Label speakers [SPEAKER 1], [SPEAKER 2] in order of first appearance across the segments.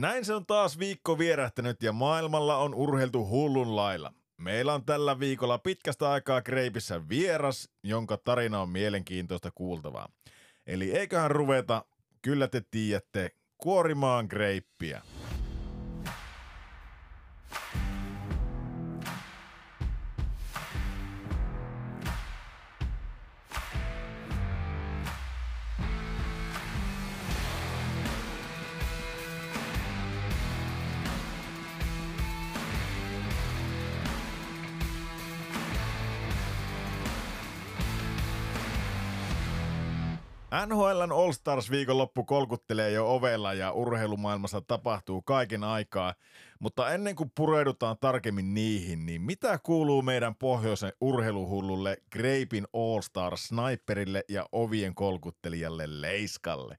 [SPEAKER 1] Näin se on taas viikko vierähtänyt ja maailmalla on urheiltu hullun lailla. Meillä on tällä viikolla pitkästä aikaa Kreipissä vieras, jonka tarina on mielenkiintoista kuultavaa. Eli eiköhän ruveta, kyllä te tiedätte, kuorimaan greippiä. NHLn All Stars viikonloppu kolkuttelee jo ovella ja urheilumaailmassa tapahtuu kaiken aikaa, mutta ennen kuin pureudutaan tarkemmin niihin, niin mitä kuuluu meidän pohjoisen urheiluhullulle Greipin All Stars sniperille ja ovien kolkuttelijalle Leiskalle?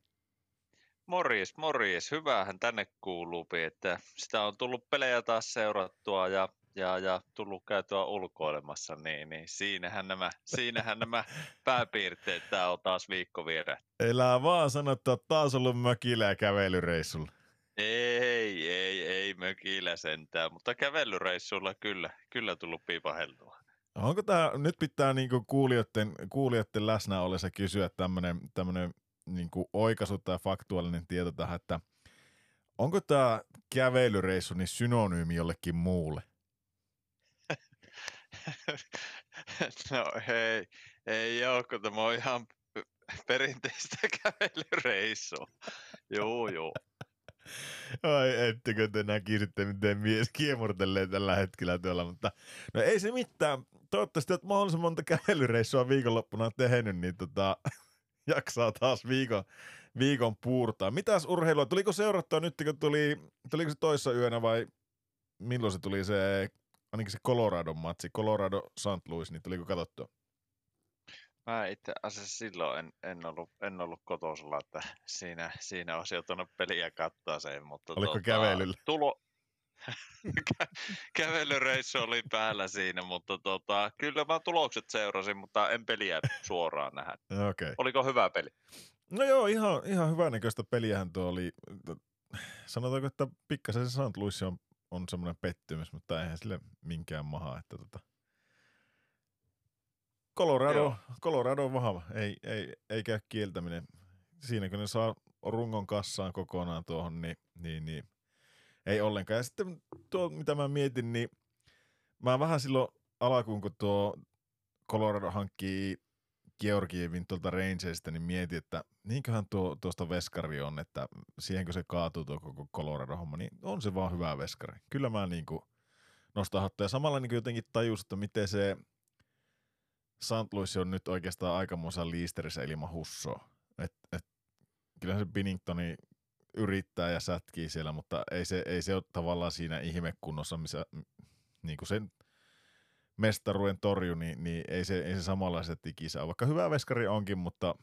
[SPEAKER 2] Morjes, morjes. Hyvähän tänne kuuluu, että sitä on tullut pelejä taas seurattua ja ja, ja tullut käytyä ulkoilemassa, niin, niin siinähän, nämä, siinähän nämä pääpiirteet, tämä on taas viikko viedä.
[SPEAKER 1] Elää vaan sanoa, että taas ollut mökillä ja kävelyreissulla.
[SPEAKER 2] Ei, ei, ei mökillä sentään, mutta kävelyreissulla kyllä, kyllä tullut piipaheltua.
[SPEAKER 1] Onko tämä, nyt pitää niinku kuulijoiden, kuulijoiden läsnä ollessa kysyä tämmöinen tämmönen niinku oikaisu tai faktuaalinen tieto tähän, että onko tämä kävelyreissu niin synonyymi jollekin muulle?
[SPEAKER 2] No hei, ei ole, kun tämä on ihan perinteistä kävelyreissua. Joo, joo.
[SPEAKER 1] Ai ettekö te näkisitte, miten mies kiemurtelee tällä hetkellä tuolla, mutta no ei se mitään. Toivottavasti että mahdollisimman monta kävelyreissua viikonloppuna tehnyt, niin tota, jaksaa taas viikon, viikon puurtaa. Mitäs urheilua? Tuliko seurattua nyt, kun tuli, tuliko se toissa yönä vai milloin se tuli se ainakin se Colorado matsi, Colorado St. Louis, niin tuliko katsottua?
[SPEAKER 2] Mä itse asiassa silloin en, en ollut, en ollut kotosalla, että siinä, siinä olisi joutunut peliä katsoa sen. Mutta
[SPEAKER 1] Oliko tuota, kävelyllä?
[SPEAKER 2] Tulo, kävelyreissu oli päällä siinä, mutta tota, kyllä mä tulokset seurasin, mutta en peliä suoraan nähdä.
[SPEAKER 1] okay.
[SPEAKER 2] Oliko hyvä peli?
[SPEAKER 1] No joo, ihan, ihan hyvänäköistä peliähän tuo oli. Sanotaanko, että pikkasen se St. Louis on on semmoinen pettymys, mutta eihän sille minkään maha, että tota, Colorado, Colorado on vahva, ei, ei, ei käy kieltäminen. Siinä kun ne saa rungon kassaan kokonaan tuohon, niin, niin, niin ei ollenkaan. Ja sitten tuo, mitä mä mietin, niin mä vähän silloin alakuun, kun tuo Colorado hankkii Georgievin tuolta Rangersista, niin mietin, että niinköhän tuo, tuosta veskari on, että siihenkö se kaatuu tuo koko Colorado-homma, niin on se vaan hyvä veskari. Kyllä mä niin kuin nostan hattua. Ja samalla niin jotenkin tajus, että miten se St. Louis on nyt oikeastaan aikamoisa liisterissä ilman hussoa. Et, et, kyllä se Binningtoni yrittää ja sätkii siellä, mutta ei se, ei se ole tavallaan siinä ihmekunnossa, missä niin kuin sen mestaruuden torju, niin, niin ei, se, ei se samanlaiset ole. Vaikka hyvä veskari onkin, mutta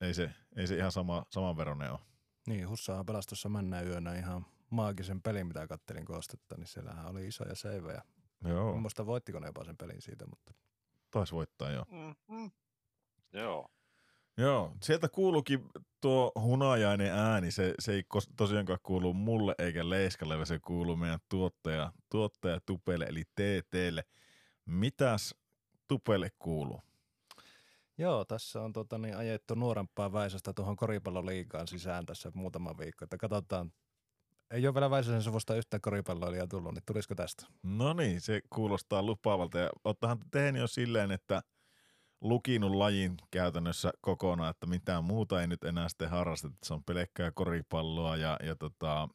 [SPEAKER 1] ei se, ei se ihan sama, saman veronen ole.
[SPEAKER 3] Niin, Hussahan pelasi tuossa mennä yönä ihan maagisen pelin, mitä kattelin koostetta, niin siellähän oli isoja seivejä.
[SPEAKER 1] Joo.
[SPEAKER 3] Muista voittiko ne jopa sen pelin siitä, mutta...
[SPEAKER 1] Taisi voittaa, joo. Mm-hmm.
[SPEAKER 2] Joo.
[SPEAKER 1] Joo, sieltä kuuluukin tuo hunajainen ääni, se, se ei tosiaankaan kuulu mulle eikä Leiskalle, vaan se kuuluu meidän tuottaja, tuottaja Tupelle eli TTlle. Mitäs Tupelle kuuluu?
[SPEAKER 3] Joo, tässä on tota, niin, ajettu nuorempaa Väisästä tuohon koripalloliigaan sisään tässä muutama viikko. Että katsotaan, ei ole vielä Väisäsen suvusta yhtä koripalloilijaa tullut, niin tulisiko tästä?
[SPEAKER 1] No niin, se kuulostaa lupaavalta. Ja ottahan tehnyt jo silleen, että lukinut lajin käytännössä kokonaan, että mitään muuta ei nyt enää sitten harrasteta. Se on pelkkää koripalloa ja, ja tota,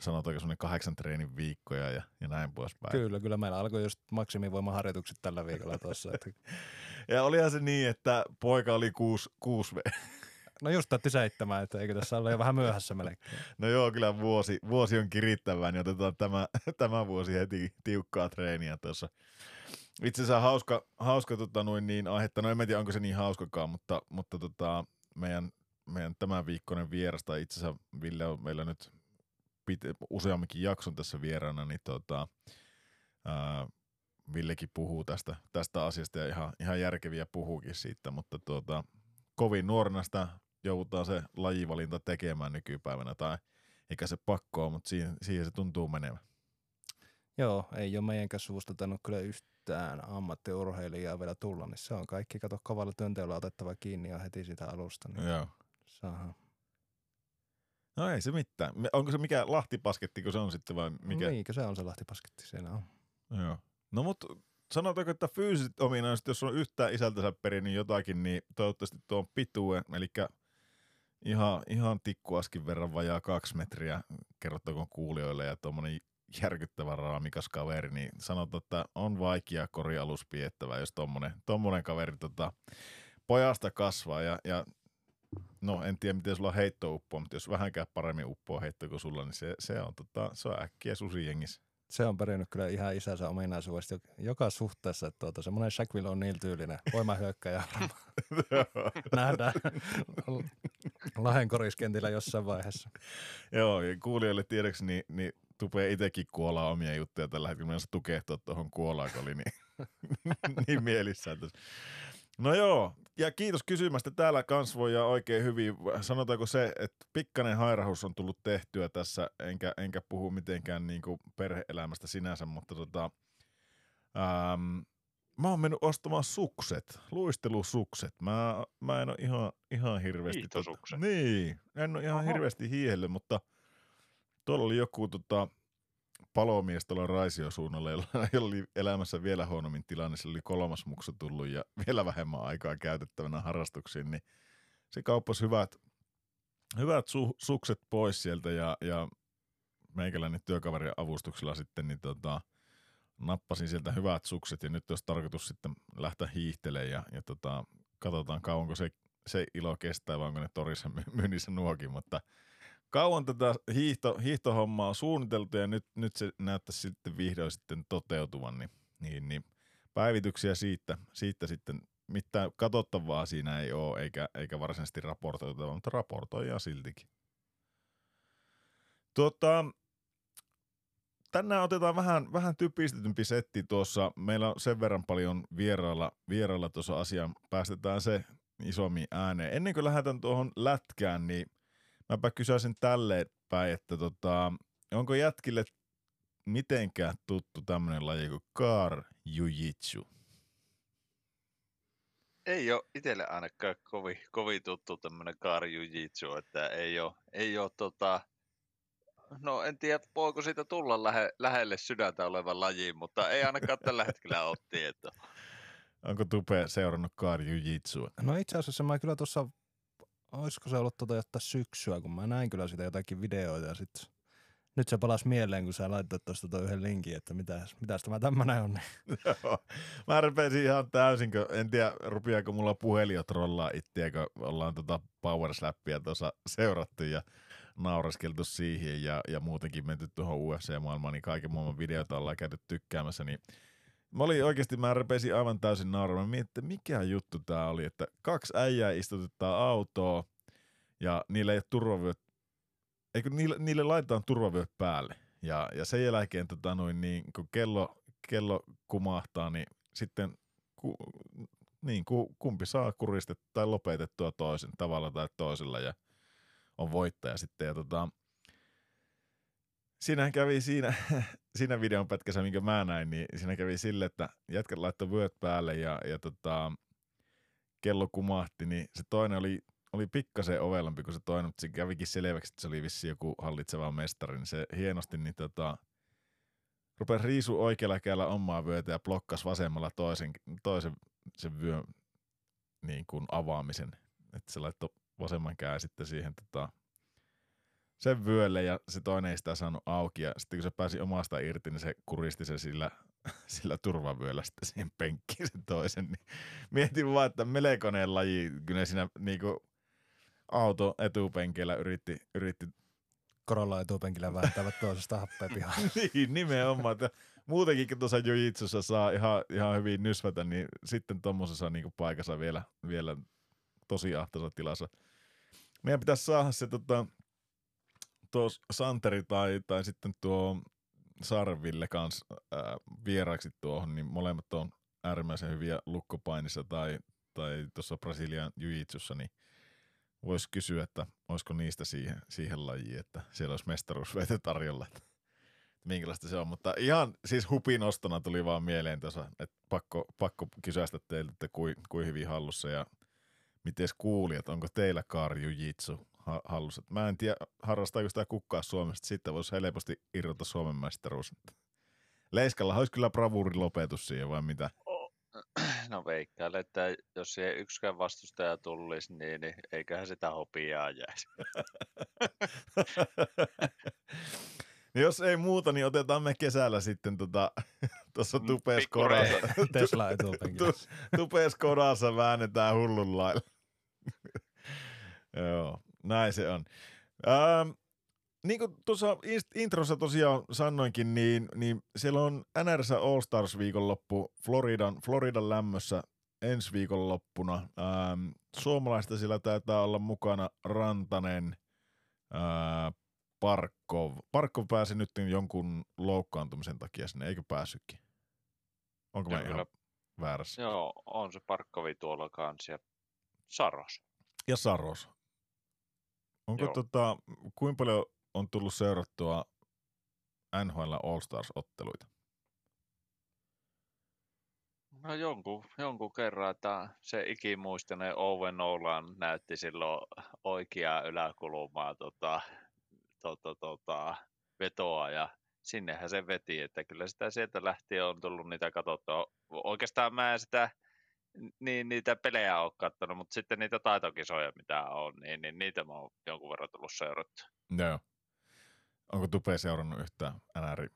[SPEAKER 1] sanotaanko semmoinen kahdeksan treenin viikkoja ja, ja näin poispäin.
[SPEAKER 3] Kyllä, kyllä meillä alkoi just maksimivoimaharjoitukset tällä viikolla tuossa. Että...
[SPEAKER 1] ja olihan se niin, että poika oli 6, 6 v.
[SPEAKER 3] No just otti seitsemän, että eikö tässä ole jo vähän myöhässä melkein.
[SPEAKER 1] No joo, kyllä vuosi, vuosi on kirittävää, niin otetaan tämä, tämä vuosi heti tiukkaa treeniä tuossa. Itse asiassa hauska, hauska tota noin niin aihetta, no en tiedä onko se niin hauskakaan, mutta, mutta tota, meidän, meidän tämän viikkoinen vierasta itse asiassa Ville on meillä nyt pit- useamminkin jakson tässä vieraana, niin tota, ää, Villekin puhuu tästä, tästä asiasta ja ihan, ihan järkeviä puhuukin siitä, mutta tuota, kovin nuorena sitä joudutaan se lajivalinta tekemään nykypäivänä tai eikä se pakkoa, mutta siihen, siihen se tuntuu menevän.
[SPEAKER 3] Joo, ei ole meidänkään suvusta tainnut kyllä yhtään ammattiurheilijaa vielä tulla, niin se on kaikki, kato kovalla työnteolla otettava kiinni ja heti sitä alusta, niin
[SPEAKER 1] Joo.
[SPEAKER 3] saadaan.
[SPEAKER 1] No ei se mitään. Onko se mikä lahtipasketti, kun se on sitten vai mikä?
[SPEAKER 3] Niinkö se on se lahtipasketti siinä on.
[SPEAKER 1] Joo. No mutta sanotaanko, että fyysiset ominaisuudet, jos on yhtään isältänsä perinyt jotakin, niin toivottavasti tuo on pitue, eli ihan, ihan tikkuaskin verran vajaa kaksi metriä, kerrottakoon kuulijoille, ja tuommoinen järkyttävä raamikas kaveri, niin sanotaan, että on vaikea korialus piettävä, jos tommonen kaveri tota, pojasta kasvaa, ja, ja no en tiedä miten sulla heitto uppoo, mutta jos vähänkään paremmin uppoo heitto kuin sulla, niin se, se on, tota, se on äkkiä susijengissä.
[SPEAKER 3] Se on perinyt kyllä ihan isänsä ominaisuudesta jo- joka suhteessa, että tuota, semmoinen Shaquille on niin tyylinen voimahyökkäjä nähdään Lahden koriskentillä jossain vaiheessa.
[SPEAKER 1] Joo, ja kuulijoille tiedoksi, niin, niin Tupe itsekin kuolaa omia juttuja tällä hetkellä. Mennessä tukehtua tuohon oli niin, niin mielissään tässä. No joo, ja kiitos kysymästä. Täällä kans voi ja oikein hyvin. Sanotaanko se, että pikkainen hairahus on tullut tehtyä tässä, enkä, enkä puhu mitenkään niin kuin perhe-elämästä sinänsä, mutta tota, ähm, mä oon mennyt ostamaan sukset, luistelusukset. Mä, mä en ole ihan, ihan hirveästi...
[SPEAKER 2] Hiihtosukset.
[SPEAKER 1] niin, en ole ihan
[SPEAKER 2] Oho.
[SPEAKER 1] hirveästi hiihdellyt, mutta tuolla oli joku tota, palomies tuolla Raisiosuunnalla, jolla oli elämässä vielä huonommin tilanne. Se oli kolmas muksu tullut ja vielä vähemmän aikaa käytettävänä harrastuksiin, niin se kauppasi hyvät, hyvät su, sukset pois sieltä ja, ja meikäläinen työkaverin avustuksella sitten niin tota, nappasin sieltä hyvät sukset ja nyt olisi tarkoitus sitten lähteä hiihtelemään ja, ja tota, katsotaan kauanko se, se ilo kestää vai onko ne torissa my- myynnissä nuokin, mutta kauan tätä hiihto, hiihtohommaa on suunniteltu ja nyt, nyt se näyttäisi sitten vihdoin sitten toteutuvan, niin, niin, niin päivityksiä siitä, siitä sitten mitään katsottavaa siinä ei ole, eikä, eikä varsinaisesti raportoitavaa, mutta raportoijaa siltikin. Tuota, tänään otetaan vähän, vähän typistetympi setti tuossa. Meillä on sen verran paljon vierailla, vierailla tuossa asiaan. Päästetään se isommin ääneen. Ennen kuin lähdetään tuohon lätkään, niin mäpä kysäisin tälleen päin, että tota, onko jätkille mitenkään tuttu tämmöinen laji kuin Kar Jiu-Jitsu?
[SPEAKER 2] Ei ole itselle ainakaan kovin, kovin tuttu tämmöinen Karju Jitsu, että ei ole, ei ole tota, no en tiedä voiko siitä tulla lähe, lähelle sydäntä olevan lajiin, mutta ei ainakaan tällä hetkellä ole tietoa.
[SPEAKER 1] Onko Tupe seurannut Kar Jiu-Jitsua?
[SPEAKER 3] No itse asiassa mä kyllä tuossa, olisiko se ollut tota jotta syksyä, kun mä näin kyllä sitä jotakin videoita ja sit nyt se palasi mieleen, kun sä laittat tuosta toi yhden linkin, että mitäs, mitäs tämä tämmönen on.
[SPEAKER 1] Mä rupesin ihan täysin, kun en tiedä, rupeaako mulla puhelin jo trollaa itseä, kun ollaan tota Power Slappia tuossa seurattu ja nauraskeltu siihen ja, ja muutenkin menty tuohon UFC-maailmaan, niin kaiken maailman videoita ollaan käyty tykkäämässä, niin Mä olin oikeasti, mä rupesin aivan täysin nauramaan. Mä mietin, että mikä juttu tää oli, että kaksi äijää istutetaan autoa ja niillä ei turvavyöt, eikö niille, niille laitetaan turvavyöt päälle. Ja, ja sen jälkeen tota, noin, niin, kun kello, kello kumahtaa, niin sitten ku, niin, ku, kumpi saa kuristettua tai lopetettua toisen tavalla tai toisella ja on voittaja sitten. Ja tota, siinähän kävi siinä, siinä videon pätkässä, minkä mä näin, niin siinä kävi sille, että jätkät laittoi vyöt päälle ja, ja tota, kello kumahti, niin se toinen oli, oli pikkasen ovelampi kuin se toinen, mutta se kävikin selväksi, että se oli vissi joku hallitseva mestari, niin se hienosti niin tota, rupesi riisu oikealla kädellä omaa vyötä ja blokkas vasemmalla toisen, toisen sen vyön niin kuin avaamisen. Että se laittoi vasemman käden sitten siihen tota, sen vyölle ja se toinen ei sitä saanut auki. Ja sitten kun se pääsi omasta irti, niin se kuristi se sillä, sillä turvavyöllä sitten siihen penkkiin sen toisen. Niin mietin vaan, että melkoinen laji, kun ne siinä niinku auto etupenkeillä yritti, yritti
[SPEAKER 3] Korolla etupenkillä vääntävät toisesta happea pihaan.
[SPEAKER 1] niin, nimenomaan. Että muutenkin kun tuossa jujitsussa saa ihan, ihan hyvin nysvätä, niin sitten tuommoisessa niin paikassa vielä, vielä tosi ahtaisessa tilassa. Meidän pitäisi saada se tota, tuo Santeri tai, tai sitten tuo Sarville kanssa ää, vieraaksi tuohon, niin molemmat on äärimmäisen hyviä lukkopainissa tai, tai tuossa Brasilian jujitsussa, niin Voisi kysyä, että olisiko niistä siihen, siihen lajiin, että siellä olisi mestaruusveite tarjolla. Että minkälaista se on, mutta ihan siis hupin ostona tuli vaan mieleen tuossa, että pakko, pakko kysästä teiltä, että kui, kui hyvin hallussa ja miten kuulijat, onko teillä kaarju jitsu hallussa. Mä en tiedä, harrastaako sitä kukkaa Suomesta, sitten voisi helposti irrota Suomen mestaruus. Leiskalla olisi kyllä lopetus siihen vai mitä?
[SPEAKER 2] No veikkaan, että jos siihen yksikään vastustaja tulisi, niin, niin eiköhän sitä hopiaa jäisi.
[SPEAKER 1] No jos ei muuta, niin otetaan me kesällä sitten tota, tuossa mm, tupees kodassa.
[SPEAKER 3] Tesla
[SPEAKER 1] tupees kodassa väännetään hullun lailla. Joo, näin se on. Ähm, niin kuin tuossa introssa tosiaan sanoinkin, niin, niin siellä on NRS All Stars viikonloppu Floridan, Floridan lämmössä ensi viikonloppuna. Ähm, suomalaista siellä taitaa olla mukana Rantanen, äh, Parkov. Parkov pääsi nyt jonkun loukkaantumisen takia sinne, eikö päässytkin? Onko mä ihan väärässä?
[SPEAKER 2] Joo, on se Parkkovi tuolla kanssa ja Saros.
[SPEAKER 1] Ja Saros. Onko Joo. tota, kuinka paljon on tullut seurattua NHL All-Stars-otteluita?
[SPEAKER 2] No jonkun, jonkun kerran, että se ikimuistinen Owen Nolan näytti silloin oikeaa yläkulmaa tota, tota, tota, vetoa ja sinnehän se veti, että kyllä sitä sieltä lähtien on tullut niitä katsottua. Oikeastaan mä en sitä niin niitä pelejä ole katsonut, mutta sitten niitä taitokisoja, mitä on, niin, niin niitä mä oon jonkun verran tullut seurattu.
[SPEAKER 1] Joo. Onko Tupe seurannut yhtään NR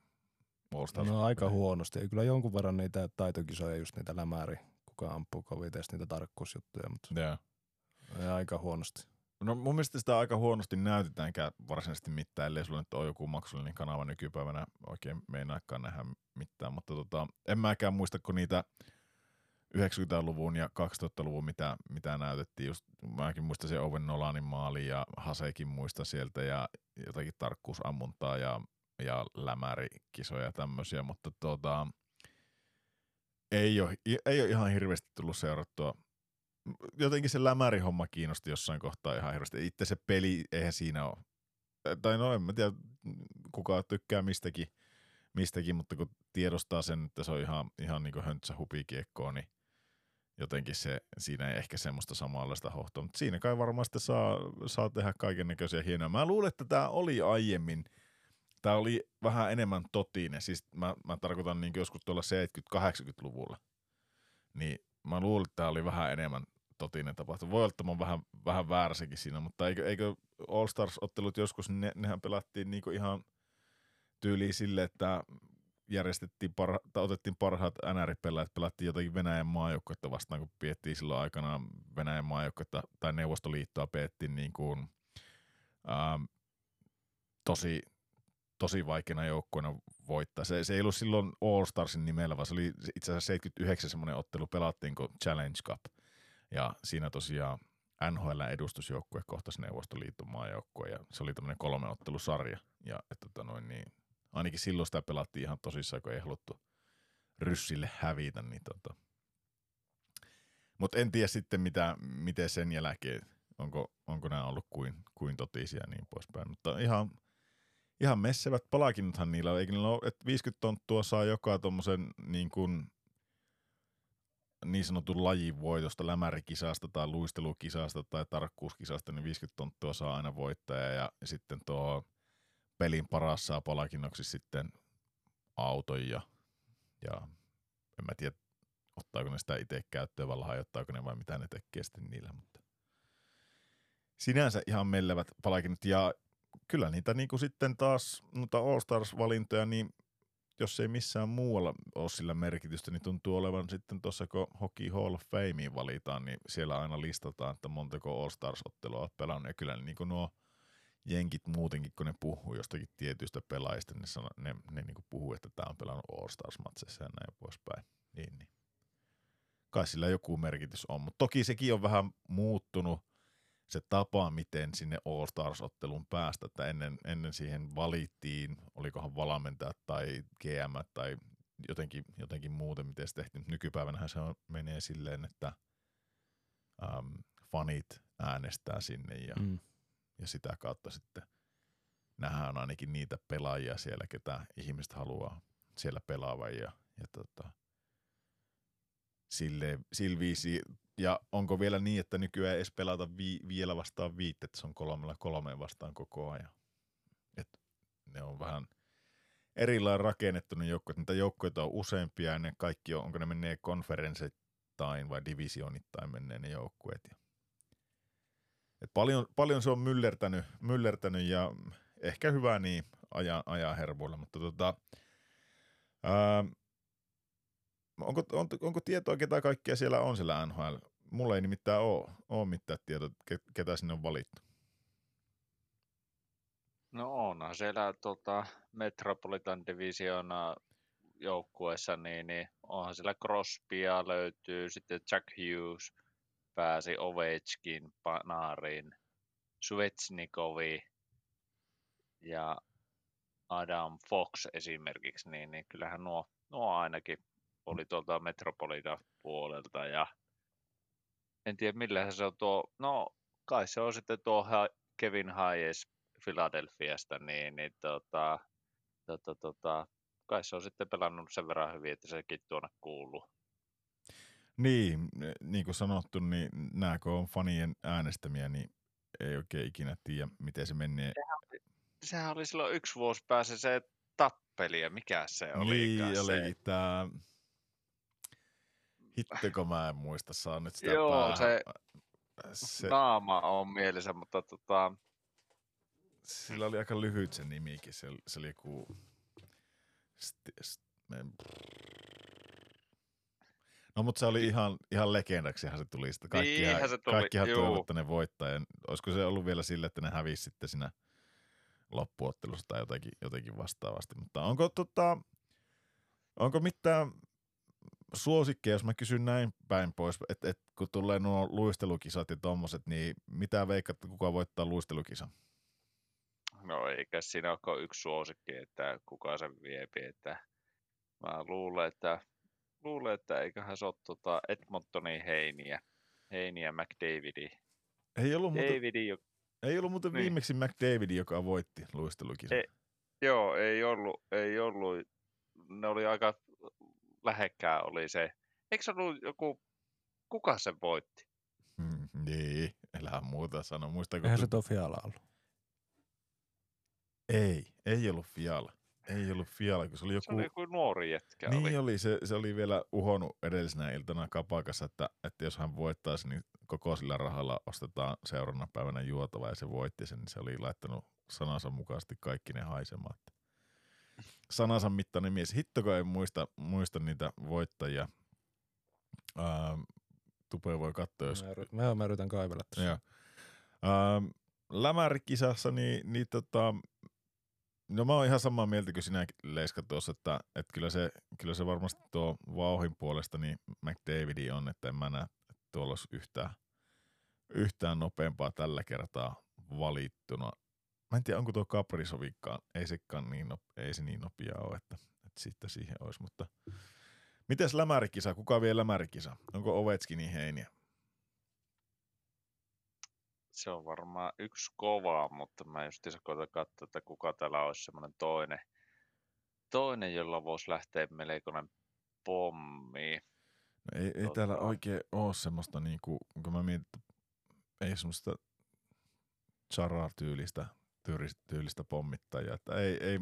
[SPEAKER 3] No aika huonosti. Ei kyllä jonkun verran niitä taitokisoja, just niitä lämäri, kuka ampuu koviteesti niitä tarkkuusjuttuja, mutta
[SPEAKER 1] Joo.
[SPEAKER 3] aika huonosti.
[SPEAKER 1] No mun mielestä sitä aika huonosti näytetäänkään varsinaisesti mitään, ellei sulla nyt ole joku maksullinen kanava nykypäivänä oikein meinaakaan nähdä mitään, mutta tota, en mäkään muista, kun niitä 90-luvun ja 2000-luvun, mitä, mitä näytettiin. Just, mäkin muistan se Owen Nolanin maali ja Hasekin muista sieltä ja jotakin tarkkuusammuntaa ja, ja lämärikisoja ja tämmöisiä, mutta tota, ei, ole, ei ole ihan hirveästi tullut seurattua. Jotenkin se lämärihomma kiinnosti jossain kohtaa ihan hirveästi. Itse se peli, eihän siinä ole. Tai no en mä tiedä, kuka tykkää mistäkin, mistäkin, mutta kun tiedostaa sen, että se on ihan, ihan niin höntsä hupikiekkoa, niin jotenkin se, siinä ei ehkä semmoista samanlaista hohtoa, mutta siinä kai varmasti saa, saa tehdä kaiken näköisiä hienoja. Mä luulen, että tämä oli aiemmin, tämä oli vähän enemmän totinen, siis mä, mä tarkoitan niin joskus tuolla 70-80-luvulla, niin mä luulen, että tämä oli vähän enemmän totinen tapahtuma. Voi olla, että mä oon vähän, vähän väärässäkin siinä, mutta eikö, eikö All Stars-ottelut joskus, ne, nehän pelattiin niinku ihan tyyliin sille, että järjestettiin parha, otettiin parhaat NR-pelaajat, pelattiin jotakin Venäjän maajoukkoita vastaan, kun piettiin silloin aikana Venäjän maajoukkoita tai Neuvostoliittoa peettiin niin kuin, ähm, tosi, tosi vaikeana joukkoina voittaa. Se, se ei ollut silloin All Starsin nimellä, vaan se oli itse asiassa 79 semmoinen ottelu, pelattiin kuin Challenge Cup. Ja siinä tosiaan NHL-edustusjoukkue kohtasi Neuvostoliiton maajoukkue ja se oli tämmöinen kolmen ottelusarja. Ja että tota noin, niin ainakin silloin sitä pelattiin ihan tosissaan, kun ei haluttu ryssille hävitä. Niin tota. Mutta en tiedä sitten, mitä, miten sen jälkeen, onko, onko nämä ollut kuin, kuin totisia ja niin poispäin. Mutta ihan, ihan messevät palakinnothan niillä on. Eikö niillä ole, että 50 tonttua saa joka tuommoisen niin kuin, niin sanotun lajin voitosta, lämärikisasta tai luistelukisasta tai tarkkuuskisasta, niin 50 tonttua saa aina voittaja ja sitten tuo pelin paras saa palkinnoksi sitten auton ja, ja en mä tiedä, ottaako ne sitä itse käyttöön vai lahjoittaako ne vai mitä ne tekee sitten niillä, mutta sinänsä ihan mellevät palkinnot ja kyllä niitä niinku sitten taas noita All Stars-valintoja, niin jos ei missään muualla ole sillä merkitystä, niin tuntuu olevan sitten tuossa, kun Hockey Hall of Fameen valitaan, niin siellä aina listataan, että montako All Stars-ottelua olet pelannut. Ja kyllä niin kuin nuo jenkit muutenkin, kun ne puhuu jostakin tietyistä pelaajista, niin sano, ne, ne niin puhuu, että tämä on pelannut All Stars-matseissa ja näin poispäin. Niin, niin. Kai sillä joku merkitys on, mutta toki sekin on vähän muuttunut se tapa, miten sinne All Stars-otteluun päästä, että ennen, ennen siihen valittiin, olikohan valmentajat tai GM tai jotenkin, jotenkin muuten, miten se tehtiin. Nykypäivänä se on, menee silleen, että äm, fanit äänestää sinne ja,
[SPEAKER 3] Mm.
[SPEAKER 1] Ja sitä kautta sitten nähdään ainakin niitä pelaajia siellä, ketä ihmiset haluaa siellä pelaavan ja, ja tota, sille, sillä viisi, ja onko vielä niin, että nykyään ei edes pelata vi, vielä vastaan viittä, että se on kolmella kolmeen vastaan koko ajan. Et ne on vähän erilainen rakennettu ne joukkueet, niitä joukkoita on useampia ja ne kaikki on, onko ne menee konferensseittain vai divisionittain menee ne joukkueet. Ja et paljon, paljon se on myllertänyt, myllertänyt ja ehkä hyvä niin ajan, ajan hervoilla, mutta tota, ää, onko, on, onko tietoa, ketä kaikkia siellä on siellä NHL? Mulla ei nimittäin ole, ole mitään tietoa, ke- ketä sinne on valittu.
[SPEAKER 2] No onhan siellä tota, Metropolitan Divisiona joukkueessa, niin, niin onhan siellä Crosbya löytyy, sitten Jack Hughes pääsi Ovechkin, Panarin, Svetsnikovi ja Adam Fox esimerkiksi, niin, niin kyllähän nuo, nuo ainakin oli tuolta Metropolitan puolelta ja en tiedä millä se on tuo, no kai se on sitten tuo Kevin Hayes Philadelphiasta, niin, niin tota, tota, tota, kai se on sitten pelannut sen verran hyvin, että sekin tuonne kuuluu.
[SPEAKER 1] Niin, niin kuin sanottu, niin nämä kun on fanien äänestämiä, niin ei oikein ikinä tiedä, miten se menee.
[SPEAKER 2] Sehän oli silloin yksi vuosi pääse se tappeli ja mikä se oli.
[SPEAKER 1] Niin, olikin tämä... Hitteko mä en muista, saa nyt sitä
[SPEAKER 2] Joo,
[SPEAKER 1] päähän.
[SPEAKER 2] se-
[SPEAKER 1] se,
[SPEAKER 2] Naama on mielessä, mutta tota,
[SPEAKER 1] sillä oli aika lyhyt se nimikin, se, se oli joku... St, st, No mutta se oli ihan, ihan legendaksihan se tuli sitä. Kaikkihan,
[SPEAKER 2] Niinhän se tuli,
[SPEAKER 1] kaikkihan että ne voittaa. Ja olisiko se ollut vielä sille, että ne hävisi sitten siinä loppuottelussa tai jotenkin, jotenkin vastaavasti. Mutta onko, tota, onko mitään suosikkeja, jos mä kysyn näin päin pois, että et, kun tulee nuo luistelukisat ja tommoset, niin mitä veikkaat, kuka voittaa luistelukisan?
[SPEAKER 2] no eikä siinä ole yksi suosikki, että kuka sen viepi, että mä luulen, että, luulen, että eiköhän se ole tota Edmontonin heiniä, heiniä McDavidi.
[SPEAKER 1] Ei ollut muuten,
[SPEAKER 2] Davidi, jo,
[SPEAKER 1] ei ollut muuten
[SPEAKER 2] Niin.
[SPEAKER 1] viimeksi McDavid, joka voitti luistelukisan.
[SPEAKER 2] Ei. joo, ei ollut, ei ollut, ne oli aika lähekkää oli se. Eikö se ollut joku, kuka sen voitti?
[SPEAKER 1] Hmm, niin, elää muuta sano. Muistaako?
[SPEAKER 3] Eihän se tuo Fiala ollut.
[SPEAKER 1] Ei, ei ollut Fiala. Ei ollut Fiala, kun se oli
[SPEAKER 2] Se
[SPEAKER 1] joku...
[SPEAKER 2] oli joku nuori jätkä.
[SPEAKER 1] niin
[SPEAKER 2] oli.
[SPEAKER 1] oli, se, se oli vielä uhonut edellisenä iltana kapakassa, että, että jos hän voittaisi, niin koko sillä rahalla ostetaan seuraavana päivänä juotava ja se voitti sen, niin se oli laittanut sanansa mukaisesti kaikki ne haisemaan. Sanansa mittainen mies. Hittoko ei muista, muista niitä voittajia. Ää, Tupe voi katsoa, jos
[SPEAKER 3] Mä, mä, mä yritän kaivella tässä.
[SPEAKER 1] Joo. Ähm, lämärikisassa, niin, niin tota, no mä oon ihan samaa mieltä kuin sinä Leiska tuossa, että, että kyllä, se, kyllä se varmasti tuo vauhin puolesta niin McDavidi on, että en mä näe, tuolla yhtään, yhtään nopeampaa tällä kertaa valittuna. Mä en tiedä, onko tuo Kaprisovikkaan, ei sekaan niin, ei se niin nopea ole, että, että sitten siihen olisi, mutta Mites lämärikisa? Kuka vie lämärikisa? Onko Ovechkinin heiniä?
[SPEAKER 2] Se on varmaan yksi kova, mutta mä just koitan katsoa, että kuka täällä olisi semmoinen toinen, toinen, jolla voisi lähteä melkoinen pommi.
[SPEAKER 1] No ei, ei täällä
[SPEAKER 2] Tota-
[SPEAKER 1] oikein ole semmoista, niinku, kun mä mietin, että ei semmoista Chara-tyylistä tyylistä, tyylistä pommittajaa. Että ei, ei,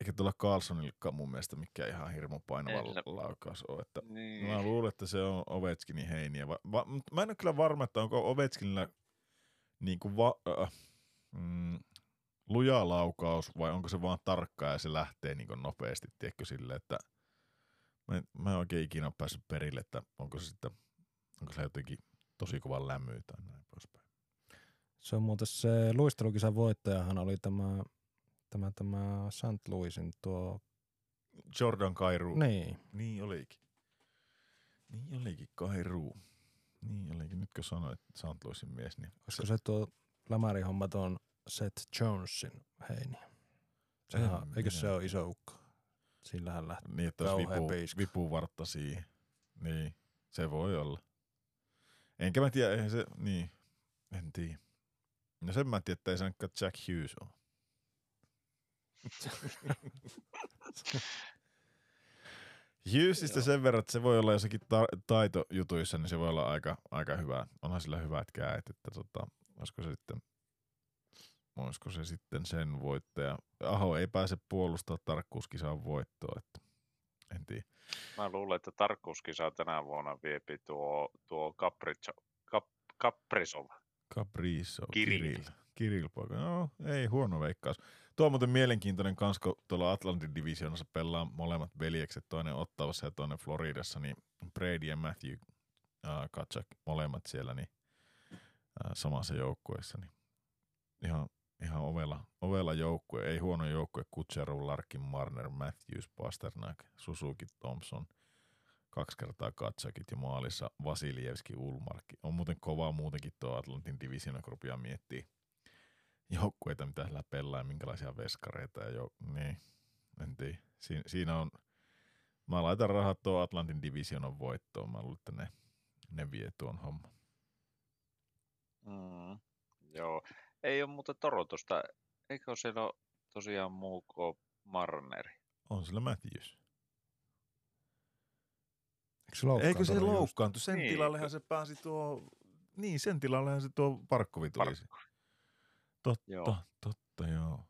[SPEAKER 1] eikä tuolla Carlsonillakaan mun mielestä mikään ihan hirmu painava laukaus ole. Että
[SPEAKER 2] Niin.
[SPEAKER 1] Mä luulen, että se on Ovechkinin heiniä. Va, va, mä en ole kyllä varma, että onko Ovechkinilla niin kuin va, äh, mm, luja laukaus vai onko se vaan tarkka ja se lähtee niin kuin nopeasti, tiedätkö sille, että mä en, mä en oikein ikinä ole päässyt perille, että onko se sitten, onko se jotenkin tosi kova lämmöä tai näin poispäin.
[SPEAKER 3] Se on muuten se luistelukisan voittajahan oli tämä, tämä, tämä St. Louisin tuo,
[SPEAKER 1] Jordan Kairu.
[SPEAKER 3] niin,
[SPEAKER 1] Niin olikin. Niin olikin Kairu. Niin olikin. Nyt kun sanoit St. Louisin mies, niin
[SPEAKER 3] olisiko se tuo Lämärin homma tuon Seth Jonesin heini. Sehän,
[SPEAKER 1] En
[SPEAKER 3] eikö se
[SPEAKER 1] minä
[SPEAKER 3] ole iso ukko? Sillähän lähtee.
[SPEAKER 1] Niin, että olisi vipu, vipuvartta siihen. Niin, se voi olla. Enkä mä tiedä, eihän se, niin. En tiedä. No sen mä tiedän, että ei se Jack Hughes ole. Hughesista sen verran, että se voi olla jossakin ta- taitojutuissa, niin se voi olla aika, aika hyvä. Onhan sillä hyvät käet, että tota, olisiko se sitten olisiko se sitten sen voittaja. Aho ei pääse puolustaa tarkkuuskisaan voittoa, että en tiedä.
[SPEAKER 2] Mä luulen, että tarkkuuskisa tänä vuonna viepi tuo, tuo Capricho, Cap, Caprisov.
[SPEAKER 1] Capriso,
[SPEAKER 2] Kirill.
[SPEAKER 1] Kirill. Kirill poika. No, ei huono veikkaus. Tuo on muuten mielenkiintoinen kans, kun tuolla Atlantin divisioonassa pelaa molemmat veljekset, toinen Ottavassa ja toinen Floridassa, niin Brady ja Matthew äh, Katsak, molemmat siellä niin, äh, samassa joukkueessa. Niin ihan, ihan ovella, ovella joukkue, ei huono joukkue, Kutserov, Larkin, Marner, Matthews, Pasternak, Suzuki, Thompson, kaksi kertaa Katsakit ja maalissa Vasiljevski, Ulmarkki. On muuten kovaa muutenkin tuo Atlantin rupeaa miettimään joukkueita, mitä sillä pelaa ja minkälaisia veskareita. Ja jo, niin, en tiedä. Siin, siinä on, mä laitan rahat tuo Atlantin divisionan voittoon. Mä luulen, että ne, ne vie tuon homman.
[SPEAKER 2] Mm, joo. Ei ole muuten Torontosta. Eikö siellä ole tosiaan muu kuin Marneri?
[SPEAKER 1] On sillä Matthews.
[SPEAKER 3] Eikö se loukkaantunut
[SPEAKER 1] Eikö se loukkaantu? Sen
[SPEAKER 2] Niin.
[SPEAKER 1] tilallehan se pääsi tuo... Niin, sen tilallehan se tuo Parkkovi tuli.
[SPEAKER 2] Parkko.
[SPEAKER 1] Totta,
[SPEAKER 2] Joo.
[SPEAKER 1] totta, joo.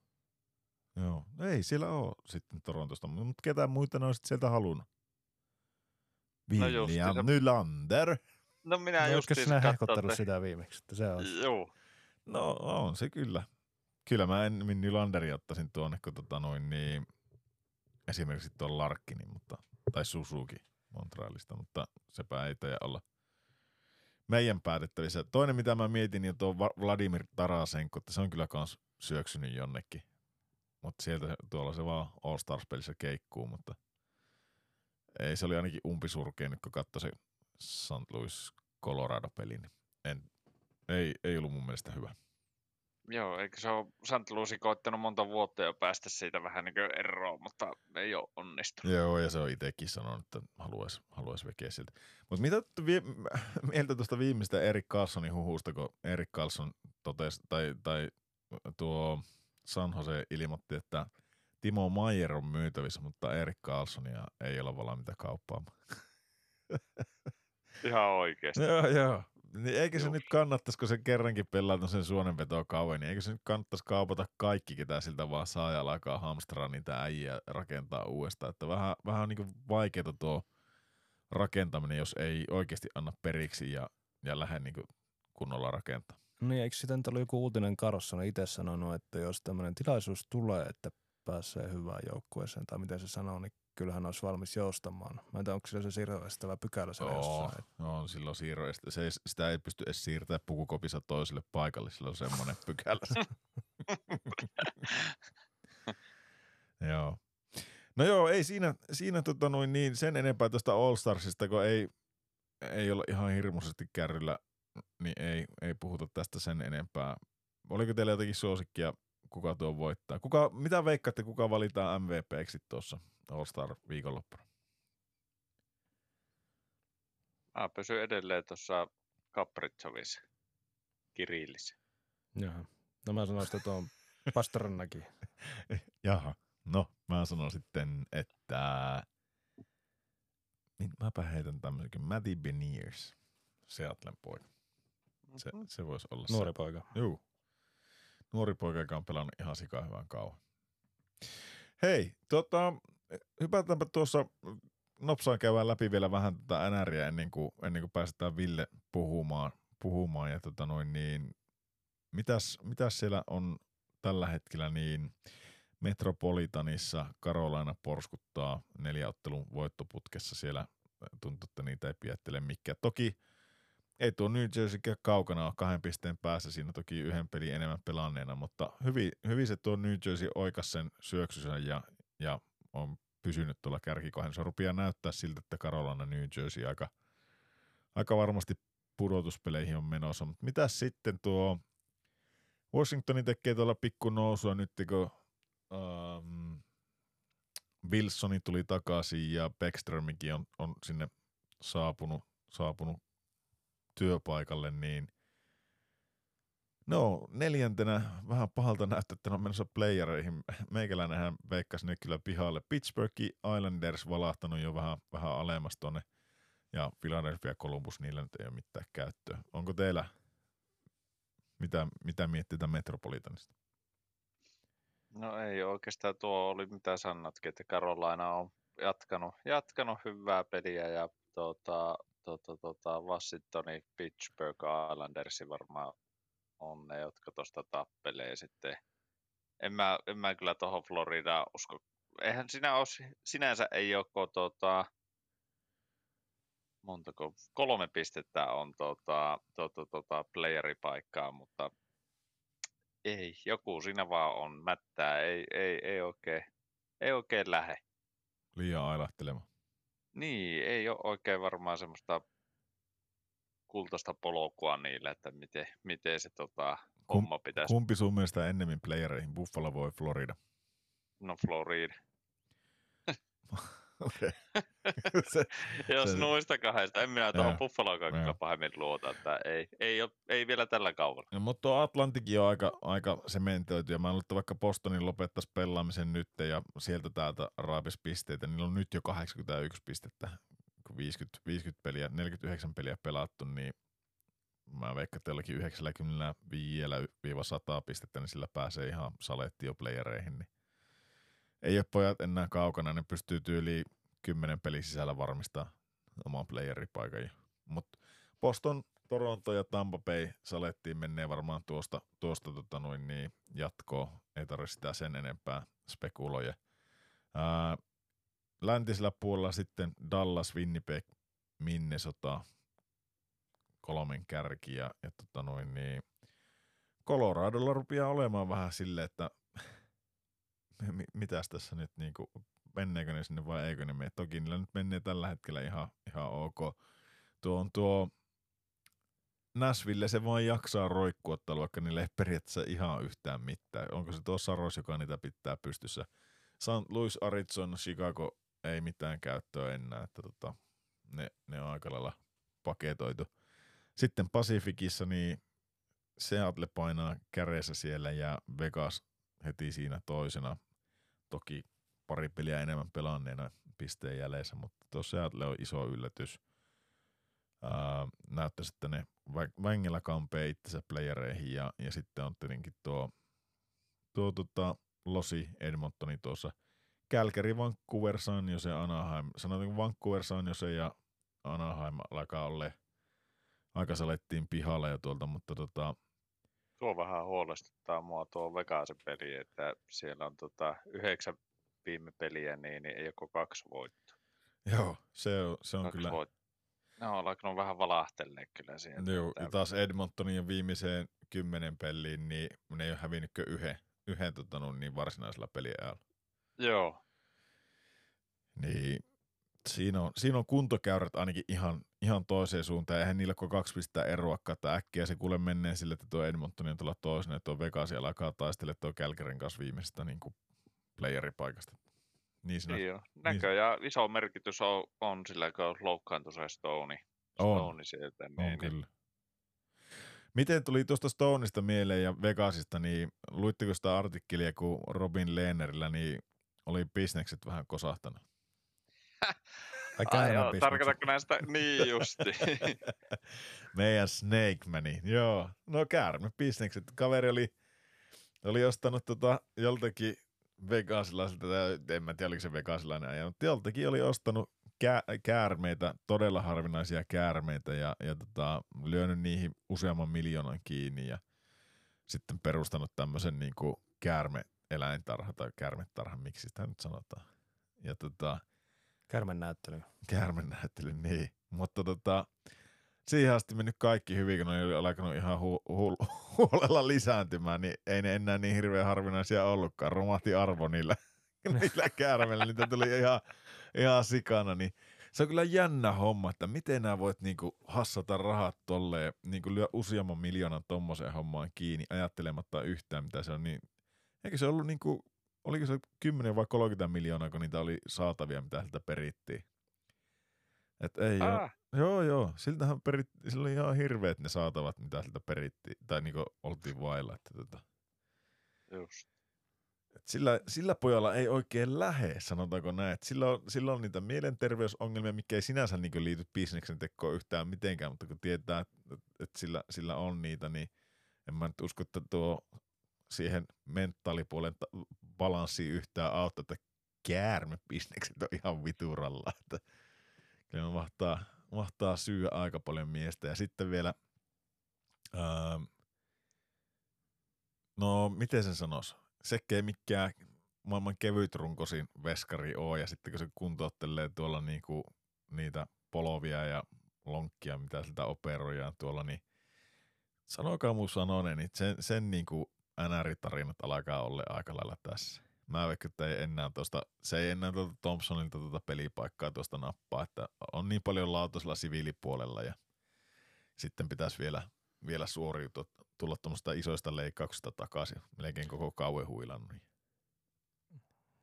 [SPEAKER 1] Joo, no ei siellä ole sitten Torontosta, mutta ketään muita ne on sitten sieltä halunnut.
[SPEAKER 2] No
[SPEAKER 1] William
[SPEAKER 2] justiinsa-
[SPEAKER 1] Nylander.
[SPEAKER 2] No minä
[SPEAKER 3] No,
[SPEAKER 2] no,
[SPEAKER 3] olisiko
[SPEAKER 2] justiin
[SPEAKER 3] sinä hehkottanut
[SPEAKER 2] että...
[SPEAKER 3] sitä viimeksi? Että se on.
[SPEAKER 2] Joo.
[SPEAKER 1] No on se kyllä. Kyllä mä ennemmin Nylanderia ottaisin tuonne, kun tota noin niin, esimerkiksi tuon Larkkinin, mutta, tai Suzuki Montrealista, mutta sepä ei taida olla meidän päätettävissä. Toinen, mitä mä mietin, niin on tuo Vladimir Tarasenko, että se on kyllä kans syöksynyt jonnekin. Mutta sieltä tuolla se vaan All Stars-pelissä keikkuu, mutta ei, se oli ainakin umpisurkea nyt, kun katsoi se St. Louis Colorado-peli, niin en, ei, ei ollut mun mielestä hyvä.
[SPEAKER 2] Joo, eikö se ole St. Lucie koittanut monta vuotta jo päästä siitä vähän niin eroon, mutta ei ole onnistunut.
[SPEAKER 1] Joo, ja se on itsekin sanonut, että haluaisi haluais vekeä siltä. Mutta mitä vie, mieltä tuosta viimeistä Erik Carlsonin huhusta, kun Erik Carlson totesi, tai, tai tuo San Jose ilmoitti, että Timo Maier on myytävissä, mutta Erik Carlsonia ei ole valmiita kauppaamaan.
[SPEAKER 2] Ihan oikeasti.
[SPEAKER 1] Joo, joo. Niin eikö se
[SPEAKER 2] Joo.
[SPEAKER 1] nyt kannattaisi, kun se kerrankin pelaa sen suonenvetoa kauan, niin eikö se nyt kannattaisi kaupata kaikki, ketä siltä vaan saa ja alkaa hamstraa niitä äijä rakentaa uudestaan. Että vähän, vähän on niin vaikeaa tuo rakentaminen, jos ei oikeasti anna periksi ja, ja lähde niin kunnolla rakentaa.
[SPEAKER 3] Niin, eikö sitten ollut joku uutinen Carlson itse sanonut, että jos tämmöinen tilaisuus tulee, että pääsee hyvään joukkueeseen, tai miten se sanoo, niin kyllähän olisi valmis joustamaan. Mä en tiedä, onko sillä se sirvestävä pykälä siellä
[SPEAKER 1] Joo,
[SPEAKER 3] jossain.
[SPEAKER 1] no on silloin siirro. ja sitä- Se ei, sitä ei pysty edes siirtämään pukukopissa toiselle paikalle, sillä on semmoinen pykälä. joo. No joo, ei siinä, siinä tota noin niin sen enempää tuosta All Starsista, kun ei, ei olla ihan hirmuisesti kärryllä, niin ei, ei puhuta tästä sen enempää. Oliko teillä jotakin suosikkia, kuka tuo voittaa? Kuka, mitä veikkaatte, kuka valitaan MVPksi tuossa All Star viikonloppuna?
[SPEAKER 2] Mä pysyn edelleen tuossa Caprichovissa, Kirillissä.
[SPEAKER 3] Jaha. No mä sanoin, että tuo on Pasternaki.
[SPEAKER 1] Jaha, no mä sanon sitten, että Min- mäpä heitän tämmöisen Matty Beniers, Seattlen poika. Se,
[SPEAKER 2] Mhm.
[SPEAKER 1] se voisi olla
[SPEAKER 3] Nuori poika.
[SPEAKER 1] se. Juu. Nuori poika, joka on pelannut ihan sika hyvän kauan. Hei, tota, hypätäänpä tuossa nopsaan käydään läpi vielä vähän tätä NRiä ennen kuin, ennen kuin päästään Ville puhumaan. puhumaan ja tota noin, niin, mitäs, mitäs siellä on tällä hetkellä niin Metropolitanissa Karolaina porskuttaa neljäottelun voittoputkessa siellä. Tuntuu, että niitä ei pidättele mikään. Toki ei tuo New Jerseykään kaukana ole kahden pisteen päässä siinä toki yhden pelin enemmän pelanneena, mutta hyvin, hyvin se tuo New Jersey oikas sen syöksynsä ja, ja on pysynyt tuolla kärkikohdassa. Se rupeaa näyttää siltä, että Carolina New Jersey aika, aika varmasti pudotuspeleihin on menossa. Mutta mitä sitten tuo Washingtoni tekee tuolla pikku nousua nyt, kun ähm, Wilsoni tuli takaisin ja Beckströmikin on, on sinne saapunut, saapunut työpaikalle, niin No, neljäntenä vähän pahalta näyttää, että on menossa playereihin. Meikäläinenhän veikkasi ne kyllä pihalle. Pittsburgh Islanders valahtanut jo vähän, vähän alemmas tuonne. Ja Philadelphia Columbus, niillä nyt ei ole mitään käyttöä. Onko teillä, mitä, mitä miettii tämän Metropolitanista?
[SPEAKER 2] No ei oikeastaan tuo oli mitä sanotkin, että Carolina on jatkanut, jatkanut hyvää peliä ja tuota, tuota, tuota, Washingtoni Pittsburgh Islandersi varmaan on ne, jotka tuosta tappelee sitten. En mä, en mä kyllä tuohon Floridaan usko. Eihän sinä ole, sinänsä ei ole tuota, montako, kolme pistettä on tuota, tuota, tuota playeripaikkaa, mutta ei, joku siinä vaan on mättää, ei, ei, ei oikein, ei oikein lähe.
[SPEAKER 1] Liian ailahtelema.
[SPEAKER 2] Niin, ei ole oikein varmaan semmoista kultaista polkua niille, että miten, miten se tota, homma pitäisi.
[SPEAKER 1] Kumpi sun mielestä ennemmin playereihin, Buffalo vai Florida?
[SPEAKER 2] No Florida.
[SPEAKER 1] Okei.
[SPEAKER 2] se, Jos se, noista kahdesta, en minä tuohon Buffaloon pahemmin luota, että ei, ei, ole, ei vielä tällä kaudella.
[SPEAKER 1] No, mutta tuo Atlantikin on aika, aika sementoitu, ja mä luulen, että vaikka Bostonin lopettaisi pelaamisen nyt, ja sieltä täältä raapis pisteitä, niin on nyt jo 81 pistettä, kun 50, 50 peliä, 49 peliä pelattu, niin mä veikkaan, että jollakin 95-100 pistettä, niin sillä pääsee ihan playereihin, niin ei ole pojat enää kaukana, ne pystyy tyyliin kymmenen pelin sisällä varmistaa oman playeripaikan. Mutta Boston, Toronto ja Tampa Bay salettiin menee varmaan tuosta, tuosta tota noin, niin jatkoa. Ei tarvitse sitä sen enempää spekuloja. Ää, läntisellä puolella sitten Dallas, Winnipeg, Minnesota, kolmen kärki ja, ja tota noin, niin Coloradolla rupeaa olemaan vähän silleen, että mitäs tässä nyt niin kuin, menneekö ne sinne vai eikö ne mene. Toki niillä nyt menee tällä hetkellä ihan, ihan ok. Tuo on tuo Nashville se vaan jaksaa roikkua, vaikka niille ei periaatteessa ihan yhtään mitään. Onko se tuo Saros, joka niitä pitää pystyssä? St. Louis, Arizona, Chicago ei mitään käyttöä enää, että tota, ne, ne on aika lailla paketoitu. Sitten Pacificissa niin Seattle painaa käreessä siellä ja Vegas heti siinä toisena toki pari peliä enemmän pelanneena pisteen jäljessä, mutta tuossa Seattle on iso yllätys. Ää, näyttäisi, että ne vängellä kampee itsensä playereihin ja, ja sitten on tietenkin tuo, tuo tota, Losi Edmontoni tuossa Kälkäri, Vancouver, San Jose, Anaheim. Sanotaan Vancouver, San Jose ja Anaheim alkaa olla aika salettiin ja tuolta, mutta tota,
[SPEAKER 2] Tuo vähän huolestuttaa mua tuo Vegasen peli, että siellä on tota yhdeksän viime peliä, niin, niin ei ole kaksi voittoa.
[SPEAKER 1] Joo, se on, se on kaksi kyllä. Voit...
[SPEAKER 2] Ne on alkanut vähän valahtelle kyllä
[SPEAKER 1] sieltä. Joo, ja taas Edmontonin viimeiseen kymmenen peliin, niin ne ei ole hävinnytkö yhden, yhden tota, niin varsinaisella peliajalla.
[SPEAKER 2] Joo.
[SPEAKER 1] Niin siinä on, siinä on kuntokäyrät ainakin ihan, ihan toiseen suuntaan. Eihän niillä kuin kaksi pistää eroakaan, että äkkiä se kuule menee sille, että tuo Edmonton on tuolla toisena, että tuo Vegas alkaa taistella tuo Kälkärin kanssa viimeisestä niin kuin playeripaikasta.
[SPEAKER 2] Niin, siinä, niin Näköjään niin, iso merkitys on, on sillä, kun loukkaantui se Stone. On, sieltä,
[SPEAKER 1] niin, on niin. kyllä. Miten tuli tuosta Stoneista mieleen ja Vegasista, niin luitteko sitä artikkelia, kun Robin Lehnerillä niin oli bisnekset vähän kosahtanut?
[SPEAKER 2] Ai joo, tarkoitatko näistä? Niin justi.
[SPEAKER 1] Meidän Snake Mani, joo. No bisnekset. Kaveri oli, oli ostanut tota joltakin vegasilaiselta, en mä tiedä oliko se vegasilainen ajan, mutta joltakin oli ostanut kä- käärmeitä, todella harvinaisia käärmeitä ja, ja tota, lyönyt niihin useamman miljoonan kiinni ja sitten perustanut tämmöisen niin kuin käärme-eläintarha tai käärmetarha, miksi sitä nyt sanotaan. Ja tota,
[SPEAKER 3] Kärmen näyttely.
[SPEAKER 1] Kärmen näyttely, niin. Mutta tota, siihen asti mennyt kaikki hyvin, kun ne oli alkanut ihan hu- hu- huolella lisääntymään, niin ei ne enää niin hirveän harvinaisia ollutkaan. Romahti arvo niillä, niillä käärmeillä, niitä tuli ihan, ihan sikana, niin se on kyllä jännä homma, että miten nämä voit niinku hassata rahat tolleen, niinku lyö useamman miljoonan tommoseen hommaan kiinni, ajattelematta yhtään mitä se on, niin eikö se ollut niinku oliko se 10 vai 30 miljoonaa, kun niitä oli saatavia, mitä sieltä perittiin. Et ei.
[SPEAKER 2] Ah,
[SPEAKER 1] Joo, joo. Siltähän perit, sillä oli ihan hirveet ne saatavat, mitä siltä perittiin, tai niinku oltiin vailla. Että tota,
[SPEAKER 2] just.
[SPEAKER 1] et sillä, sillä pojalla ei oikein lähe, sanotaanko näin. Et sillä, on, sillä on niitä mielenterveysongelmia, mikä ei sinänsä niinku liity bisneksen tekoon yhtään mitenkään, mutta kun tietää, että et sillä, sillä on niitä, niin en mä nyt usko, että tuo siihen mentaalipuolen balanssiin yhtään auttaa, että käärmebisnekset on ihan vituralla. Että kyllä ne mahtaa, mahtaa syö aika paljon miestä. Ja sitten vielä, ää, no miten sen sanois, sekä ei mikään maailman kevyt runkosin veskari oo, ja sitten kun se kuntouttelee tuolla niinku niitä polovia ja lonkkia, mitä siltä operoidaan tuolla, niin sanokaa mun sanonen, niin sen, sen niinku NR-tarinat alkaa olla aika lailla tässä. Mä vaikka, että ei enää tosta, se ei enää tuota Thompsonilta tuota pelipaikkaa tuosta nappaa, että on niin paljon lautasella siviilipuolella ja sitten pitäisi vielä, vielä suoriutua, tulla tuommoista isoista leikkauksista takaisin, melkein koko kauan huilannut.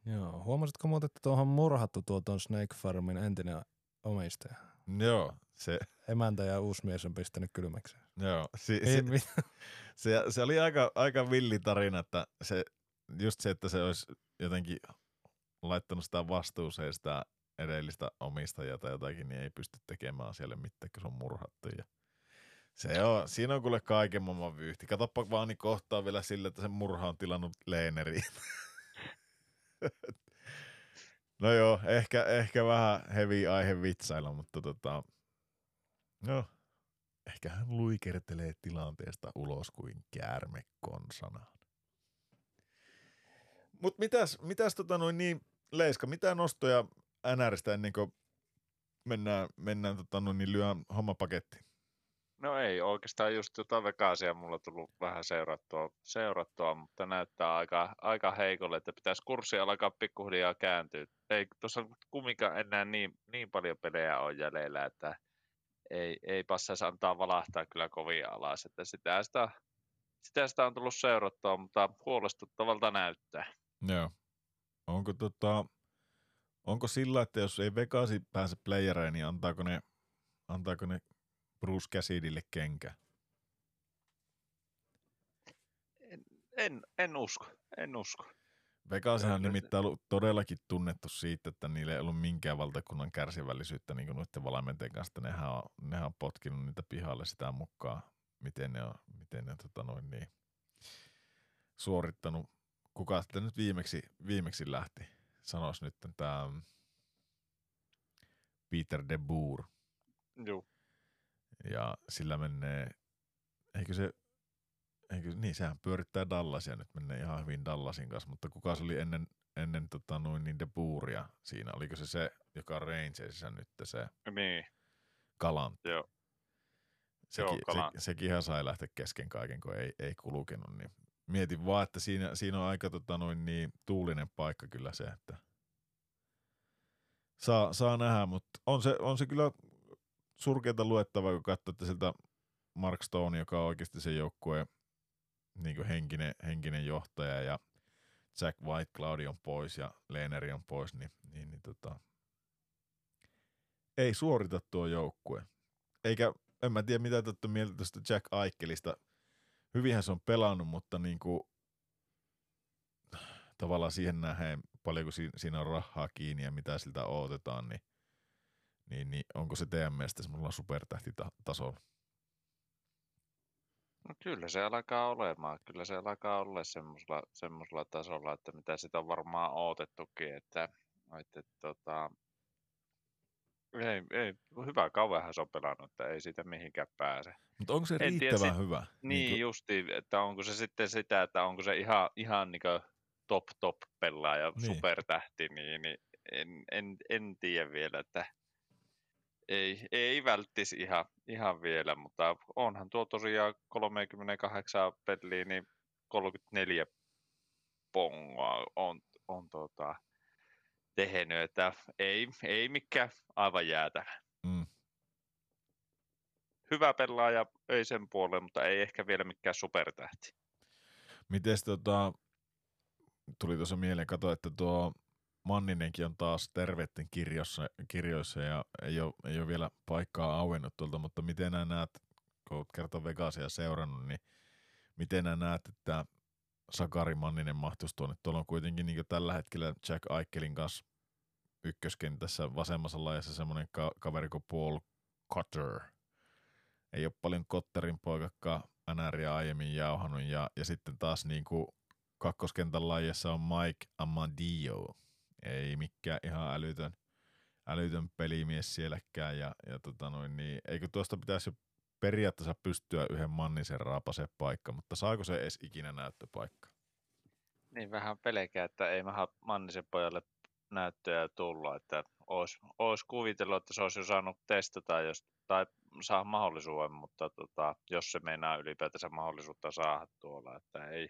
[SPEAKER 3] Joo, huomasitko muuten, että tuohon murhattu tuo tuon Snake Farmin entinen omistaja?
[SPEAKER 1] Joo, se,
[SPEAKER 3] Emäntä ja uusi mies on pistänyt kylmäksi.
[SPEAKER 1] joo, si,
[SPEAKER 3] Ei,
[SPEAKER 1] si,
[SPEAKER 3] mit-
[SPEAKER 1] se, se, oli aika, aika villi tarina, että se, just se, että se olisi jotenkin laittanut sitä vastuuseen sitä edellistä omistajaa tai jotakin, niin ei pysty tekemään asialle mitään, kun se on murhattu. Ja se on, siinä on kuule kaiken maailman vyyhti. Katoppa vaan niin kohtaa vielä sille, että se murha on tilannut leeneriin. no joo, ehkä, ehkä vähän heavy aihe vitsailla, mutta tota, no, ehkä hän luikertelee tilanteesta ulos kuin käärme konsanaan. Mut mitäs, mitäs tota noin niin, Leiska, mitä nostoja NRistä ennen kuin mennään, mennään tota noin niin lyön hommapaketti?
[SPEAKER 2] No ei, oikeastaan just tota Vegasia mulla on tullut vähän seurattua, seurattua mutta näyttää aika, aika heikolle, että pitäisi kurssi alkaa pikkuhiljaa kääntyä. Ei tuossa kumminkaan enää niin, niin paljon pelejä on jäljellä, että ei, ei passaisi antaa valahtaa kyllä kovin alas. Että sitä, sitä, sitä, sitä on tullut seurattua, mutta huolestuttavalta näyttää.
[SPEAKER 1] Joo. Onko tota, onko sillä, että jos ei Vegasi pääse playereen, niin antaako ne, antaako ne Bruce Cassidille kenkä?
[SPEAKER 2] En, en usko, en usko.
[SPEAKER 1] Vegashan on nimittäin ollut todellakin tunnettu siitä, että niillä ei ollut minkään valtakunnan kärsivällisyyttä niin kuin noiden valmentajien kanssa. että Nehän on, nehän on potkinut niitä pihalle sitä mukaan, miten ne on, miten ne, tota noin, niin, suorittanut. Kuka sitten nyt viimeksi, viimeksi lähti? Sanois nyt tämä Peter de Boer.
[SPEAKER 2] Joo.
[SPEAKER 1] Ja sillä menee, eikö se, eikö, niin sehän pyörittää Dallasia, nyt menee ihan hyvin Dallasin kanssa, mutta kuka se oli ennen, ennen tota noin, niin De Boeria siinä? Oliko se se, joka on Rangersissa nyt se
[SPEAKER 2] Niin,
[SPEAKER 1] Kalant?
[SPEAKER 2] joo.
[SPEAKER 1] Sekin,
[SPEAKER 2] Joo, Galant.
[SPEAKER 1] se, sekin ihan sai lähteä kesken kaiken, kun ei, ei kulkenut. Niin mietin vaan, että siinä, siinä on aika tota noin, niin, tuulinen paikka kyllä se, että saa, saa nähdä, mutta on se, on se kyllä surkeata luettavaa, kun katsoo, että siltä Mark Stone, joka on oikeasti se joukkueen niin henkinen, henkinen johtaja ja Jack White, Claudio on pois ja Leeneri on pois, niin, niin, niin tota, ei suorita tuo joukkue. Eikä, en mä tiedä mitä olette mieltä tuosta Jack Aikkelista. Hyvinhän se on pelannut, mutta niin kuin, tavallaan siihen nähden, paljonko si- siinä on rahaa kiinni ja mitä siltä odotetaan, niin, niin, niin onko se teidän mielestä semmoilla supertähtitasolla?
[SPEAKER 2] No kyllä se alkaa olemaan. Kyllä se alkaa olla semmoisella, semmoisella tasolla, että mitä sitä on varmaan odotettukin, että, että tota, ei, ei, hyvä kauanhan se on pelannut, että ei siitä mihinkään pääse.
[SPEAKER 1] Mutta onko se
[SPEAKER 2] En tiedä,
[SPEAKER 1] riittävän
[SPEAKER 2] sit-
[SPEAKER 1] hyvä?
[SPEAKER 2] Niin,
[SPEAKER 1] kuin-
[SPEAKER 2] justi, että onko se sitten sitä, että onko se ihan, ihan niin top top pelaaja,
[SPEAKER 1] Niin.
[SPEAKER 2] supertähti, niin, niin en, en, en tiedä vielä, että ei, ei välttis ihan, ihan vielä, mutta onhan tuo tosiaan 38 peliä, niin 34 pongoa on, on tota, tehnyt, että ei, ei mikään aivan jäätävä.
[SPEAKER 1] Mm.
[SPEAKER 2] Hyvä pelaaja, ei sen puoleen, mutta ei ehkä vielä mikään supertähti.
[SPEAKER 1] Mites tota, tuli tuossa mieleen, kato, että tuo Manninenkin on taas terveitten kirjoissa, kirjoissa ja ei ole, ei ole vielä paikkaa auennut tuolta, mutta miten nämä näet, kun olet kertaa Vegasia seurannut, niin miten nämä näet, että Sakari Manninen mahtuisi tuonne? Tuolla on kuitenkin niin tällä hetkellä Jack Aikelin kanssa ykköskentässä vasemmassa laajassa semmoinen ka- kaveri kuin Paul Cutter. Ei ole paljon Kotterin poikakka NRiä aiemmin jauhannut ja, ja sitten taas niin kuin kakkoskentän laajassa on Mike Amadio. Ei mikään ihan älytön, älytön pelimies sielläkään ja, ja tota noin, niin, eikö tuosta pitäisi periaatteessa pystyä yhden mannisen raapaseen paikka, mutta saako se edes ikinä näyttöpaikka?
[SPEAKER 2] Niin vähän pelkää, että ei mä Mannisen pojalle näyttöjä tullut, että olisi, olisi kuvitellut, että se olisi jo saanut testata jos, tai saa mahdollisuuden, mutta tota, jos se meinaa ylipäätänsä mahdollisuutta saada tuolla, että ei,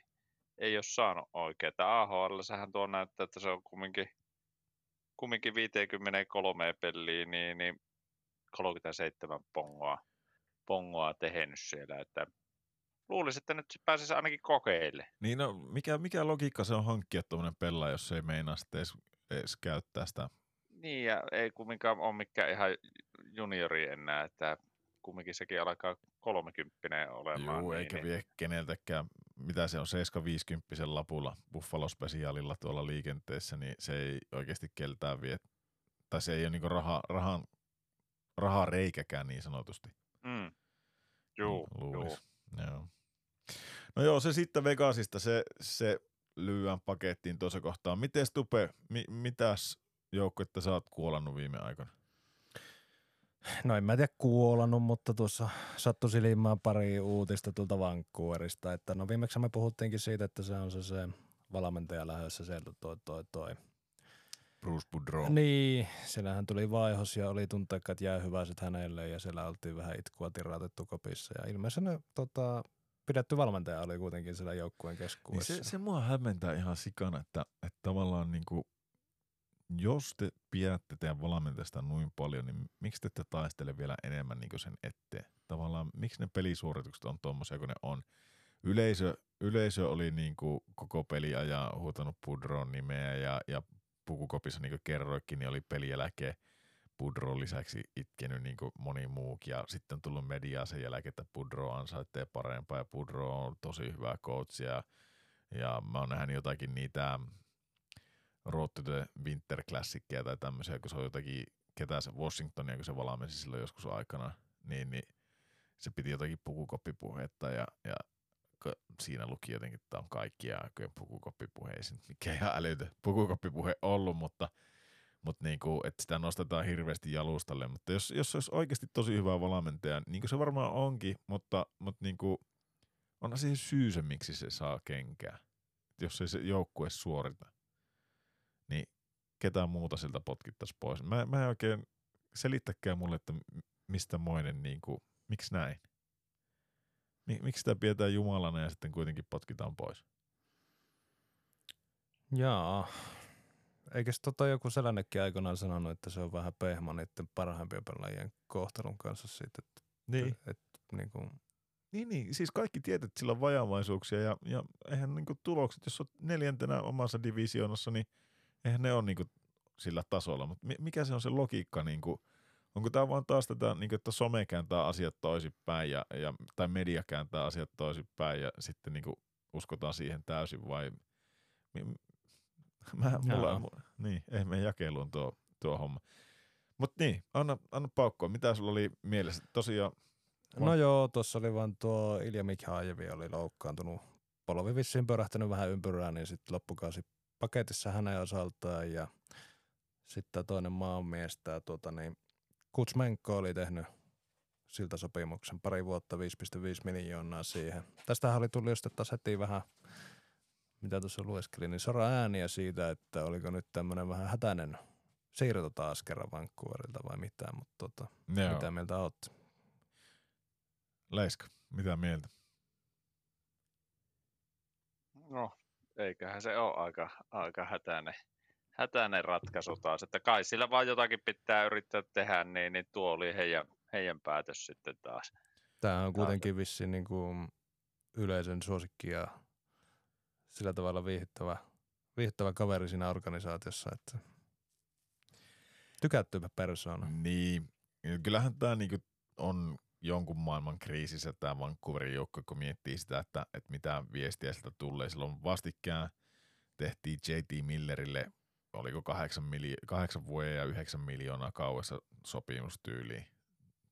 [SPEAKER 2] ei ole saanut oikein. Että AHL sähän tuo näyttää, että se on kumminkin, kumminkin 53 peliä, niin, niin 37 pongoa, pongoa tehnyt siellä, että luulisin, että nyt se pääsisi ainakin kokeille.
[SPEAKER 1] Niin no, mikä, mikä logiikka se on hankkia tuommoinen pelaaja, jos ei meinaa sitten edes, edes käyttää sitä?
[SPEAKER 2] Niin, ja ei kumminkaan ole mikään ihan juniori enää, että kumminkin sekin alkaa 30 olemaan.
[SPEAKER 1] Joo,
[SPEAKER 2] niin,
[SPEAKER 1] eikä
[SPEAKER 2] niin.
[SPEAKER 1] vie keneltäkään, mitä se on, 750 lapulla Buffalo Specialilla tuolla liikenteessä, niin se ei oikeasti keltään vie, tai se ei ole niinku raha, rahan, rahaa reikäkään niin sanotusti.
[SPEAKER 2] Mm. Juu,
[SPEAKER 1] luulis.
[SPEAKER 2] juu.
[SPEAKER 1] Joo. No joo, se sitten Vegasista, se, se lyöään pakettiin tuossa kohtaa. Miten Stupe, mi, mitäs joukkuetta sä oot kuolannut viime aikoina?
[SPEAKER 3] No en mä tiedä kuolannut, mutta tuossa sattui silmään pari uutista tuolta Vancouverista. Että no viimeksi me puhuttiinkin siitä, että se on se, se valmentaja lähdössä sieltä toi, toi, toi.
[SPEAKER 1] Bruce Boudreau.
[SPEAKER 3] Niin, siellähän tuli vaihos ja oli tunteikkaat jäähyväiset hänelle ja siellä oltiin vähän itkua tirautettu kopissa. Ja ilmeisesti tota, pidetty valmentaja oli kuitenkin siellä joukkueen
[SPEAKER 1] Niin
[SPEAKER 3] keskuudessa.
[SPEAKER 1] se, se mua hämmentää ihan sikana, että, että tavallaan niinku, jos te pidätte teidän valmentajasta noin paljon, niin miksi te ette taistele vielä enemmän niinku sen eteen? Tavallaan miksi ne pelisuoritukset on tuommoisia kuin ne on? Yleisö, yleisö oli niinku koko peliajan huutanut Pudron nimeä ja, ja pukukopissa niin kuin kerroikin, niin oli pelieläke Pudron lisäksi itkenyt niin kuin moni muukin. Ja sitten on tullut mediaa sen jälkeen, että Pudro ansaitsee parempaa ja Pudro on tosi hyvä coach. Ja, ja mä oon nähnyt jotakin niitä Road to the Winter Classicia tai tämmöisiä, kun se on jotakin, ketä se Washingtonia, kun se valmensi silloin joskus aikana, niin, niin se piti jotakin pukukoppipuhetta ja, ja siinä luki jotenkin, että on kaikkia aikojen pukukoppipuhe, ei se nyt mikään ihan älytö pukukoppipuhe ollut, mutta, mutta niin kuin, että sitä nostetaan hirveästi jalustalle, mutta jos, jos olisi oikeasti tosi hyvä valmentaja, niin kuin se varmaan onkin, mutta, mutta niin kuin, onhan siihen syy se, miksi se saa kenkää, jos ei se joukkue suorita, ketään muuta siltä potkittaisi pois. Mä, mä en oikein selittäkään mulle, että mistä moinen, niin kuin, miksi näin? Mi- miksi sitä pidetään jumalana ja sitten kuitenkin potkitaan pois?
[SPEAKER 3] Jaa. Eikös tota joku sellainenkin aikanaan sanonut, että se on vähän pehmo niiden parhaimpien pelaajien kohtelun kanssa siitä, että,
[SPEAKER 1] Niin.
[SPEAKER 3] että niin kuin,
[SPEAKER 1] Niin, niin, siis kaikki tietävät, että sillä on vajavaisuuksia ja, ja eihän niinku tulokset, jos olet neljäntenä omassa divisioonassa, niin eihän ne ole niinku sillä tasolla. Mutta mikä se on se logiikka, niinku, onko tämä vaan taas tätä, niinku, että some kääntää asiat toisinpäin ja, ja, tai media kääntää asiat toisinpäin ja sitten niinku, uskotaan siihen täysin vai mä, mulla,
[SPEAKER 3] Jaa.
[SPEAKER 1] mu, niin, ei mene jakeluun tuo, tuo homma. Mutta niin, anna, anna paukkoa. Mitä sulla oli mielessä? Tosiaan
[SPEAKER 3] No joo, tuossa oli vaan tuo Ilja Mikhajevi oli loukkaantunut. Polvi vissiin pörähtänyt vähän ympyrää, niin sitten loppukausi paketissa hänen osaltaan ja sitten toinen maanmies, tää tuota niin, Kutsmenko oli tehnyt siltä sopimuksen pari vuotta 5,5 miljoonaa siihen. Tästähän oli tullut just taas heti vähän, mitä tuossa lueskelin, niin sora ääniä siitä, että oliko nyt tämmöinen vähän hätäinen siirto taas kerran Vancouverilta vai mitä, mutta tota,
[SPEAKER 1] Joo.
[SPEAKER 3] mitä mieltä olette?
[SPEAKER 1] Leiska, mitä mieltä?
[SPEAKER 2] No, eiköhän se ole aika, aika hätäinen, hätäinen ratkaisu taas. Että kai sillä vaan jotakin pitää yrittää tehdä, niin, niin tuo oli heidän, heidän päätös sitten taas.
[SPEAKER 3] Tämä on kuitenkin vissiin niin kuin yleisön suosikki ja sillä tavalla viihdyttävä, viihdyttävä kaveri siinä organisaatiossa, että tykättyvä persoona.
[SPEAKER 1] Niin, kyllähän tämä niinku on jonkun maailman kriisissä tämä Vancouverin joukko, kun miettii sitä, että, että mitä viestiä sieltä tulee. Silloin vastikään tehtiin JT Millerille, oliko kahdeksan, miljo- kahdeksan vuoden ja yhdeksän miljoonaa kauessa sopimustyyli,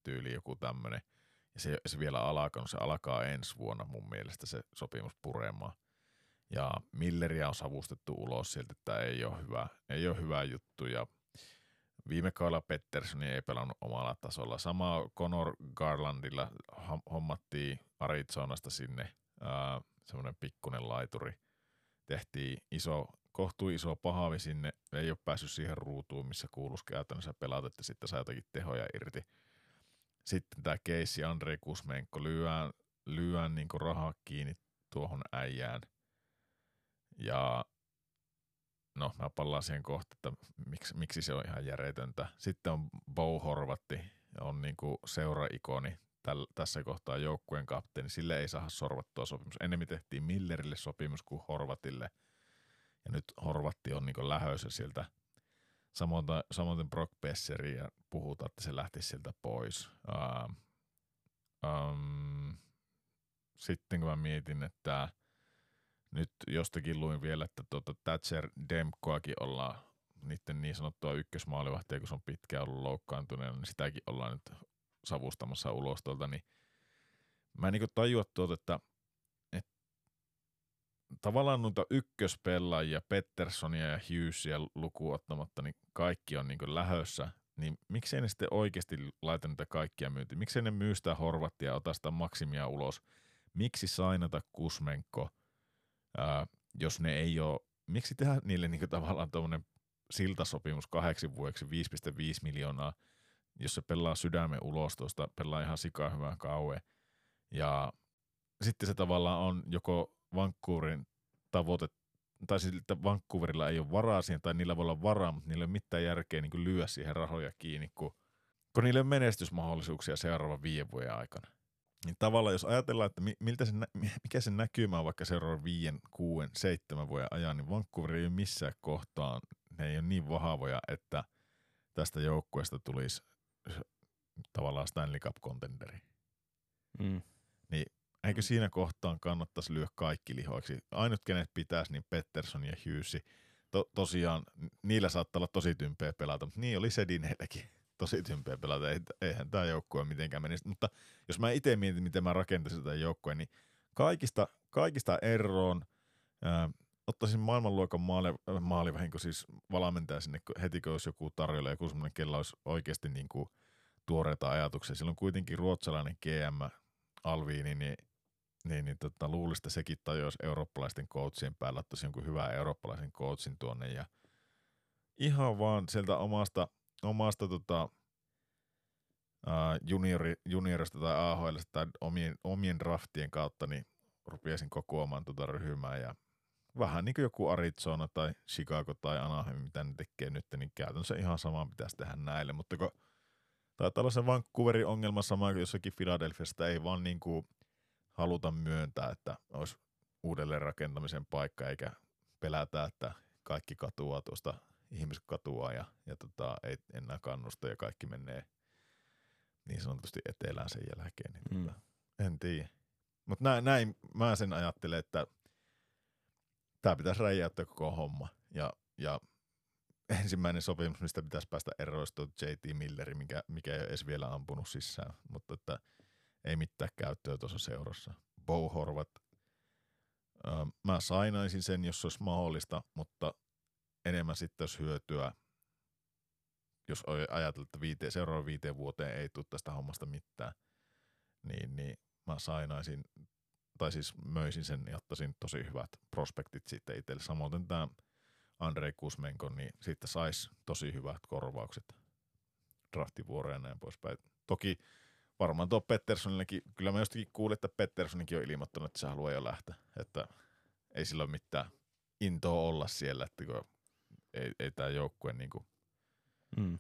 [SPEAKER 1] tyyli joku tämmöinen. Ja se, se vielä alkaa, se alkaa ensi vuonna mun mielestä se sopimus puremaan. Ja Milleria on savustettu ulos sieltä, että ei ole hyvä, ei ole hyvä juttu. Ja viime kaudella Petterssoni ei pelannut omalla tasolla. Sama Conor Garlandilla hommattiin Arizonasta sinne semmoinen pikkunen laituri. Tehtiin iso, kohtuu iso pahavi sinne, ei ole päässyt siihen ruutuun, missä kuuluisi käytännössä pelata, että sitten saa jotakin tehoja irti. Sitten tämä keissi Andrei Kusmenko lyöään, lyöään niin rahaa kiinni tuohon äijään. Ja no mä pallaan siihen kohta, että miksi, miksi se on ihan järjetöntä. Sitten on Bo Horvatti, on niinku seura-ikoni täl, tässä kohtaa joukkueen kapteeni. Sille ei saa sorvattua sopimus. Ennemmin tehtiin Millerille sopimus kuin Horvatille. Ja nyt Horvatti on niinku lähössä sieltä. Samoin, samoin Brock Besseri ja puhutaan, että se lähti sieltä pois. Uh, um, sitten kun mä mietin, että nyt jostakin luin vielä, että tuota Thatcher Demkoakin ollaan niiden niin sanottua ykkösmaalivahtia, kun se on pitkään ollut loukkaantuneena, niin sitäkin ollaan nyt savustamassa ulos tuolta, niin mä en niin tajua tuota, että, että tavallaan noita ykköspelaajia, Petterssonia ja Hughesia lukuun ottamatta, niin kaikki on niin lähössä, niin miksei ne sitten oikeasti laita niitä kaikkia myyntiin? Miksei ne myy sitä Horvattia ota sitä maksimia ulos? Miksi sainata Kusmenko – ää, jos ne ei ole, miksi tehdä niille niin tavallaan tuommoinen siltasopimus kahdeksi vuodeksi 5,5 miljoonaa, jos se pelaa sydämen ulos tuosta, pelaa ihan sikaa hyvää kauan. Ja sitten se tavallaan on joko Vancouverin tavoite, tai siis että Vancouverilla ei ole varaa siihen, tai niillä voi olla varaa, mutta niillä ei ole mitään järkeä niin lyödä siihen rahoja kiinni, kun, kun niillä on menestysmahdollisuuksia seuraavan viiden vuoden aikana. Niin tavallaan jos ajatellaan, että miltä se, mikä se näkymä on vaikka seuraavan viien, kuuden, seitsemän vuoden ajan, niin Vancouver ei ole missään kohtaan, ne ei ole niin vahvoja, että tästä joukkueesta tulisi tavallaan Stanley Cup contenderi. Mm. Niin eikö siinä kohtaan kannattaisi lyö kaikki lihoiksi? Ainut kenet pitäisi, niin Pettersson ja Hughes. To, tosiaan, niillä saattaa olla tosi tympeä pelata, mutta niin oli Sedineilläkin tosi tympeä pelata. Eihän tämä joukkue mitenkään menisi. Mutta jos mä itse mietin, miten mä rakentaisin tätä joukkueen, niin kaikista, kaikista eroon äh, ottaisin maailmanluokan maali, maalivahinko siis valmentaja sinne heti, kun olisi joku tarjolla, joku semmoinen, kella olisi oikeasti niin kuin tuoreita ajatuksia. Silloin kuitenkin ruotsalainen GM Alviini, niin niin, niin tota, luulisi, että sekin tajuisi eurooppalaisten coachien päällä, ottaisi jonkun hyvän eurooppalaisen coachin tuonne ja ihan vaan sieltä omasta omasta tota, juniori, juniorista tai AHL tai omien, omien draftien kautta, niin rupesin kokoamaan tuota ryhmää ja vähän niin kuin joku Arizona tai Chicago tai Anaheim, mitä ne tekee nyt, niin käytännössä ihan sama pitäisi tehdä näille, mutta kun taitaa olla se Vancouverin ongelma sama kuin jossakin Philadelphiasta, ei vaan niin kuin haluta myöntää, että olisi uudelleen rakentamisen paikka, eikä pelätä, että kaikki katuaa tuosta ihmiset katuaa ja, ja tota, ei enää kannusta ja kaikki menee niin sanotusti etelään sen jälkeen. Niin mm. tota, en tiedä. Mutta näin, näin mä sen ajattelen, että tämä pitäisi räjäyttää koko homma. Ja, ja ensimmäinen sopimus, mistä pitäisi päästä eroista on JT Milleri, mikä, mikä ei ole edes vielä ampunut sisään. Mutta että ei mitään käyttöä tuossa seurassa. Bo Horvat, mä sainaisin sen, jos olisi mahdollista, mutta enemmän sitten jos hyötyä, jos ajatellaan, että viite, seuraavan viiteen vuoteen ei tule tästä hommasta mitään, niin, niin mä sainaisin, tai siis möisin sen ja ottaisin tosi hyvät prospektit sitten itselle. Samoin tämä Andrei Kusmenko, niin siitä saisi tosi hyvät korvaukset draftivuoroja ja näin poispäin. Toki varmaan tuo Petterssonillekin, kyllä mä jostakin kuulin, että Petterssonikin on ilmoittanut, että se haluaa jo lähteä, että ei sillä ole mitään intoa olla siellä, että kun ei, ei tämä joukkue niinku mm.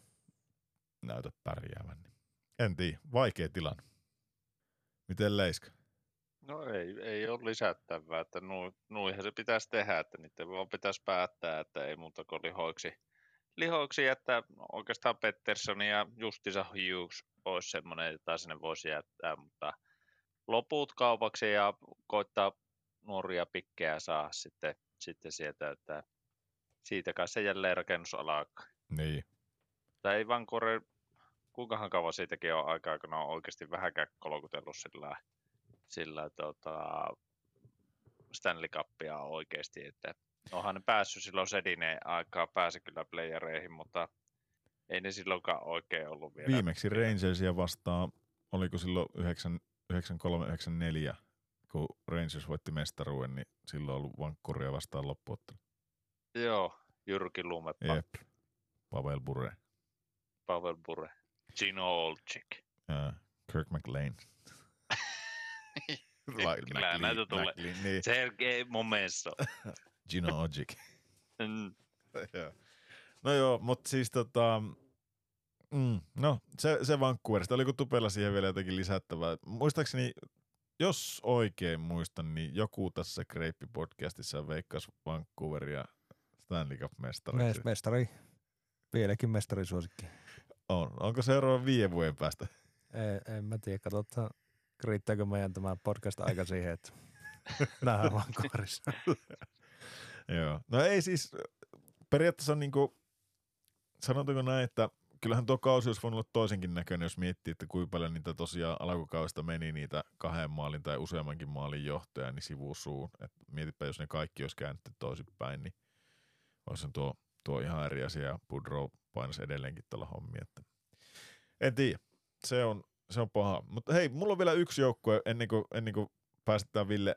[SPEAKER 1] näytä pärjäävän. Niin. En tiedä, vaikea tilanne. Miten Leiska?
[SPEAKER 2] No ei, ei ole lisättävää, että nu, nuihan se pitäisi tehdä, että niiden vaan pitäisi päättää, että ei muuta kuin lihoiksi, lihoiksi että oikeastaan Pettersson ja Justisa Hughes olisi semmoinen, jota sinne voisi jättää, mutta loput kaupaksi ja koittaa nuoria pikkejä saa sitten, sitten sieltä, että siitä kai se jälleen rakennus alkaa.
[SPEAKER 1] Niin.
[SPEAKER 2] Tai ei kore, kuinkahan kauan siitäkin on aikaa, kun on oikeasti vähänkään kolkutellut sillä, sillä tota, Stanley Cupia oikeasti, että onhan ne päässyt silloin Sedineen aikaa, pääsi kyllä playereihin, mutta ei ne silloinkaan oikein ollut vielä.
[SPEAKER 1] Viimeksi Rangersia vastaan, oliko silloin 93-94, kun Rangers voitti mestaruuden, niin silloin on ollut vankkuria vastaan loppuottelu.
[SPEAKER 2] Joo, Jyrki Lume,
[SPEAKER 1] Jep. Pavel Bure.
[SPEAKER 2] Pavel Bure, Gino Olczyk.
[SPEAKER 1] Ja Kirk McLean.
[SPEAKER 2] Kyllä näitä tulee.
[SPEAKER 1] McLean, niin.
[SPEAKER 2] Sergei Momenso.
[SPEAKER 1] Gino Ojic.
[SPEAKER 2] Mm,
[SPEAKER 1] no joo, mutta siis tota, mm, no se, se Vancouverista, oliko Tupella siihen vielä jotakin lisättävää? Muistaakseni, jos oikein muistan, niin joku tässä Kreippi-podcastissa veikkasi Vancouveria Stanley Cup-mestariksi.
[SPEAKER 3] Mes- mestari. Vieläkin mestarisuosikki.
[SPEAKER 1] On. Onko seuraava viiden vuoden päästä?
[SPEAKER 3] Ei, en mä tiedä, katsotaan riittääkö meidän tämä podcast aika siihen, että nähdään Vancouverissa.
[SPEAKER 1] Joo. No ei siis, periaatteessa on niinku, sanotaanko näin, että kyllähän tuo kausi olisi voinut olla toisenkin näköinen, jos miettii, että kuinka paljon niitä tosiaan alkukaudesta meni niitä kahden maalin tai useammankin maalin johtoja niin sivusuun. Et mietipä, jos ne kaikki olisi käännetty toisinpäin, niin olisi tuo, tuo ihan eri asia ja Pudrow painasi edelleenkin tällä hommia. Että en tiedä, se on, se on paha. Mutta hei, mulla on vielä yksi joukkue ennen kuin, ennen kuin päästetään Ville,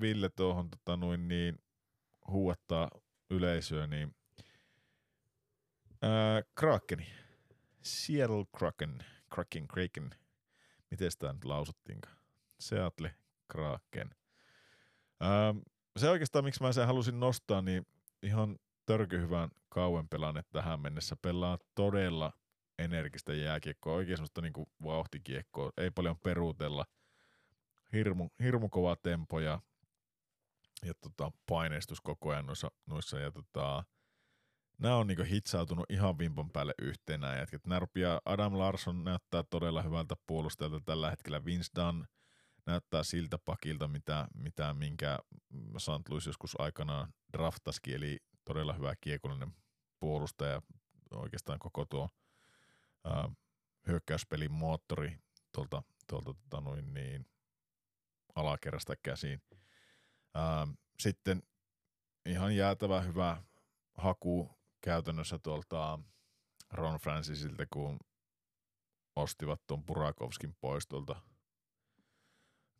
[SPEAKER 1] Ville tuohon tota, noin niin, huuattaa yleisöä, niin ää, Krakeni. Seattle Kraken. Kraken, Kraken. Miten sitä nyt lausuttiinkaan? Seattle Kraken. Ää, se oikeastaan, miksi mä sen halusin nostaa, niin ihan törkyhyvän kauan pelanne tähän mennessä. Pelaa todella energistä jääkiekkoa, oikein semmoista niinku vauhtikiekkoa, ei paljon peruutella. Hirmu, hirmu kova tempo ja, ja tota, paineistus koko ajan noissa, noissa ja tota, nämä on niinku hitsautunut ihan vimpan päälle yhteen nämä jätkät. Nämä rupeaa, Adam Larsson näyttää todella hyvältä puolustajalta tällä hetkellä. Vince Dunn näyttää siltä pakilta, mitä, mitä minkä St. Louis joskus aikanaan draftaskin, eli todella hyvä kiekollinen puolustaja, oikeastaan koko tuo ää, hyökkäyspelin moottori tuolta, tuolta tota noin niin, alakerrasta käsiin. Ää, sitten ihan jäätävä hyvä haku käytännössä tuolta Ron Francisilta, kun ostivat tuon Burakovskin pois tuolta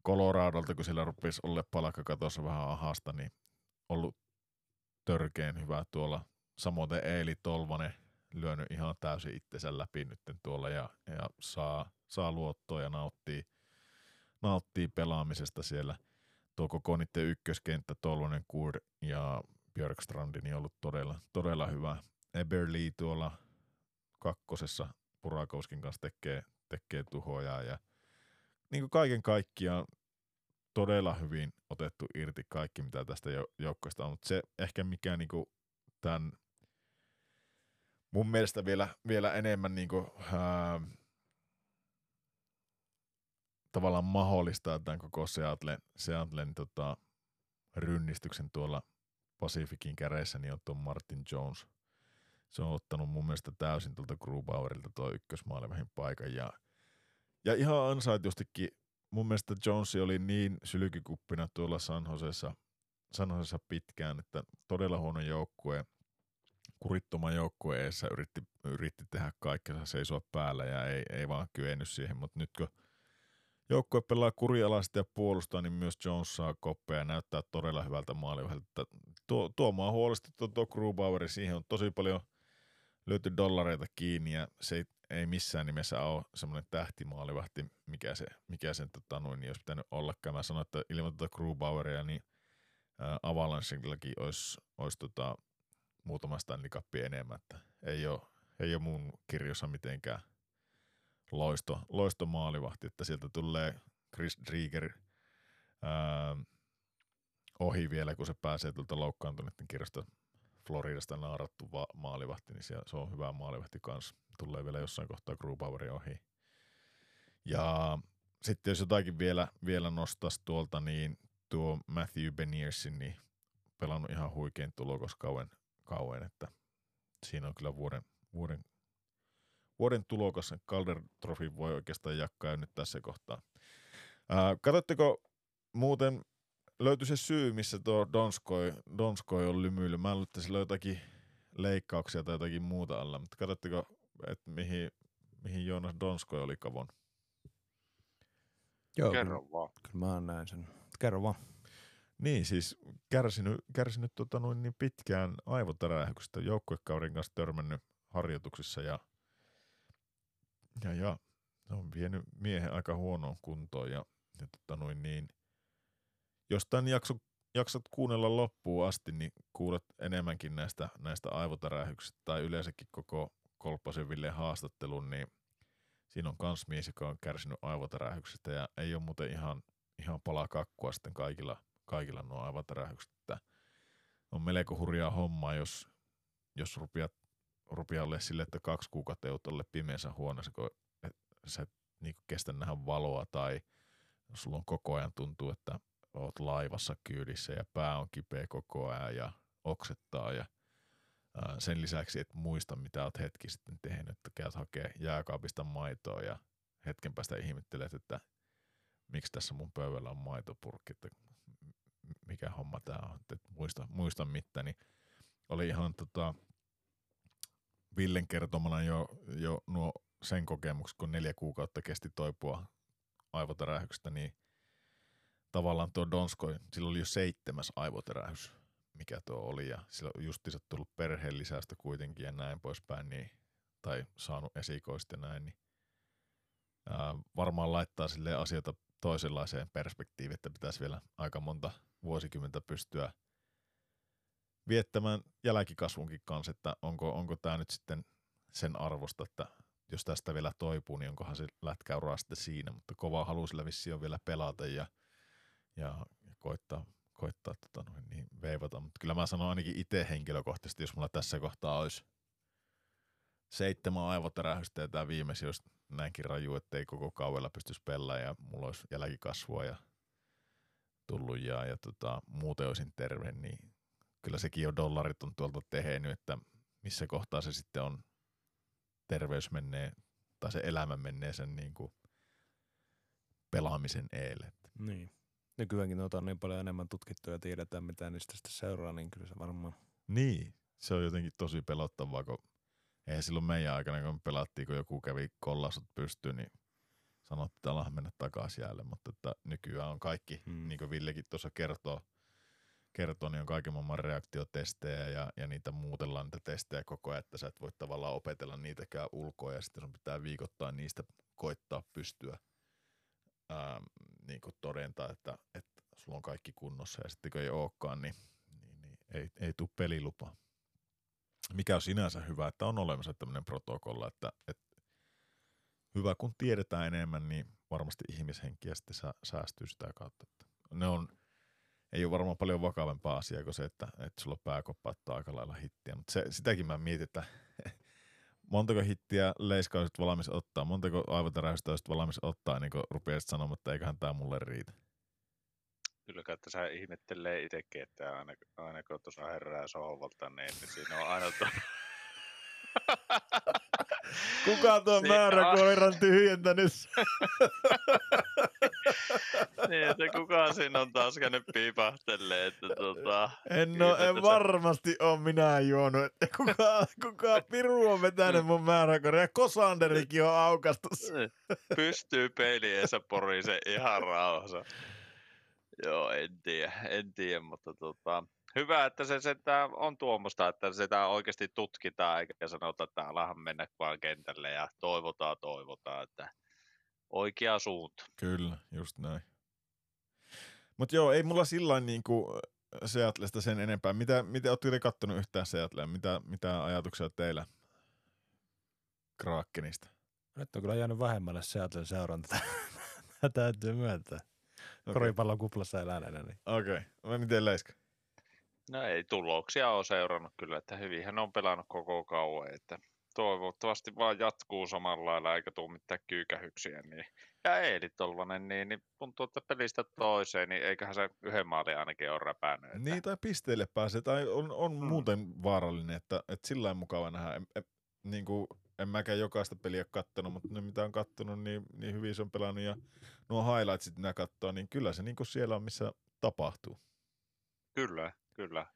[SPEAKER 1] Coloradolta, kun sillä rupesi olla palkkakatossa vähän ahasta, niin ollut törkeen hyvä tuolla. Samoin Eeli Tolvanen lyönyt ihan täysin itsensä läpi nyt tuolla ja, ja saa, saa luottoa ja nauttii, nauttii pelaamisesta siellä. Tuo koko niiden ykköskenttä, Tolvanen, Kur ja Björkstrandin niin ollut todella, todella hyvä. Eberli tuolla kakkosessa Purakouskin kanssa tekee, tekee tuhoja ja niin kuin kaiken kaikkiaan todella hyvin otettu irti kaikki, mitä tästä joukkoista on, mutta se ehkä mikä niin kuin tämän mun mielestä vielä, vielä enemmän niin kuin, ää, tavallaan mahdollistaa tämän koko Seattle, Seattlen tota, rynnistyksen tuolla Pacificin käreissä, niin on tuon Martin Jones. Se on ottanut mun mielestä täysin tuolta Grubauerilta tuo ykkösmaalivahin paikan ja, ja ihan ansaitustikin mun mielestä Jones oli niin sylkikuppina tuolla San Josessa, San pitkään, että todella huono joukkue, kurittoma joukkue eessä yritti, yritti tehdä kaikkensa seisoa päällä ja ei, ei vaan kyennyt siihen, mutta nyt kun joukkue pelaa kurialaisesti ja puolustaa, niin myös Jones saa koppeja ja näyttää todella hyvältä maalivahdelta. Tuo, tuo maa huolestuttu tuo Grubauer, siihen on tosi paljon löyty dollareita kiinni ja se ei, ei missään nimessä ole semmoinen tähtimaalivahti, mikä se, mikä sen tota, noin, niin olisi pitänyt olla. Mä sanoin, että ilman tuota Grubaueria, niin Avalanchellakin olisi, olisi tota, muutama Stanley Cup enemmän, että ei ole, ei ole mun kirjossa mitenkään loisto, loisto maalivahti, että sieltä tulee Chris Drieger ää, ohi vielä, kun se pääsee tuolta loukkaantuneiden kirjasta Floridasta naarattu va- maalivahti, niin se on hyvä maalivahti kanssa. Tulee vielä jossain kohtaa Grubauerin ohi. Ja sitten jos jotakin vielä, vielä nostaisi tuolta, niin tuo Matthew Beniersin, niin pelannut ihan huikein tulokas kauan, kauan, että siinä on kyllä vuoden, vuoden, vuoden tulokas. Calder Trophy voi oikeastaan jakkaa nyt tässä kohtaa. Ää, katsotteko muuten, löytyi se syy, missä tuo Donskoi, Donskoi on lymyily. Mä luulen, että sillä on jotakin leikkauksia tai jotakin muuta alla, mutta katsotteko, että mihin, mihin Joonas Donskoi oli kavon?
[SPEAKER 3] Joo,
[SPEAKER 2] Kerro vaan.
[SPEAKER 3] Kyllä, mä näin sen. Kerro vaan.
[SPEAKER 1] Niin, siis kärsinyt, kärsinyt tota noin niin pitkään aivotärähyksestä joukkuekaurin kanssa törmännyt harjoituksissa ja, ja, ja on vienyt miehen aika huonoon kuntoon ja, ja tota noin niin, jos tämän jakso, jaksat kuunnella loppuun asti, niin kuulet enemmänkin näistä, näistä aivotärähyksistä tai yleensäkin koko Kolppasen Ville haastattelun, niin siinä on kans mies, joka on kärsinyt aivotärähyksestä ja ei ole muuten ihan, ihan palaa kakkua sitten kaikilla kaikilla nuo aivotärähykset. On melko hurjaa hommaa, jos, jos rupeat, rupeaa olemaan sille, että kaksi kuukautta jout ole pimeässä huoneessa, kun et, sä et niin kestä nähdä valoa tai sulla on koko ajan tuntuu, että oot laivassa kyydissä ja pää on kipeä koko ajan ja oksettaa ja sen lisäksi et muista, mitä oot hetki sitten tehnyt, että käyt hakee jääkaapista maitoa ja hetken päästä ihmettelet, että miksi tässä mun pöydällä on maitopurkki, että mikä homma tämä on, että muista, muista mitään, niin oli ihan tota, Villen kertomana jo, jo nuo sen kokemukset, kun neljä kuukautta kesti toipua aivotärähyksestä, niin tavallaan tuo Donskoi, sillä oli jo seitsemäs aivotärähys, mikä tuo oli, ja sillä on tullut perheen lisästä kuitenkin ja näin poispäin, niin, tai saanut esikoista ja näin, niin ää, varmaan laittaa sille asioita toisenlaiseen perspektiiviin, että pitäisi vielä aika monta vuosikymmentä pystyä viettämään jälkikasvunkin kanssa, että onko, onko tämä nyt sitten sen arvosta, että jos tästä vielä toipuu, niin onkohan se lätkäuraa sitten siinä, mutta kova halu sillä vissiin on vielä pelata ja, ja koittaa, koittaa tota niin veivata, mutta kyllä mä sanon ainakin itse henkilökohtaisesti, jos mulla tässä kohtaa olisi seitsemän aivotärähystä ja tämä viimeisin olisi näinkin raju, että ei koko kaudella pystyisi pelaamaan ja mulla olisi jälkikasvua ja tullut ja, ja tota, muuten olisin terve, niin kyllä sekin jo dollarit on tuolta tehnyt, että missä kohtaa se sitten on terveys menee, tai se elämä menee sen niin kuin pelaamisen eelle.
[SPEAKER 3] Niin. Nykyäänkin noita on niin paljon enemmän tutkittu ja tiedetään, mitä niistä sitten seuraa, niin kyllä se varmaan...
[SPEAKER 1] Niin, se on jotenkin tosi pelottavaa, kun eihän silloin meidän aikana, kun me pelattiin, kun joku kävi kollasut pystyyn, niin sanottiin, että alahan mennä takaisin jäälle, mutta että nykyään on kaikki, mm. niin kuin Villekin tuossa kertoo, kertoo, niin on kaiken maailman reaktiotestejä ja, ja niitä muutellaan niitä testejä koko ajan, että sä et voi tavallaan opetella niitäkään ulkoa ja sitten sun pitää viikoittaa niistä koittaa pystyä ää, niin kuin todentaa, että, että sulla on kaikki kunnossa ja sitten kun ei olekaan, niin, niin, niin ei, ei tule pelilupa. Mikä on sinänsä hyvä, että on olemassa tämmöinen protokolla, että, että hyvä kun tiedetään enemmän, niin varmasti ihmishenkiä sitten sä, säästyy sitä kautta. Että ne on, ei ole varmaan paljon vakavempaa asiaa kuin se, että, että sulla pääkoppa aika lailla hittiä, mutta se, sitäkin mä mietin, että montako hittiä Leiska olisit valmis ottaa, montako aivotäräystä olisit valmis ottaa, niin kuin rupeaisit sanomaan, että eiköhän tämä mulle riitä.
[SPEAKER 2] Kyllä, että sä ihmettelee itsekin, että aina, aina kun tuossa herää sohvalta, niin, niin siinä on aina tuo...
[SPEAKER 1] Kuka tuon
[SPEAKER 2] Niin,
[SPEAKER 1] määräkoiran tyhjentänyt?
[SPEAKER 2] niin, että kuka siinä on taas käynyt piipahtelee, että tota...
[SPEAKER 1] En,
[SPEAKER 2] Kyllä
[SPEAKER 1] en
[SPEAKER 2] tässä-
[SPEAKER 1] varmasti ole minä juonut. että Kuka, kuka piru on vetänyt mun määräkoiran ja Kosanderikin on aukastu.
[SPEAKER 2] Niin, Pystyy peliensä porise ihan rauhassa. Joo, en tiedä, en tiedä, mutta tota, hyvä, että se sentään on tuommoista, että sitä oikeasti tutkitaan, eikä sanota, että alahan mennä vaan kentälle ja toivotaan, toivotaan, että oikea suunta.
[SPEAKER 1] Kyllä, just näin. Mutta joo, ei mulla sillä niinku Seatlesta sen enempää. Mitä, mitä ootte te kattonut yhtään Seattlea? Mitä, mitä ajatuksia teillä Krakenista?
[SPEAKER 3] Nyt on kyllä jäänyt vähemmälle Seattle seuranta. Täytyy myöntää. koripallon kuplassa eläneenä. Niin.
[SPEAKER 1] Okei. Okay. Miten Leiska?
[SPEAKER 2] No ei tuloksia ole seurannut kyllä, että hyvin hän on pelannut koko kauan, että toivottavasti vaan jatkuu samalla lailla eikä tule mitään kyykähyksiä. Niin. Ja Eeli Tolvanen, niin, niin tuntuu, että pelistä toiseen, niin eiköhän se yhden maalin ainakin ole räpännyt. Että...
[SPEAKER 1] Niin, tai pisteille pääsee, tai on, on mm. muuten vaarallinen, että, että sillä lailla mukava nähdä. En, en, niin kuin, en mäkään jokaista peliä kattonut, mutta ne mitä on kattonut, niin, niin hyvin se on pelannut, ja nuo highlightsit nämä katsoo, niin kyllä se niin kuin siellä on, missä tapahtuu.
[SPEAKER 2] Kyllä, kyllä.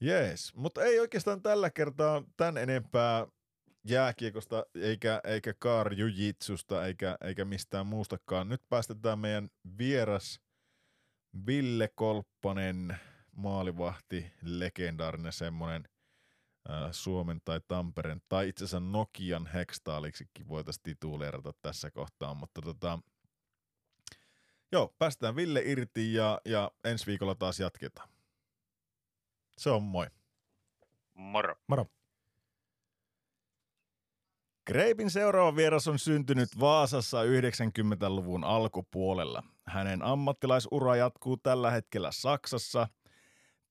[SPEAKER 1] Jees, mutta ei oikeastaan tällä kertaa tämän enempää jääkiekosta eikä, eikä kaarjujitsusta eikä, eikä mistään muustakaan. Nyt päästetään meidän vieras Ville Kolppanen, maalivahti, legendaarinen semmoinen äh, Suomen tai Tampereen tai itse asiassa Nokian hekstaaliksikin voitaisiin tituleerata tässä kohtaa, mutta tota, joo, päästään Ville irti ja, ja ensi viikolla taas jatketaan. Se on moi.
[SPEAKER 2] Moro.
[SPEAKER 3] Moro.
[SPEAKER 1] Greipin seuraava vieras on syntynyt Vaasassa 90-luvun alkupuolella. Hänen ammattilaisura jatkuu tällä hetkellä Saksassa.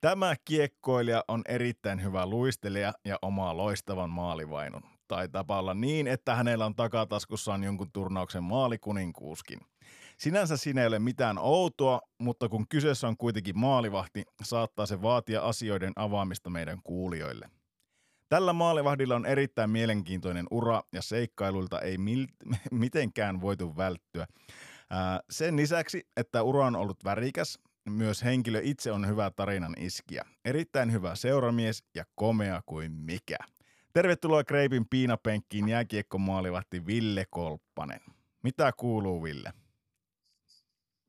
[SPEAKER 1] Tämä kiekkoilija on erittäin hyvä luistelija ja omaa loistavan maalivainun. Taitaa olla niin, että hänellä on takataskussaan jonkun turnauksen maalikuninkuuskin. Sinänsä siinä ei ole mitään outoa, mutta kun kyseessä on kuitenkin maalivahti, saattaa se vaatia asioiden avaamista meidän kuulijoille. Tällä maalivahdilla on erittäin mielenkiintoinen ura ja seikkailuilta ei mil- mitenkään voitu välttyä. Ää, sen lisäksi, että ura on ollut värikäs, myös henkilö itse on hyvä tarinan iskiä. Erittäin hyvä seuramies ja komea kuin mikä. Tervetuloa Kreipin piinapenkkiin jääkiekkomaalivahti Ville Kolppanen. Mitä kuuluu Ville?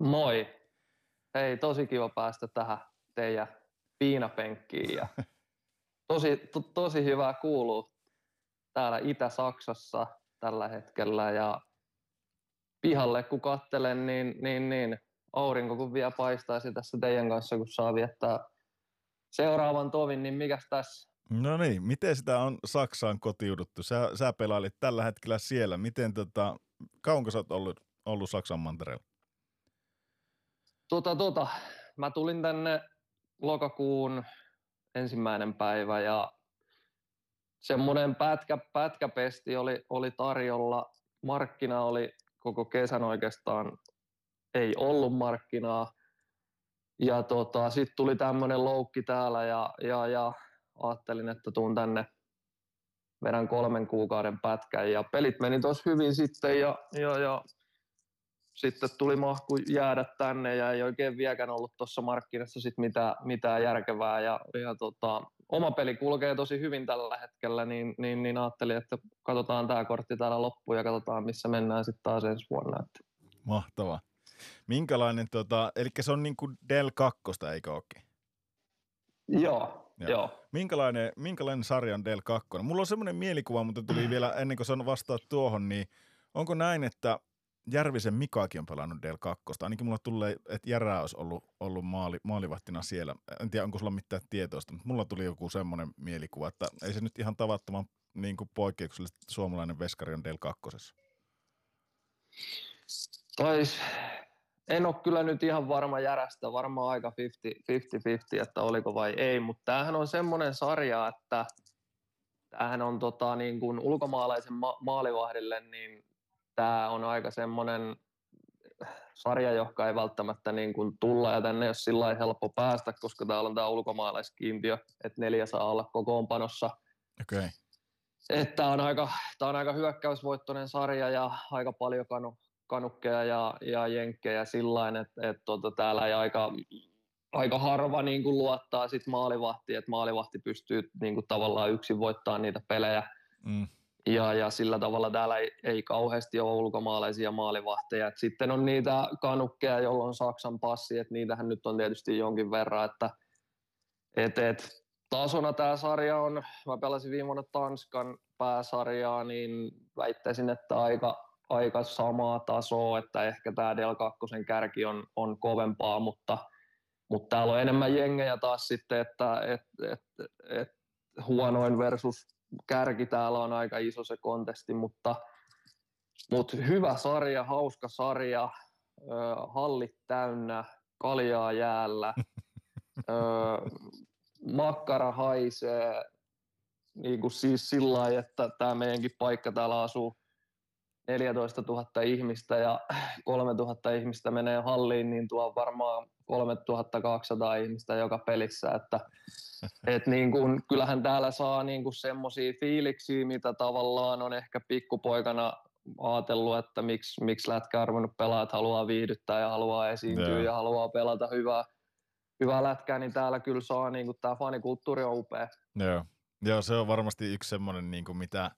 [SPEAKER 4] Moi. Hei, tosi kiva päästä tähän teidän piinapenkkiin ja tosi, to, tosi hyvää kuuluu täällä Itä-Saksassa tällä hetkellä ja pihalle kun kattelen, niin, niin, niin aurinko kun vielä paistaisi tässä teidän kanssa, kun saa viettää seuraavan tovin, niin mikäs tässä?
[SPEAKER 1] No niin, miten sitä on Saksaan kotiuduttu? Sä, sä pelailit tällä hetkellä siellä. Miten tota, kauanko sä oot ollut, ollut Saksan mantereella?
[SPEAKER 4] Tota, tota, mä tulin tänne lokakuun ensimmäinen päivä ja semmoinen pätkä, pätkäpesti oli, oli tarjolla. Markkina oli koko kesän oikeastaan, ei ollut markkinaa. Ja tota, sitten tuli tämmöinen loukki täällä ja, ja, ja ajattelin, että tuun tänne vedän kolmen kuukauden pätkän ja pelit meni tosi hyvin sitten ja, ja, ja sitten tuli mahku jäädä tänne ja ei oikein vieläkään ollut tuossa markkinassa sit mitään, mitään järkevää. Ja, ja tota, oma peli kulkee tosi hyvin tällä hetkellä, niin, niin, niin ajattelin, että katsotaan tämä kortti täällä loppuun ja katsotaan missä mennään sitten taas ensi vuonna. Että.
[SPEAKER 1] Mahtava. Minkälainen, tota, eli se on niin kuin Del 2, eikö?
[SPEAKER 4] Joo, Joo. Joo.
[SPEAKER 1] Minkälainen, minkälainen sarja on Del 2? Mulla on semmoinen mielikuva, mutta tuli vielä ennen kuin sanon vastaa tuohon, niin onko näin, että Järvisen Mikaakin on pelannut Del 2. Ainakin mulla tulee, että Järää olisi ollut, ollut maali, maalivahtina siellä. En tiedä, onko sulla mitään tietoista, mutta mulla tuli joku semmoinen mielikuva, että ei se nyt ihan tavattoman niin kuin poikkeuksellisesti suomalainen veskari on Del 2.
[SPEAKER 4] Tois, en ole kyllä nyt ihan varma järästä, varmaan aika 50-50, että oliko vai ei, mutta tämähän on semmoinen sarja, että tämähän on tota, niin kuin ulkomaalaisen ma- maalivahdille niin tämä on aika semmoinen sarja, joka ei välttämättä niin kuin tulla ja tänne ei ole sillä helppo päästä, koska täällä on tämä ulkomaalaiskiintiö, että neljä saa olla kokoonpanossa.
[SPEAKER 1] Okay.
[SPEAKER 4] Että on aika, tämä on aika hyökkäysvoittoinen sarja ja aika paljon kanu, kanukkeja ja, ja jenkkejä sillä että, että tuota, täällä ei aika, aika harva niin kuin luottaa sit maalivahtiin, että maalivahti pystyy niin kuin tavallaan yksin voittaa niitä pelejä. Mm. Ja, ja sillä tavalla täällä ei, ei kauheasti ole ulkomaalaisia maalivahteja. Et sitten on niitä kanukkeja, joilla on Saksan passi, että niitähän nyt on tietysti jonkin verran, että et, et, tasona tämä sarja on, mä pelasin viime vuonna Tanskan pääsarjaa, niin väittäisin, että aika, aika samaa tasoa, että ehkä tämä Del 2 kärki on, on kovempaa, mutta, mutta täällä on enemmän jengejä taas sitten, että et, et, et, huonoin versus kärki täällä on aika iso se kontesti, mutta, mutta hyvä sarja, hauska sarja. hallit täynnä, kaljaa jäällä, makkara haisee, niin kuin siis sillä lailla, että tämä meidänkin paikka täällä asuu 14 000 ihmistä ja 3 000 ihmistä menee halliin, niin tuo varmaan 3200 ihmistä joka pelissä, että et niin kun, kyllähän täällä saa niin semmoisia fiiliksiä, mitä tavallaan on ehkä pikkupoikana ajatellut, että miksi, miksi lätkä arvonnut pelaajat haluaa viihdyttää ja haluaa esiintyä yeah. ja haluaa pelata hyvää, hyvää lätkää, niin täällä kyllä saa, niin tämä fanikulttuuri on upea.
[SPEAKER 1] Joo. Joo, se on varmasti yksi semmoinen, niin kuin mitä,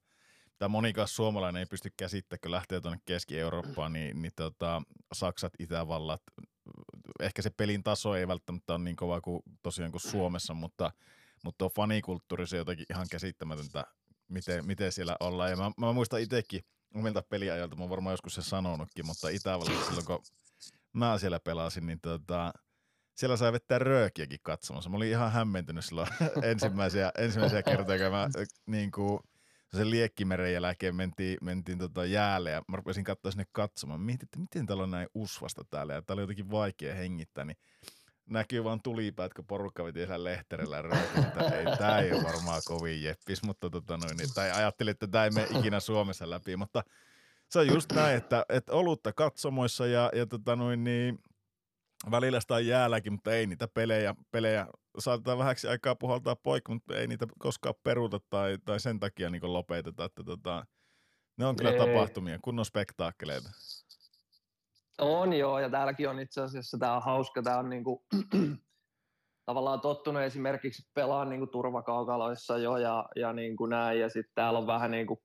[SPEAKER 1] mitä monikaan suomalainen ei pysty käsittämään, kun lähtee tuonne Keski-Eurooppaan, niin, niin tota, Saksat, Itävallat, ehkä se pelin taso ei välttämättä ole niin kova kuin tosiaan kuin Suomessa, mutta, mutta tuo fanikulttuuri se on jotenkin ihan käsittämätöntä, miten, miten siellä ollaan. Ja mä, mä muistan itsekin omilta peliajalta, mä oon varmaan joskus se sanonutkin, mutta Itävallassa silloin kun mä siellä pelasin, niin tota, siellä sai vettää röökiäkin katsomassa. Mä olin ihan hämmentynyt silloin ensimmäisiä, ensimmäisiä kertoja, kun mä niin kuin, sen liekkimeren jälkeen mentiin, mentiin tota jäälle ja mä rupesin katsoa sinne katsomaan. Mietin, että miten täällä on näin usvasta täällä ja täällä oli jotenkin vaikea hengittää, niin näkyy vaan tulipäät, kun porukka veti siellä lehterellä että ei, tää ei ole varmaan kovin jeppis, mutta tota noin, niin, tai ajattelin, että tämä ei mene ikinä Suomessa läpi, mutta se on just näin, että, että olutta katsomoissa ja, ja tota noin, niin, välillä sitä on jäälläkin, mutta ei niitä pelejä, pelejä saatetaan vähäksi aikaa puhaltaa poikki, mutta ei niitä koskaan peruta tai, tai sen takia niin lopeteta, että tota, ne on kyllä ei. tapahtumia, kunnon spektaakkeleita.
[SPEAKER 4] On joo, ja täälläkin on itse asiassa, tämä on hauska, tämä on niinku, tavallaan tottunut esimerkiksi pelaa niinku turvakaukaloissa jo ja, ja niinku näin, ja sitten täällä on vähän niinku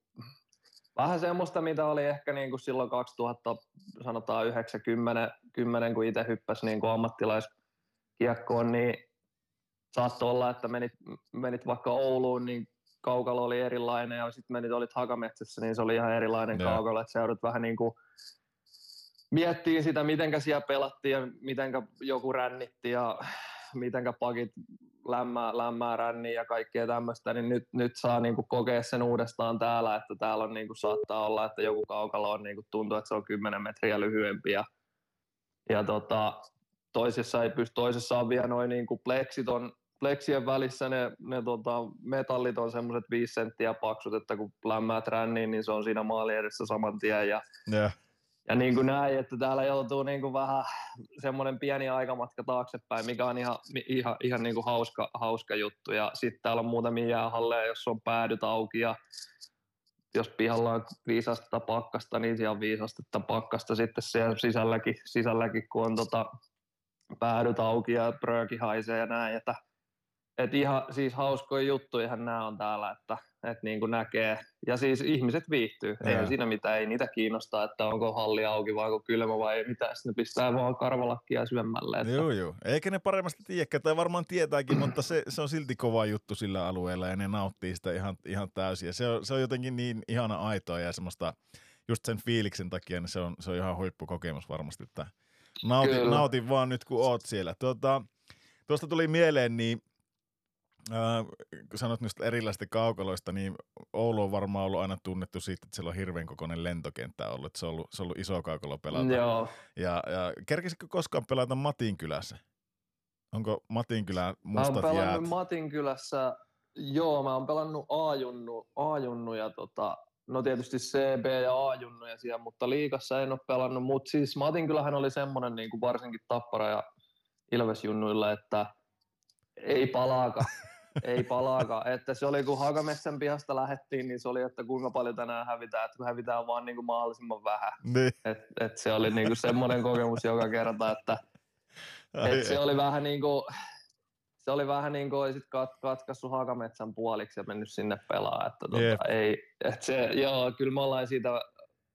[SPEAKER 4] vähän semmoista, mitä oli ehkä niin kuin silloin 2000, sanotaan 90, 10, kun itse hyppäsi niin kuin ammattilaiskiekkoon, niin saattoi olla, että menit, menit vaikka Ouluun, niin kaukalo oli erilainen, ja sitten menit, olit Hakametsässä, niin se oli ihan erilainen yeah. kaukalo, että seudut vähän niin kuin miettii sitä, mitenkä siellä pelattiin ja mitenkä joku rännitti ja mitenkä pakit lämmää, lämmää ränniä ja kaikkea tämmöistä, niin nyt, nyt saa niinku kokea sen uudestaan täällä, että täällä on niinku, saattaa olla, että joku kaukalo on niinku, tuntuu, että se on 10 metriä lyhyempi ja, ja tota, toisessa ei pysty, toisessa on vielä noin niinku pleksit on, pleksien välissä ne, ne tota, metallit on semmoiset viisi senttiä paksut, että kun lämmäät ränniin, niin se on siinä maali edessä saman tien ja yeah ja niin kuin näin, että täällä joutuu niin kuin vähän semmoinen pieni aikamatka taaksepäin, mikä on ihan, ihan, ihan niin kuin hauska, hauska juttu. Ja sitten täällä on muutamia jäähalleja, jos on päädyt auki ja jos pihalla on viisastetta pakkasta, niin siellä on viisastetta pakkasta sitten siellä sisälläkin, sisälläkin kun on tota päädyt auki ja prööki haisee ja näin. Että, et ihan siis hauskoja juttuja nämä on täällä, että että niin kuin näkee. Ja siis ihmiset viihtyy, ei siinä mitään, ei niitä kiinnostaa, että onko halli auki vai onko kylmä vai ei mitään, sitten ne pistää vaan karvalakkia syömälle. Että...
[SPEAKER 1] Joo, joo. Eikä ne paremmasti tiedäkään, tai varmaan tietääkin, mutta se, se on silti kova juttu sillä alueella ja ne nauttii sitä ihan, ihan täysin. Ja se on, se on jotenkin niin ihana aitoa ja semmoista, just sen fiiliksen takia, niin se on, se on ihan huippukokemus varmasti, että nautin, nautin vaan nyt kun oot siellä. Tuota, tuosta tuli mieleen, niin Äh, kun sanot niistä erilaisista kaukaloista, niin Oulu on varmaan ollut aina tunnettu siitä, että siellä on hirveän kokoinen lentokenttä ollut, että se on ollut, se on ollut iso kaukalo pelata.
[SPEAKER 4] Joo.
[SPEAKER 1] Ja, ja kerkisitkö koskaan pelata Matin kylässä? Onko Matin kylän mustat
[SPEAKER 4] mä oon
[SPEAKER 1] pelannut
[SPEAKER 4] jäät? Matin kylässä, joo, mä oon pelannut A-junnu, A-junnu ja tota, no tietysti CB ja A-junnuja siellä, mutta liikassa en ole pelannut, mutta siis Matin kylähän oli semmoinen niin kuin varsinkin Tappara ja Ilvesjunnuilla, että ei palaaka. Ei palaakaan. Että se oli, kun Hakamessän pihasta lähettiin, niin se oli, että kuinka paljon tänään hävitään, että kun hävitään vaan niin kuin mahdollisimman vähän.
[SPEAKER 1] Niin.
[SPEAKER 4] Et, et se oli niin kuin semmoinen kokemus joka kerta, että et se oli vähän niin kuin, se oli vähän niin kuin olisit kat, katkaissut Hakametsän puoliksi ja mennyt sinne pelaa. Että tota, yep. ei, et se, joo, kyllä me ollaan siitä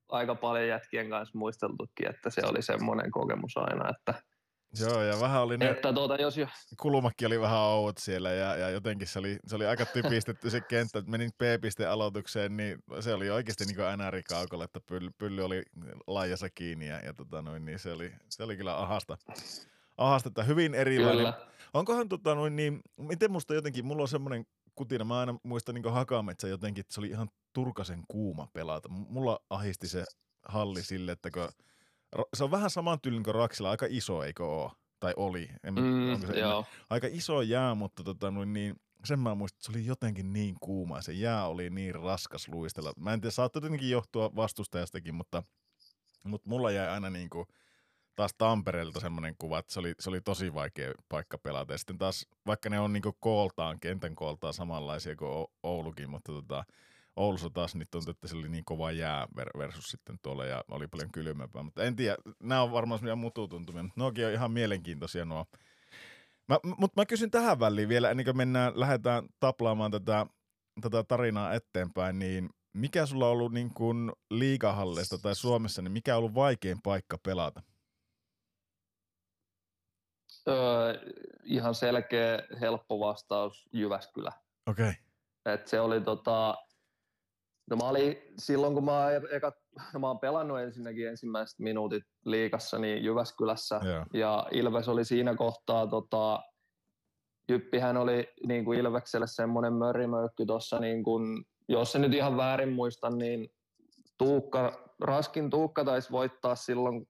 [SPEAKER 4] aika paljon jätkien kanssa muisteltukin, että se oli semmoinen kokemus aina, että
[SPEAKER 1] Joo, ja vähän oli ne,
[SPEAKER 4] että tuota, jos jo...
[SPEAKER 1] kulmakin oli vähän oudot siellä ja, ja jotenkin se oli, se oli aika typistetty se kenttä, että menin P-piste aloitukseen, niin se oli oikeasti niin kuin NR-kaukolla, että pylly, pylly oli laajassa kiinni ja, ja tota noin, niin se oli, se oli kyllä ahasta. ahasta että hyvin erilainen. Kyllä. Onkohan tota noin, niin, miten musta jotenkin, mulla on semmoinen kutina, mä aina muistan niin Hakametsä jotenkin, että se oli ihan turkasen kuuma pelata. Mulla ahisti se halli sille, että kun se on vähän saman tyylin kuin Raksilla, aika iso, eikö ole? Tai oli. En,
[SPEAKER 4] Mm,
[SPEAKER 1] onko se
[SPEAKER 4] joo.
[SPEAKER 1] aika iso jää, mutta tota, niin, sen mä muistan, että se oli jotenkin niin kuuma. Se jää oli niin raskas luistella. Mä en tiedä, saattaa tietenkin johtua vastustajastakin, mutta, mutta mulla jäi aina niin kuin, taas Tampereelta semmoinen kuva, että se oli, se oli tosi vaikea paikka pelata. Ja sitten taas, vaikka ne on niin kooltaan, kentän kooltaan samanlaisia kuin O- Oulukin, mutta tota, Oulussa taas niin tuntui, että se oli niin kova jää ver- versus sitten tuolla ja oli paljon kylmempää. Mutta en tiedä, nämä on varmaan semmoisia mututuntumia, mutta nuokin on ihan mielenkiintoisia nuo. Mä, mutta mä kysyn tähän väliin vielä, ennen kuin mennään, lähdetään taplaamaan tätä, tätä tarinaa eteenpäin, niin mikä sulla on ollut niin kuin liigahalleista tai Suomessa, niin mikä on ollut vaikein paikka pelata?
[SPEAKER 4] Öö, ihan selkeä, helppo vastaus Jyväskylä.
[SPEAKER 1] Okei. Okay.
[SPEAKER 4] Et se oli tota, no mä olin, silloin kun mä, oon eka, no mä oon pelannut ensinnäkin ensimmäiset minuutit liikassa niin Jyväskylässä
[SPEAKER 1] Joo.
[SPEAKER 4] ja Ilves oli siinä kohtaa, tota, Jyppihän oli niin kuin Ilvekselle semmoinen mörrimöykky tuossa, niin kuin, jos se nyt ihan väärin muista, niin Tuukka, Raskin Tuukka taisi voittaa silloin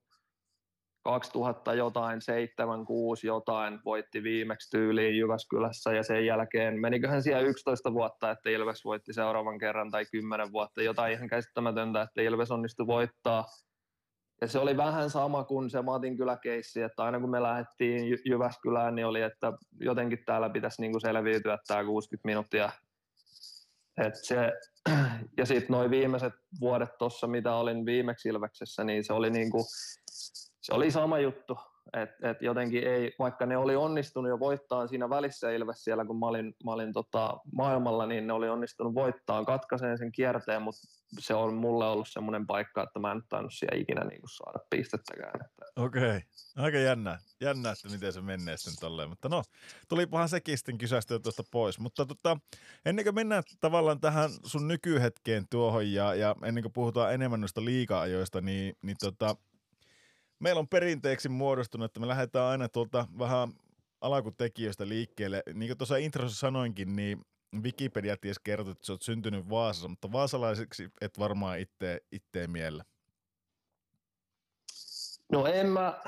[SPEAKER 4] 2000 jotain, 7, 6 jotain, voitti viimeksi tyyliin Jyväskylässä ja sen jälkeen meniköhän siellä 11 vuotta, että Ilves voitti seuraavan kerran tai 10 vuotta, jotain ihan käsittämätöntä, että Ilves onnistui voittaa. Ja se oli vähän sama kuin se Matinkylä keissi, että aina kun me lähdettiin Jy- Jyväskylään, niin oli, että jotenkin täällä pitäisi niinku selviytyä tämä 60 minuuttia. Et se, ja sitten noin viimeiset vuodet tuossa, mitä olin viimeksi Ilveksessä, niin se oli niinku, se oli sama juttu. Et, et jotenkin ei, vaikka ne oli onnistunut jo voittaa siinä välissä Ilves siellä, kun mä olin, mä olin tota maailmalla, niin ne oli onnistunut voittaa, katkaiseen sen kierteen, mutta se on mulle ollut semmoinen paikka, että mä en tainnut siellä ikinä niinku saada pistettäkään. Että
[SPEAKER 1] Okei. Okay. Aika jännä. Jännä, että miten se menee sitten tolleen. Mutta no, tulipahan sekin sitten kysästyä tuosta pois. Mutta tota, ennen kuin mennään tavallaan tähän sun nykyhetkeen tuohon ja, ja ennen kuin puhutaan enemmän noista liika-ajoista, niin, niin tota, meillä on perinteeksi muodostunut, että me lähdetään aina tuolta vähän alakutekijöistä liikkeelle. Niin kuin tuossa introssa sanoinkin, niin Wikipedia ties kertoo, että sä oot syntynyt Vaasassa, mutta vaasalaiseksi et varmaan itse, itteen miellä.
[SPEAKER 4] No en mä,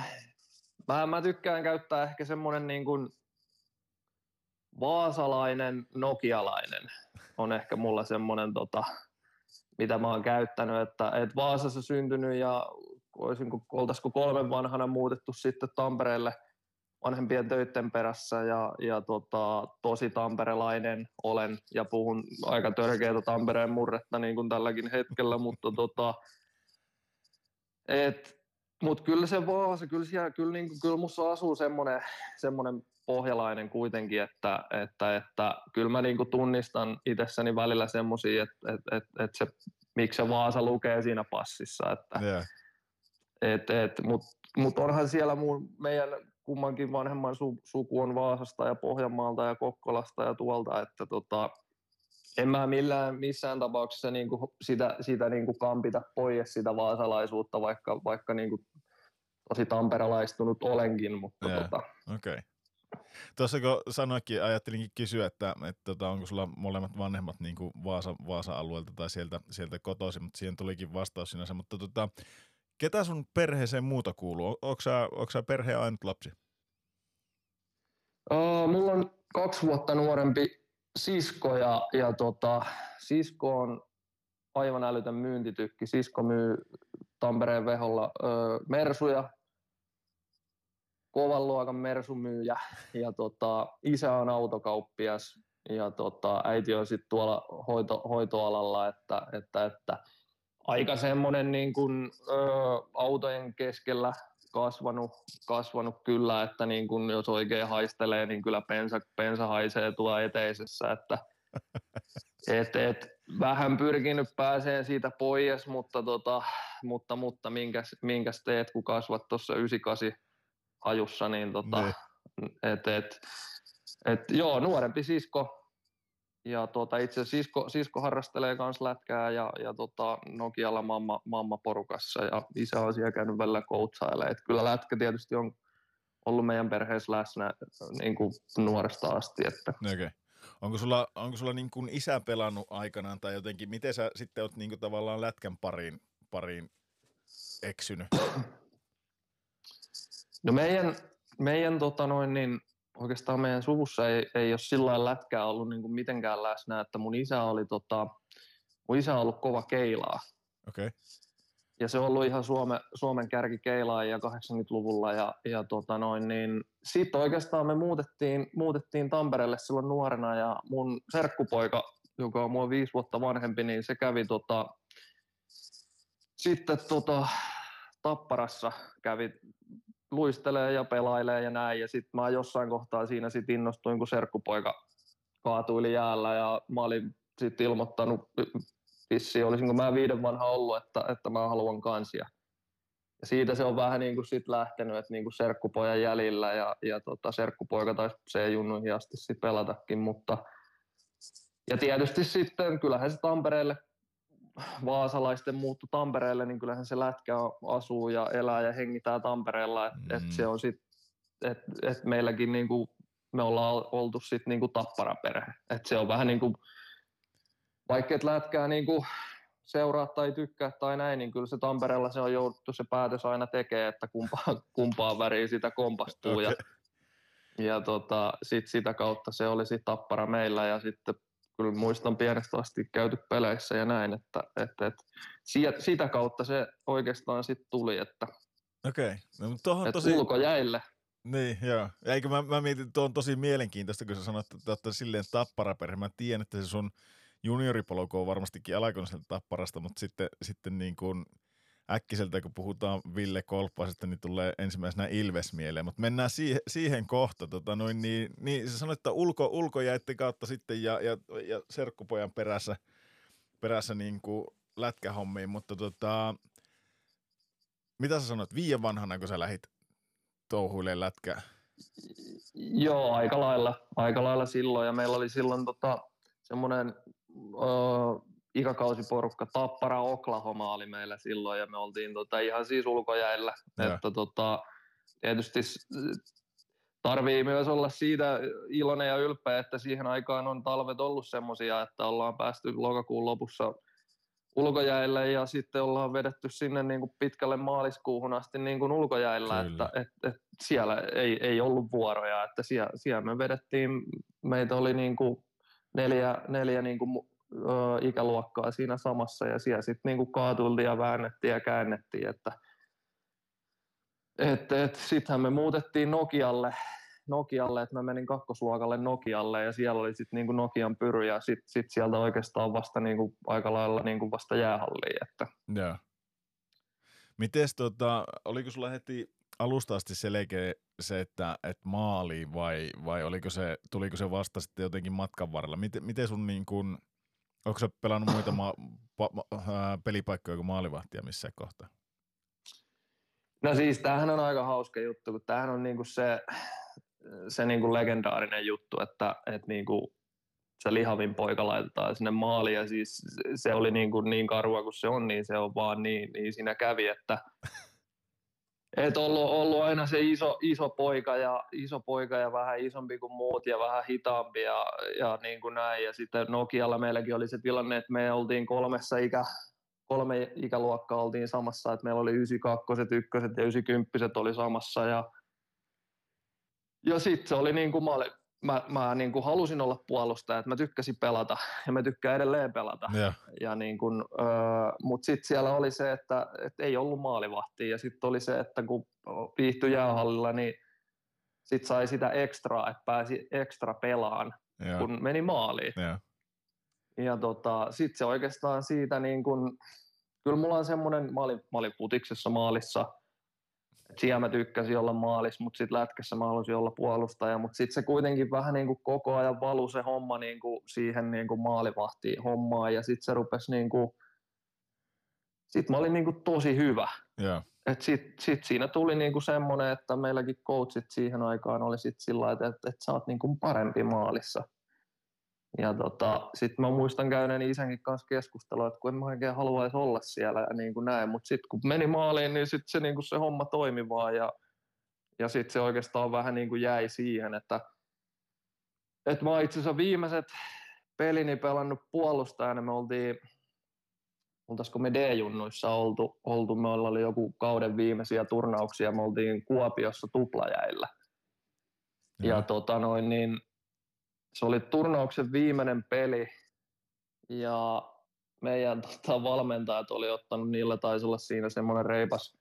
[SPEAKER 4] mä, mä tykkään käyttää ehkä semmoinen niin kuin vaasalainen, nokialainen on ehkä mulla semmoinen, tota, mitä mä oon käyttänyt, että et Vaasassa syntynyt ja olisinko, oltaisiko kolmen vanhana muutettu sitten Tampereelle vanhempien töiden perässä ja, ja tota, tosi tamperelainen olen ja puhun aika törkeätä Tampereen murretta niin kuin tälläkin hetkellä, mutta tota, et, mut kyllä se Vaasa, kyllä, siellä, kyllä, niin, kuin- kyllä musta asuu semmoinen, semmoinen pohjalainen kuitenkin, että, että, että kyllä mä niin kuin tunnistan itsessäni välillä semmoisia, että, että, että, että se, miksi se Vaasa lukee siinä passissa, että,
[SPEAKER 1] Yeah.
[SPEAKER 4] Et, et, Mutta mut onhan siellä mun, meidän kummankin vanhemman su, suku on Vaasasta ja Pohjanmaalta ja Kokkolasta ja tuolta, että tota, en mä millään, missään tapauksessa niinku sitä, sitä niinku kampita pois sitä vaasalaisuutta, vaikka, vaikka niinku tosi tamperelaistunut olenkin, mutta
[SPEAKER 1] Joo.
[SPEAKER 4] tota,
[SPEAKER 1] Okei. Okay. Tuossa kun sanoikin, ajattelinkin kysyä, että, että tota, onko sulla molemmat vanhemmat niin kuin Vaasa, Vaasa-alueelta tai sieltä, sieltä kotoisin, mutta siihen tulikin vastaus sinänsä. Mutta tota, ketä sun perheeseen muuta kuuluu? Onko sä, sä perheen ainut lapsi?
[SPEAKER 4] Uh, mulla on kaksi vuotta nuorempi sisko ja, ja tota, sisko on aivan älytön myyntitykki. Sisko myy Tampereen veholla ö, mersuja, kovan luokan mersumyyjä ja tota, isä on autokauppias ja tota, äiti on sitten tuolla hoito, hoitoalalla, että, että, että aika semmoinen niin kuin, ö, autojen keskellä kasvanut, kasvanut kyllä, että niin kun jos oikein haistelee, niin kyllä pensa, pensa haisee tuolla eteisessä, että et, et, vähän pyrkinyt pääseen siitä pois, mutta, tota, mutta, mutta minkäs, minkäs teet, kun kasvat tuossa 98 hajussa, niin tota, et, et, et, joo, nuorempi sisko, ja tuota, itse asiassa sisko, sisko harrastelee myös lätkää ja, ja tota, Nokialla mamma, mamma porukassa ja isä on siellä käynyt välillä coachailemaan. Et kyllä lätkä tietysti on ollut meidän perheessä läsnä niin kuin nuoresta asti. Että.
[SPEAKER 1] Okay. Onko sulla, onko sulla niin kuin isä pelannut aikanaan tai jotenkin, miten sä sitten oot niin kuin tavallaan lätkän pariin, pariin eksynyt?
[SPEAKER 4] No meidän, meidän tota noin, niin oikeastaan meidän suvussa ei, ei ole sillä lailla lätkää ollut niin kuin mitenkään läsnä, että mun isä oli tota, mun isä on ollut kova keilaa.
[SPEAKER 1] Okei. Okay.
[SPEAKER 4] Ja se on ollut ihan Suome, Suomen kärki ja 80-luvulla ja, ja tota noin, niin sitten oikeastaan me muutettiin, muutettiin Tampereelle silloin nuorena ja mun serkkupoika, joka on mua viisi vuotta vanhempi, niin se kävi tota, sitten tota, Tapparassa kävi luistelee ja pelailee ja näin. Ja sitten mä jossain kohtaa siinä sit innostuin, kun serkkupoika kaatuili jäällä ja mä olin sitten ilmoittanut, vissi olisinko mä viiden vanha ollut, että, että mä haluan kansia. Ja siitä se on vähän niin kuin sit lähtenyt, että niin kuin serkkupojan jäljillä ja, ja tota, serkkupoika taisi se junnuihin asti sit pelatakin, mutta ja tietysti sitten kyllähän se Tampereelle vaasalaisten muuttu Tampereelle, niin kyllähän se lätkä asuu ja elää ja hengitää Tampereella, että mm. et se on sitten, että et meilläkin niinku, me ollaan oltu sitten niinku tapparaperhe, että se on vähän niin kuin, vaikka et lätkää niinku seuraa tai tykkää tai näin, niin kyllä se Tampereella se on jouduttu se päätös aina tekee, että kumpaa, kumpaa väriä sitä kompastuu okay. ja, ja tota, sit sitä kautta se oli sitten tappara meillä ja sitten kyllä muistan pienestä asti käyty peleissä ja näin, että, että, että sitä kautta se oikeastaan sitten tuli, että
[SPEAKER 1] Okei, okay. no, tosi...
[SPEAKER 4] tosi... ulkojäille.
[SPEAKER 1] Niin, joo. Eikö mä, mä mietin, että tuo on tosi mielenkiintoista, kun sä sanoit, että olette silleen tapparaperhe. Mä tiedän, että se sun junioripolku on varmastikin alaikoiselta tapparasta, mutta sitten, sitten niin kuin – äkkiseltä, kun puhutaan Ville Kolppasesta, niin tulee ensimmäisenä Ilves mieleen, mutta mennään siihen, siihen kohta. Tota, noin, niin, niin sä sanoit, että ulko, ulkojäitten kautta sitten ja, ja, ja serkkupojan perässä, perässä niin kuin lätkähommiin, mutta tota, mitä sä sanoit, viiden vanhana, kun sä lähit touhuille lätkää?
[SPEAKER 4] Joo, aika lailla, aika lailla silloin, ja meillä oli silloin tota, semmoinen ikäkausiporukka Tappara Oklahoma oli meillä silloin ja me oltiin tota ihan siis ulkojäillä. Ja. Että tota, tietysti tarvii myös olla siitä iloinen ja ylpeä, että siihen aikaan on talvet ollut semmoisia, että ollaan päästy lokakuun lopussa ulkojäille ja sitten ollaan vedetty sinne niin kuin pitkälle maaliskuuhun asti niin kuin ulkojäillä, että et, et siellä ei, ei ollut vuoroja, että siellä, siellä me vedettiin, meitä oli niin kuin neljä, neljä niin kuin ikäluokkaa siinä samassa ja siellä sitten niinku kaatultiin ja väännettiin ja käännettiin, että et, et, sittenhän me muutettiin Nokialle, Nokialle, että mä menin kakkosluokalle Nokialle ja siellä oli sitten niinku Nokian pyry ja sitten sit sieltä oikeastaan vasta niinku aika lailla niinku vasta jäähalliin. Että.
[SPEAKER 1] Joo. Mites tota, oliko sulla heti alusta asti selkeä se, että, että maali vai, vai oliko se, tuliko se vasta sitten jotenkin matkan varrella? Miten, miten sun niin kuin, Onko se pelannut muita ma- pa- ma- pelipaikkoja kuin maalivahtia missään kohtaa?
[SPEAKER 4] No siis tämähän on aika hauska juttu, kun tämähän on niinku se, se niinku legendaarinen juttu, että et niinku se lihavin poika laitetaan sinne maaliin ja siis se oli niinku niin karua kuin se on, niin se on vaan niin, niin siinä kävi, että et ollut, ollut aina se iso, iso, poika ja, iso poika ja vähän isompi kuin muut ja vähän hitaampi ja, ja niin kuin näin. Ja sitten Nokialla meilläkin oli se tilanne, että me oltiin kolmessa ikä, kolme ikäluokkaa oltiin samassa, että meillä oli 92, 1 ja 90 oli samassa ja, ja sitten se oli niin kuin, mä, olin, mä, mä niin kuin halusin olla puolustaja, että mä tykkäsin pelata ja mä tykkään edelleen pelata. Yeah. Ja niin kuin, öö, Mutta sitten siellä oli se, että, että ei ollut maalivahtia ja sitten oli se, että kun viihtyi jäähallilla, niin sitten sai sitä ekstraa, että pääsi ekstra pelaan, yeah. kun meni maaliin. Yeah. Ja tota, sitten se oikeastaan siitä, niin kun, kyllä mulla on semmoinen, mä olin, mä olin putiksessa maalissa – siellä mä tykkäsin olla maalis, mutta sitten lätkässä mä halusin olla puolustaja, mutta sitten se kuitenkin vähän niin kuin koko ajan valu se homma niin kuin siihen niin kuin maalivahtiin hommaan ja sitten se rupesi niin kuin, sitten mä olin niin kuin tosi hyvä. Yeah. Sitten sit siinä tuli niinku semmoinen, että meilläkin coachit siihen aikaan oli sit sillä että, että, että sä oot niinku parempi maalissa. Ja tota, sitten mä muistan käyneeni isänkin kanssa keskustelua, että kun en mä oikein haluaisi olla siellä ja niin kuin näin, mutta sitten kun meni maaliin, niin sitten se, niin kuin se homma toimi vaan ja, ja sitten se oikeastaan vähän niin kuin jäi siihen, että, että mä itse asiassa viimeiset pelini pelannut puolustajana, me oltiin, oltaisiko me D-junnuissa oltu, oltu, me oli joku kauden viimeisiä turnauksia, me oltiin Kuopiossa tuplajäillä. Ja, ja tota noin, niin se oli turnauksen viimeinen peli ja meidän tota, valmentajat oli ottanut, niillä taisi olla siinä semmoinen reipas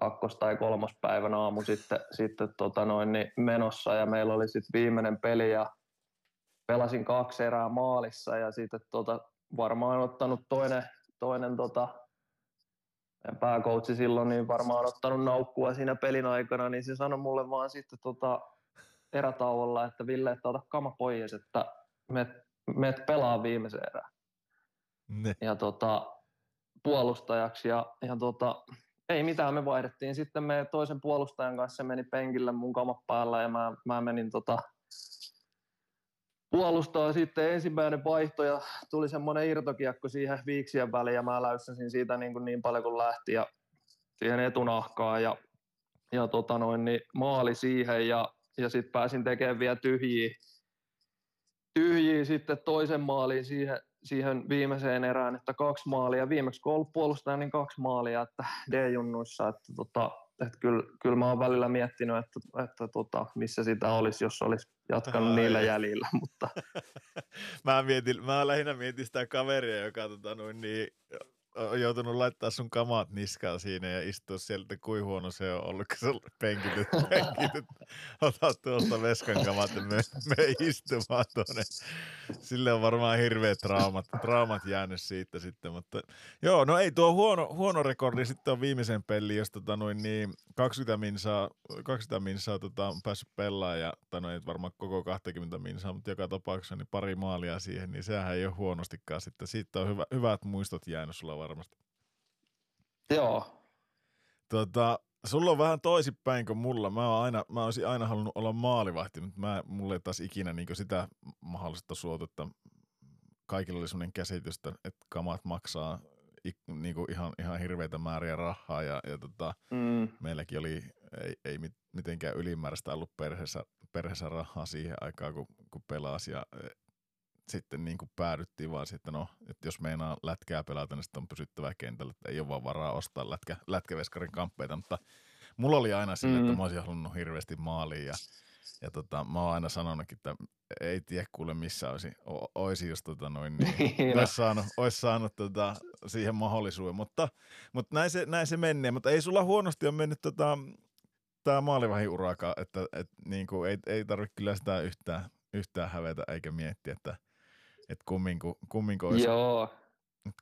[SPEAKER 4] kakkos- tai kolmospäivän aamu sitten, sitten tota noin, niin menossa ja meillä oli sitten viimeinen peli ja pelasin kaksi erää maalissa ja sitten tota, varmaan ottanut toinen, toinen tota, pääkoutsi silloin, niin varmaan ottanut naukkua siinä pelin aikana, niin se sanoi mulle vaan sitten tota, erätauolla, että Ville, että ota kama pois, että me, pelaa viimeisen erää. Ne. Ja tota, puolustajaksi ja, ja tota, ei mitään, me vaihdettiin sitten me toisen puolustajan kanssa, se meni penkille mun kamat päällä ja mä, mä menin tota, puolustaa sitten ensimmäinen vaihto ja tuli semmoinen irtokiekko siihen viiksien väliin ja mä läyssäsin siitä niin, kuin niin paljon kuin lähti ja siihen etunahkaan ja, ja tota noin, niin maali siihen ja, ja sitten pääsin tekemään vielä tyhjiä, tyhjiä sitten toisen maaliin siihen, siihen viimeiseen erään, että kaksi maalia. Viimeksi kun ollut puolustaja, niin kaksi maalia, että D-junnuissa, että tota, että kyllä, kyllä mä oon välillä miettinyt, että, että tota, missä sitä olisi, jos olisi jatkanut Ai. niillä jäljillä. Mutta...
[SPEAKER 1] mä, mietin, mä lähinnä mietin sitä kaveria, joka tota, noin, niin, on joutunut laittaa sun kamat niskaan siinä ja istua sieltä, kuin huono se on ollut, kun sä penkityt, penkityt. Ota tuosta veskan kamat ja me, me istumaan tuonne. Sille on varmaan hirveät traumat, traumat jäänyt siitä sitten, mutta joo, no ei tuo huono, huono rekordi sitten on viimeisen peli, jos tota noin niin 20 minsaa, 20 minsaa tota, on päässyt pelaamaan ja tai no ei varmaan koko 20 minsaa, mutta joka tapauksessa niin pari maalia siihen, niin sehän ei ole huonostikaan sitten. Siitä on hyvä, hyvät muistot jäänyt sulla varmasti.
[SPEAKER 4] Joo.
[SPEAKER 1] Tota, sulla on vähän toisinpäin kuin mulla. Mä, oon aina, mä olisin aina halunnut olla maalivahti, mutta mä, mulle ei taas ikinä niin sitä mahdollista suotu, että kaikilla oli sellainen käsitys, että kamat maksaa niin kuin ihan, ihan hirveitä määriä rahaa ja, ja tota, mm. meilläkin oli, ei, ei mitenkään ylimääräistä ollut perheessä, perheessä rahaa siihen aikaan, kun, kun pelasi ja sitten niin kuin päädyttiin vaan että no, että jos meinaa lätkää pelata, niin sitten on pysyttävä kentällä, että ei ole vaan varaa ostaa lätkä, lätkäveskarin kamppeita, mutta mulla oli aina sille, mm. että mä olisin halunnut hirveästi maaliin ja, ja tota, mä oon aina sanonutkin, että ei tiedä kuule missä olisi, olisi jos tota noin, niin, niin. Olisi saanut, olisi saanut tota, siihen mahdollisuuden, mutta, mutta näin, se, näin se menee, mutta ei sulla huonosti ole mennyt tota, tämä maalivahin uraka, että et, niin kuin, ei, ei tarvitse kyllä sitä yhtään, yhtään hävetä eikä miettiä, että – että kumminko, kumminko olisi,
[SPEAKER 4] Joo.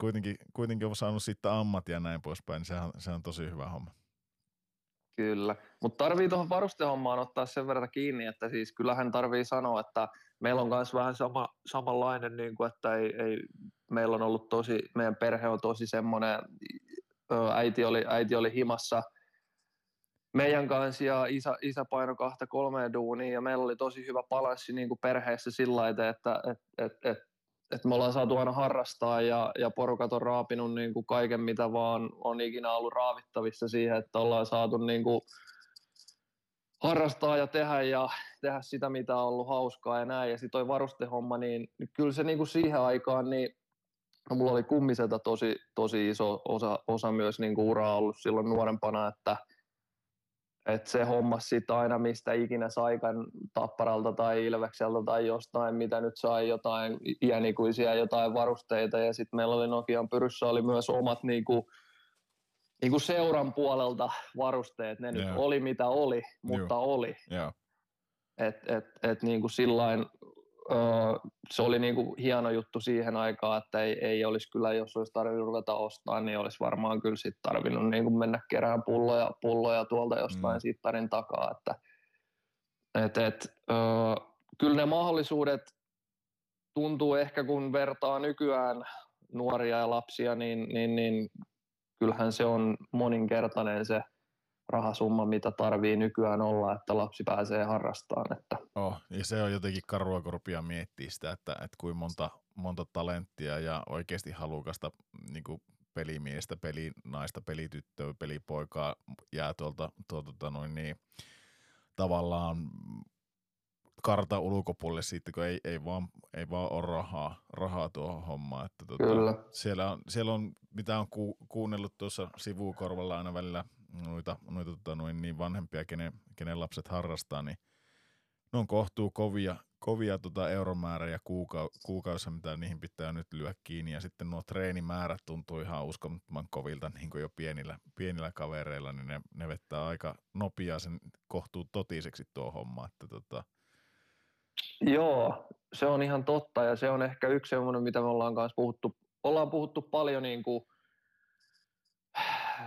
[SPEAKER 1] Kuitenkin, kuitenkin on saanut sitten ammatia ja näin poispäin, niin sehän, se on tosi hyvä homma.
[SPEAKER 4] Kyllä, mutta tarvii tuohon varustehommaan ottaa sen verran kiinni, että siis kyllähän tarvii sanoa, että meillä on myös vähän sama, samanlainen, niin kuin, että ei, ei, meillä on ollut tosi, meidän perhe on tosi semmoinen, äiti oli, äiti oli himassa meidän kanssa ja isä, isä paino kahta kolmeen duunia ja meillä oli tosi hyvä palanssi niin kuin perheessä sillä että, että et, et, et että me ollaan saatu aina harrastaa ja, ja porukat on raapinut niin kuin kaiken, mitä vaan on ikinä ollut raavittavissa siihen, että ollaan saatu niin kuin harrastaa ja tehdä ja tehdä sitä, mitä on ollut hauskaa ja näin. Ja sitten toi varustehomma, niin, niin kyllä se niin kuin siihen aikaan, niin no mulla oli kummiselta tosi, tosi iso osa, osa myös niin kuin uraa ollut silloin nuorempana, että – et se homma sitten aina mistä ikinä saikan tapparalta tai ilvekseltä tai jostain, mitä nyt sai jotain iänikuisia jotain varusteita ja sitten meillä oli Nokian pyryssä oli myös omat niinku, niinku seuran puolelta varusteet, ne nyt yeah. oli mitä oli, mutta Joo. oli.
[SPEAKER 1] Yeah.
[SPEAKER 4] Et, et, et niinku sillain se oli niin kuin hieno juttu siihen aikaan, että ei, ei olisi kyllä, jos olisi tarvinnut ruveta ostaa, niin olisi varmaan kyllä sit tarvinnut niin kuin mennä kerään pulloja, pulloja tuolta jostain mm. sittarin takaa. Että, et, et, ö, kyllä ne mahdollisuudet tuntuu ehkä, kun vertaa nykyään nuoria ja lapsia, niin, niin, niin kyllähän se on moninkertainen se rahasumma, mitä tarvii nykyään olla, että lapsi pääsee harrastamaan. Että.
[SPEAKER 1] Oh, ja se on jotenkin karua, kun rupeaa miettimään sitä, että, että kuinka monta, monta talenttia ja oikeasti halukasta niin kuin pelimiestä, pelinaista, pelityttöä, pelipoikaa jää tuolta, tuolta tota noin niin, tavallaan karta ulkopuolelle siitä, kun ei, ei, vaan, ei vaan ole rahaa, rahaa tuohon hommaan. Että tota,
[SPEAKER 4] Kyllä.
[SPEAKER 1] Siellä on, siellä on, mitä on ku, kuunnellut tuossa sivukorvalla aina välillä noita, noita tota, noin niin vanhempia, kenen, kenen lapset harrastaa, niin ne on kohtuu kovia, kovia tota euromääriä kuukau, kuukausissa, mitä niihin pitää nyt lyödä kiinni. Ja sitten nuo treenimäärät tuntuu ihan uskomattoman kovilta niin kuin jo pienillä, pienillä kavereilla, niin ne, ne vettää aika nopeaa sen kohtuu totiseksi tuo homma. Että tota,
[SPEAKER 4] Joo, se on ihan totta ja se on ehkä yksi semmoinen, mitä me ollaan kanssa puhuttu. Ollaan puhuttu paljon niin kuin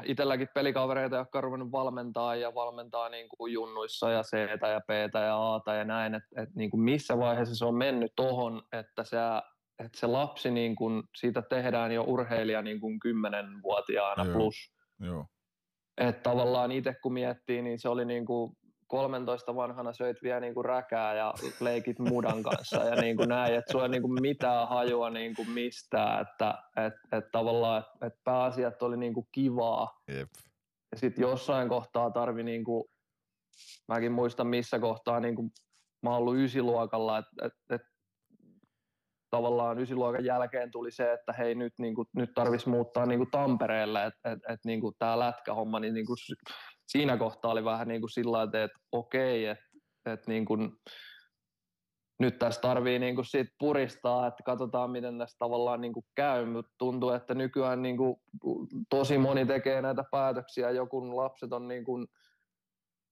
[SPEAKER 4] itselläkin pelikavereita, jotka on ruvennut valmentaa ja valmentaa niin kuin junnuissa ja c ja p ja a ja näin, että et niin kuin missä vaiheessa se on mennyt tohon, että se, että se lapsi, niin kuin, siitä tehdään jo urheilija niin kuin 10-vuotiaana
[SPEAKER 1] Joo.
[SPEAKER 4] plus.
[SPEAKER 1] joo,
[SPEAKER 4] Että tavallaan itse kun miettii, niin se oli niin kuin 13 vanhana söit vielä niin kuin räkää ja leikit mudan kanssa ja niin kuin näin, että sulla ei niin kuin mitään hajua niin kuin mistään, että et, et tavallaan, et pääasiat oli niin kuin kivaa
[SPEAKER 1] jep.
[SPEAKER 4] ja sitten jossain kohtaa tarvi niin kuin, mäkin muistan missä kohtaa niin kuin, mä oon ollut ysiluokalla, että et, et, tavallaan ysiluokan jälkeen tuli se, että hei nyt, niin kuin, nyt tarvitsisi muuttaa niin kuin Tampereelle, että et, et, niin tämä lätkähomma, niin, niin kuin, siinä kohtaa oli vähän niin kuin sillä että okei, että et, niin kuin, nyt tässä tarvii niin kuin siitä puristaa, että katsotaan miten tässä tavallaan niin kuin käy, mutta tuntuu, että nykyään niin kuin tosi moni tekee näitä päätöksiä, joku lapset on niin kuin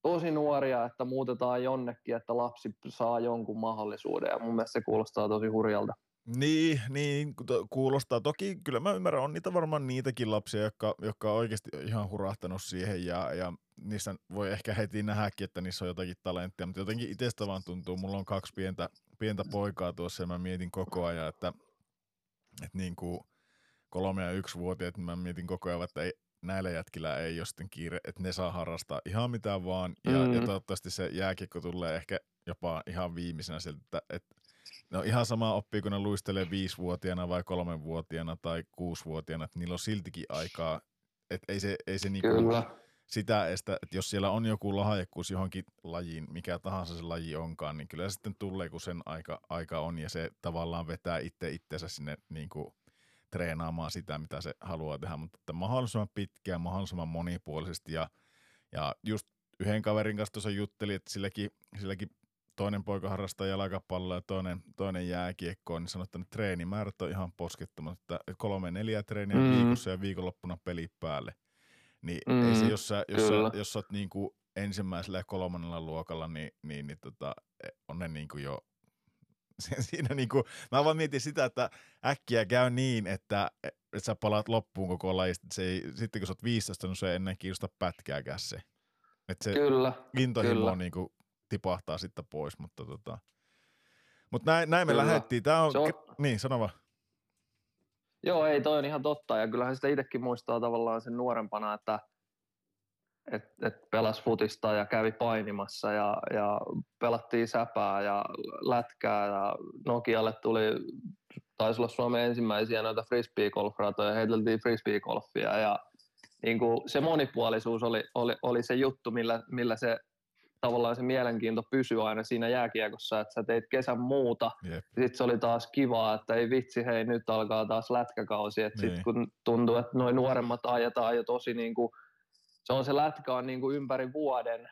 [SPEAKER 4] tosi nuoria, että muutetaan jonnekin, että lapsi saa jonkun mahdollisuuden. Ja mun mielestä se kuulostaa tosi hurjalta.
[SPEAKER 1] Niin, niin kuulostaa. Toki kyllä mä ymmärrän, on niitä varmaan niitäkin lapsia, jotka, jotka on oikeasti ihan hurahtanut siihen ja, ja niissä voi ehkä heti nähdäkin, että niissä on jotakin talenttia, mutta jotenkin itsestä vaan tuntuu, mulla on kaksi pientä, pientä poikaa tuossa ja mä mietin koko ajan, että, että niin kuin kolme ja yksi vuotiaat, niin mä mietin koko ajan, että ei, näillä jätkillä ei ole sitten kiire, että ne saa harrastaa ihan mitä vaan ja, mm. ja
[SPEAKER 4] Mm.
[SPEAKER 1] toivottavasti se jääkiekko tulee ehkä jopa ihan viimeisenä sieltä, että, että No ihan sama oppii, kun ne luistelee viisivuotiaana vai kolmenvuotiaana tai kuusivuotiaana, että niillä on siltikin aikaa, että ei se, ei se niinku
[SPEAKER 4] Kyllä,
[SPEAKER 1] sitä estä, että jos siellä on joku lahjakkuus johonkin lajiin, mikä tahansa se laji onkaan, niin kyllä se sitten tulee, kun sen aika, aika on ja se tavallaan vetää itse itsensä sinne niinku treenaamaan sitä, mitä se haluaa tehdä, mutta että mahdollisimman pitkään, mahdollisimman monipuolisesti ja, ja just yhden kaverin kanssa tuossa juttelin, että silläkin, silläkin toinen poika harrastaa jalkapalloa ja toinen, toinen jääkiekkoa, niin sanoi, että ne treenimäärät on ihan poskettomat, että kolme neljä treeniä mm. Viikossa ja viikonloppuna peli päälle. Niin mm. ei se, jos sä, jos, sä, jos sä oot niinku ensimmäisellä ja kolmannella luokalla, niin, niin, niin tota, on ne niinku jo siinä niinku, mä vaan mietin sitä, että äkkiä käy niin, että, että sä palaat loppuun koko lajista. Se ei, sitten kun sä oot 15, niin se ei ennen kiinnosta pätkääkään se. Että se
[SPEAKER 4] kyllä.
[SPEAKER 1] intohimo
[SPEAKER 4] kyllä.
[SPEAKER 1] niinku tipahtaa sitten pois, mutta tota, mutta näin, näin me
[SPEAKER 4] Kyllä.
[SPEAKER 1] lähdettiin. Tää on,
[SPEAKER 4] Se on,
[SPEAKER 1] niin sano vaan.
[SPEAKER 4] Joo, ei, toi on ihan totta. Ja kyllähän sitä itsekin muistaa tavallaan sen nuorempana, että et, et pelas futista ja kävi painimassa ja, ja pelattiin säpää ja lätkää ja Nokialle tuli, taisi olla Suomen ensimmäisiä noita frisbee-golfratoja, heiteltiin frisbee-golfia ja niin kuin se monipuolisuus oli, oli, oli se juttu, millä, millä se tavallaan se mielenkiinto pysyi aina siinä jääkiekossa, että sä teit kesän muuta
[SPEAKER 1] Jep.
[SPEAKER 4] sitten se oli taas kivaa, että ei vitsi, hei nyt alkaa taas lätkäkausi. Että
[SPEAKER 1] Niin.
[SPEAKER 4] sitten kun tuntuu, että noin nuoremmat ajetaan jo tosi niin kuin, se on se lätkä on niin kuin ympäri vuoden.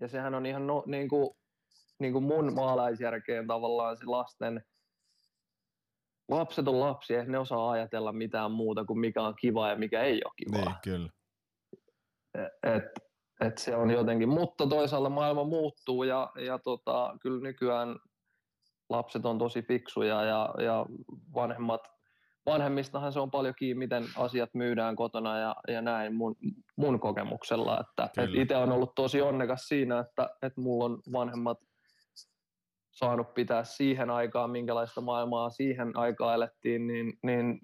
[SPEAKER 4] Ja sehän on ihan no, niin kuin, niin kuin mun maalaisjärkeen tavallaan se lasten, lapset on lapsia, ne osaa ajatella mitään muuta kuin mikä on kiva ja mikä ei ole kivaa.
[SPEAKER 1] Niin, kyllä.
[SPEAKER 4] Et, et se on jotenkin, mutta toisaalta maailma muuttuu ja, ja tota, kyllä nykyään lapset on tosi fiksuja ja, ja vanhemmat, vanhemmistahan se on paljon kiinni, miten asiat myydään kotona ja, ja näin mun, mun kokemuksella. Että, et itse on ollut tosi onnekas siinä, että, että mulla on vanhemmat saanut pitää siihen aikaan, minkälaista maailmaa siihen aikaan elettiin, niin, niin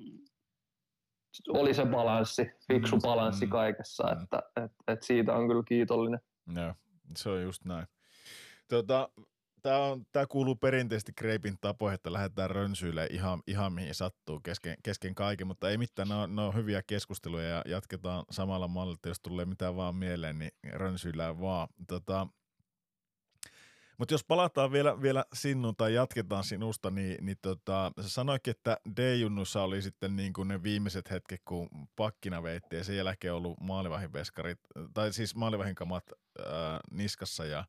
[SPEAKER 4] oli se balanssi, fiksu
[SPEAKER 1] Mm,
[SPEAKER 4] balanssi
[SPEAKER 1] mm,
[SPEAKER 4] kaikessa,
[SPEAKER 1] mm.
[SPEAKER 4] että et, et siitä on kyllä kiitollinen.
[SPEAKER 1] Joo, se on just näin. Tota, Tämä, on, tämä kuuluu perinteisesti Kreipin tapoihin, että lähdetään rönsyille ihan, ihan mihin sattuu kesken, kesken kaiken, mutta ei mitään, ne on, ne on hyviä keskusteluja ja jatketaan samalla mallilla, jos tulee mitään vaan mieleen, niin rönsyillään vaan. Tota, Mutta jos palataan vielä, vielä sinun tai jatketaan sinusta, niin, niin tota, sä sanoikin, että D-junnussa oli sitten niin kuin ne viimeiset hetket, kun pakkina veitti ja sen jälkeen ollut maalivahin veskarit, tai siis maalivahin kamat ää, niskassa ja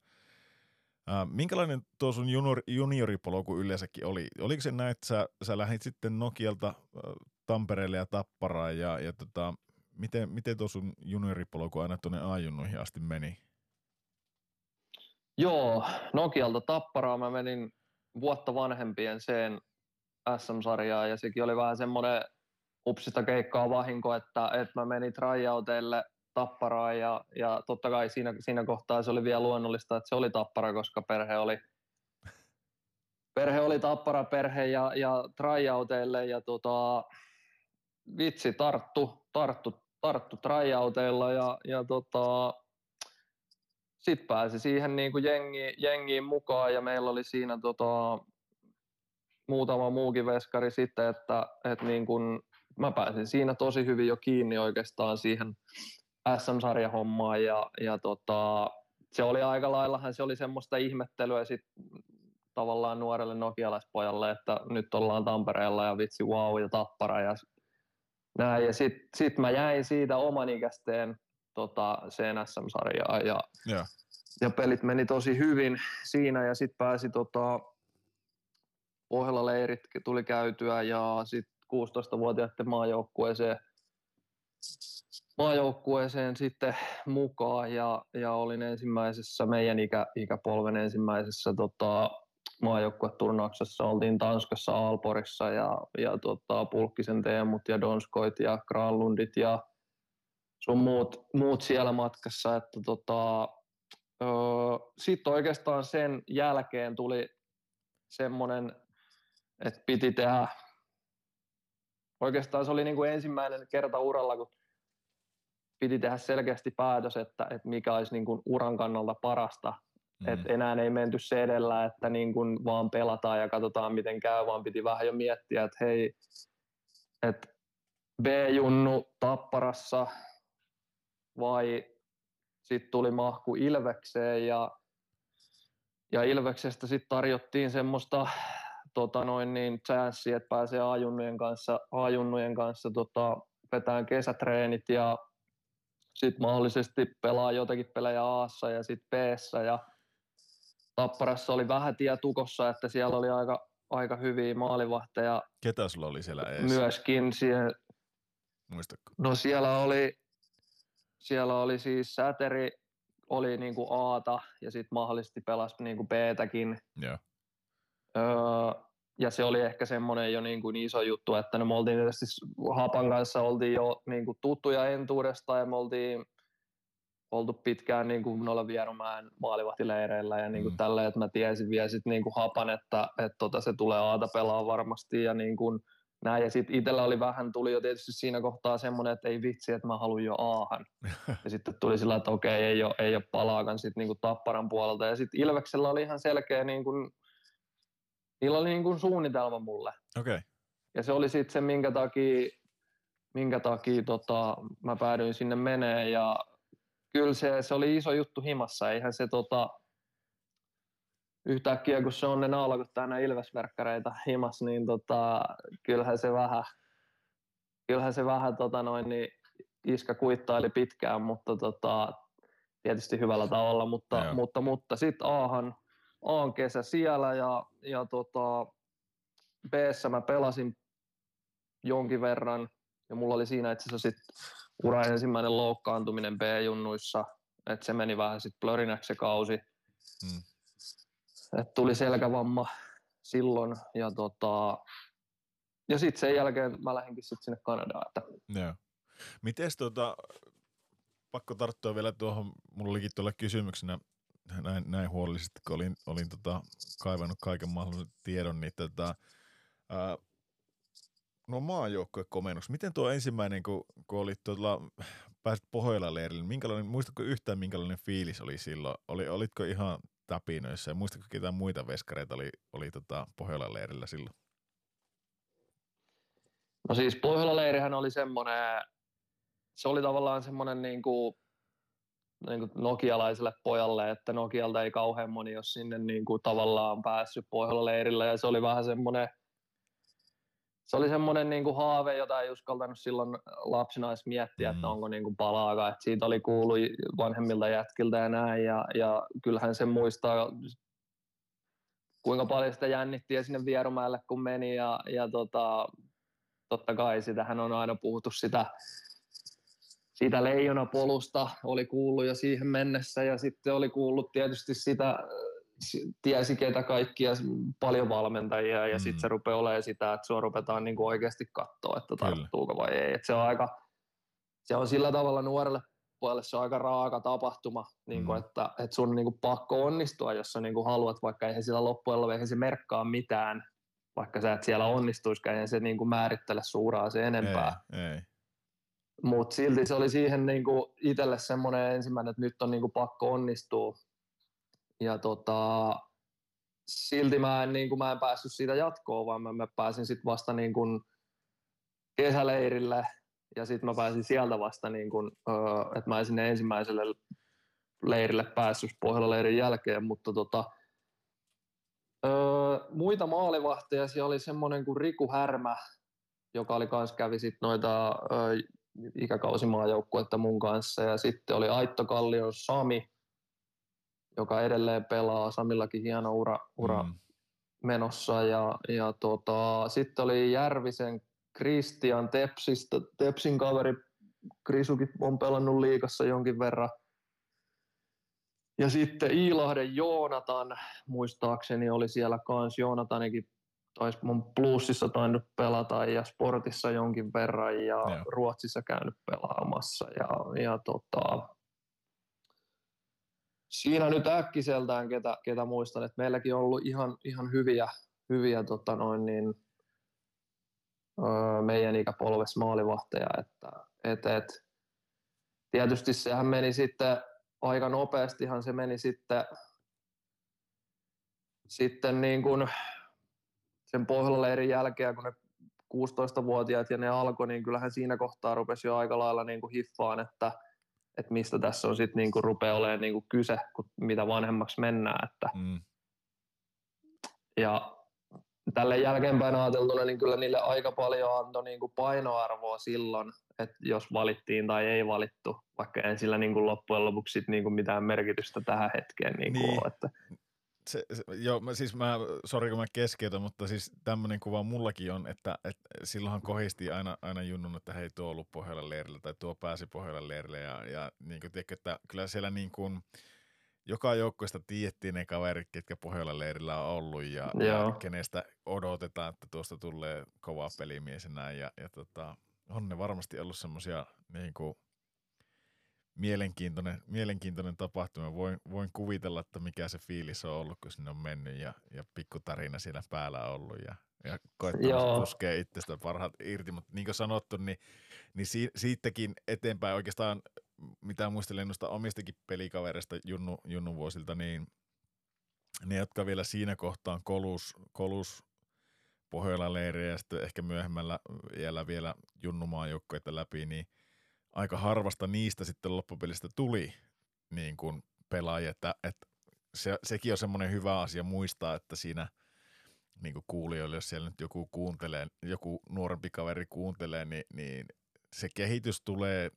[SPEAKER 1] ää, minkälainen tuo sun junior, junioripolku yleensäkin oli? Oliko se näin, että sä, sä lähdit sitten Nokialta ää, Tampereelle ja Tapparaan ja, ja tota, miten, miten tuo sun junioripolku aina tuonne A-junnuihin asti meni?
[SPEAKER 4] Joo, Nokialta Tapparaan mä menin vuotta vanhempien sen SM-sarjaan ja sekin oli vähän semmoinen upsista keikkaa vahinko, että, että mä menin tryouteille Tapparaan ja, ja totta kai siinä, siinä kohtaa se oli vielä luonnollista, että se oli Tappara, koska perhe oli, perhe oli Tappara perhe ja, ja tryouteille ja tota, vitsi tarttu, tarttu, tarttu tryouteilla ja, ja tota, sitten pääsi siihen niin kuin jengi, jengiin mukaan ja meillä oli siinä tota, muutama muukin veskari sitten, että, että niin kuin, mä pääsin siinä tosi hyvin jo kiinni oikeastaan siihen SM-sarjahommaan ja, ja tota, se oli aika laillahan se oli semmoista ihmettelyä sit tavallaan nuorelle nokialaispojalle, että nyt ollaan Tampereella ja vitsi wow ja tappara ja näin. Ja sitten sit mä jäin siitä oman ikäisteen tota, CNSM-sarjaa ja,
[SPEAKER 1] yeah.
[SPEAKER 4] ja pelit meni tosi hyvin siinä ja sitten pääsi tota, Pohjola-leirit tuli käytyä ja sitten 16-vuotiaiden maajoukkueeseen, maajoukkueeseen sitten mukaan ja, ja olin ensimmäisessä, meidän ikä, ikäpolven ensimmäisessä tota, maajoukkueturnauksessa oltiin Tanskassa Aalporissa ja, ja tota, Pulkkisen Teemut ja Donskoit ja Granlundit ja sun muut, muut siellä matkassa, että tota, öö, sitten oikeastaan sen jälkeen tuli semmoinen, että piti tehdä, oikeastaan se oli niin kuin ensimmäinen kerta uralla, kun piti tehdä selkeästi päätös, että, että mikä olisi niin kuin uran kannalta parasta. Mm. Että enää ei menty se edellä, että niin kuin vaan pelataan ja katsotaan miten käy, vaan piti vähän jo miettiä, että hei, että B-junnu Tapparassa vai sitten tuli mahku Ilvekseen ja, ja Ilveksestä sitten tarjottiin semmoista tota noin niin, chanssia, että pääsee ajunnujen kanssa, ajunnujen kanssa tota, vetään kesätreenit ja sitten mahdollisesti pelaa jotakin pelejä Aassa ja sitten b ja Tapparassa oli vähän tie tukossa, että siellä oli aika, aika hyviä maalivahteja.
[SPEAKER 1] Ketä sulla oli siellä ees?
[SPEAKER 4] Myöskin siihen.
[SPEAKER 1] Muistatko?
[SPEAKER 4] No siellä oli siellä oli siis Säteri, oli niin kuin Aata ja sitten mahdollisesti pelasi niin kuin B-täkin.
[SPEAKER 1] Yeah.
[SPEAKER 4] Öö, ja se oli ehkä semmoinen jo niin kuin iso juttu, että no me oltiin tietysti Hapan kanssa oltiin jo niin kuin tuttuja entuudesta ja me oltiin oltu pitkään niin kuin noilla Vierumäen maalivahtileireillä ja niin kuin mm. tälleen, että mä tiesin vielä sit niin kuin Hapan, että, että tota, se tulee Aata pelaa varmasti ja niin kuin, näin. Ja sitten itsellä oli vähän, tuli jo tietysti siinä kohtaa semmoinen, että ei vitsi, että mä haluan jo aahan. Ja sitten tuli sillä, että okei, ei ole, ei ole palaakaan sitten niinku Tapparan puolelta. Ja sitten Ilveksellä oli ihan selkeä, niin kuin, niillä oli niin kuin suunnitelma mulle.
[SPEAKER 1] Okay.
[SPEAKER 4] Ja se oli sitten se, minkä takia, minkä takia tota, mä päädyin sinne menee. Ja kyllä se, se oli iso juttu himassa. Eihän se tota, yhtäkkiä kun se on ne naulakot täynnä ilvesverkkareita himas, niin tota, kyllähän se vähän, kyllähän se vähän tota noin, niin iskä kuittaili pitkään, mutta tota, tietysti hyvällä tavalla, mutta, mutta, mutta, mutta sitten Aahan, Aan kesä siellä ja, ja tota, b mä pelasin jonkin verran ja mulla oli siinä itse asiassa sit ura ensimmäinen loukkaantuminen B-junnuissa, että se meni vähän sitten plörinäksi se kausi. Hmm että tuli selkävamma silloin ja, tota, ja sitten sen jälkeen mä lähdinkin sitten sinne Kanadaan. Että.
[SPEAKER 1] Joo. Mites tota, pakko tarttua vielä tuohon, mulla olikin tuolla kysymyksenä näin, näin huolellisesti, kun olin, olin tota, kaivannut kaiken mahdollisen tiedon, niin tota, ää, no maajoukkuekomennus, miten tuo ensimmäinen, kun, kun olit tuolla, pääsit Pohjola-leirille, minkälainen, muistatko yhtään minkälainen fiilis oli silloin? Oli, olitko ihan tapinoissa. Ja muistatko ketään muita veskareita oli, oli tota Pohjolan leirillä silloin?
[SPEAKER 4] No siis Pohjolan leirihän oli semmoinen, se oli tavallaan semmoinen niin kuin niin kuin nokialaiselle pojalle, että Nokialta ei kauhean moni ole sinne niin kuin tavallaan päässyt Pohjola leirillä ja se oli vähän semmoinen se oli semmoinen niin kuin haave, jota ei uskaltanut silloin lapsena edes miettiä, mm. että onko niin kuin palaakaan. Että siitä oli kuullut vanhemmilta jätkiltä ja näin. Ja, ja kyllähän se muistaa, kuinka paljon sitä jännittiä sinne Vierumäelle, kun meni. Ja, ja tota, totta kai sitähän on aina puhuttu sitä, siitä leijonapolusta, oli kuullut jo siihen mennessä. Ja sitten oli kuullut tietysti sitä tiesi ketä kaikkia, paljon valmentajia ja mm. sitten se rupeaa olemaan sitä, että sua ruvetaan niin kuin oikeasti katsoa, että tarttuuko vai ei. Et se on aika, se on sillä tavalla nuorelle puolelle se on aika raaka tapahtuma, niin kuin, mm. että, että sun niin kuin pakko onnistua, jos sä niin kuin haluat, vaikka eihän sillä loppujen lopuksi se merkkaa mitään, vaikka sä et siellä onnistuisikaan, eihän se niin kuin määrittele suuraa se enempää.
[SPEAKER 1] Ei, ei.
[SPEAKER 4] Mutta silti se oli siihen niin kuin itselle semmoinen ensimmäinen, että nyt on niin kuin pakko onnistua ja tota, silti mä en, niin kuin, mä en päässyt siitä jatkoon, vaan mä, mä pääsin sitten vasta niin kuin kesäleirille ja sitten mä pääsin sieltä vasta, niin kuin, öö, että mä en sinne ensimmäiselle leirille päässyt Pohjola-leirin jälkeen, mutta tota, öö, muita maalivahteja siellä oli semmoinen kuin Riku Härmä, joka oli kans kävi sit noita öö, ikäkausimaajoukkuetta mun kanssa ja sitten oli Aitto Kallion Sami, joka edelleen pelaa. Samillakin hieno ura, ura mm. menossa. Ja, ja tota, sitten oli Järvisen Christian Tepsistä, Tepsin kaveri. Krisukin on pelannut liikassa jonkin verran. Ja sitten Iilahden Joonatan, muistaakseni oli siellä kans. Joonatanikin taisi mun plussissa tainnut pelata ja sportissa jonkin verran ja ja. Ruotsissa käynyt pelaamassa. Ja, ja tota, siinä nyt äkkiseltään, ketä, ketä muistan, että meilläkin on ollut ihan, ihan hyviä, hyviä tota noin niin, öö, meidän ikäpolves maalivahteja, että et, et, tietysti sehän meni sitten aika nopeastihan se meni sitten, sitten niin kuin sen pohjaleirin jälkeen, kun ne 16-vuotiaat ja ne alkoi, niin kyllähän siinä kohtaa rupesi jo aika lailla niin kuin hiffaan, että – että mistä tässä on sitten niinku rupeaa olemaan niinku kyse, kun mitä vanhemmaksi mennään. Että mm. Ja tälle jälkeenpäin ajateltuna, niin kyllä niille aika paljon antoi niinku painoarvoa silloin, että jos valittiin tai ei valittu, vaikka en sillä niinku loppujen lopuksi sit niinku mitään merkitystä tähän hetkeen niinku niin. ole. Että
[SPEAKER 1] se, se, joo, mä, siis mä, sori kun mä keskeytän, mutta siis tämmöinen kuva mullakin on, että, että silloinhan kohisti aina, aina junnun, että hei tuo ollut pohjalla leirillä tai tuo pääsi pohjalla leirille ja, ja niin kuin, tiedätkö, että kyllä siellä niin kuin, joka joukkoista tiedettiin ne kaverit, ketkä pohjalla leirillä on ollut ja, ja kenestä odotetaan, että tuosta tulee kova pelimies ja näin ja, ja tota, on ne varmasti ollut semmoisia niin kuin, mielenkiintoinen, mielenkiintoinen tapahtuma. Voin, voin kuvitella, että mikä se fiilis on ollut, kun sinne on mennyt ja, ja pikku tarina siinä päällä on ollut ja, ja koettanut puskea itsestä parhaat irti. Mutta niin kuin sanottu, niin, niin si, siitäkin eteenpäin oikeastaan, mitä muistelen noista omistakin pelikavereista Junnu, Junnu vuosilta, niin ne, jotka vielä siinä kohtaan kolus, kolus Pohjola leiriä ja sitten ehkä myöhemmällä vielä, vielä Junnumaan joukkoita läpi, niin – aika harvasta niistä sitten loppupelistä tuli niin kuin pelaajia, että, että se, sekin on semmoinen hyvä asia muistaa, että siinä niin kuin kuulijoille, jos siellä nyt joku kuuntelee, joku nuorempi kaveri kuuntelee, niin, niin se kehitys tulee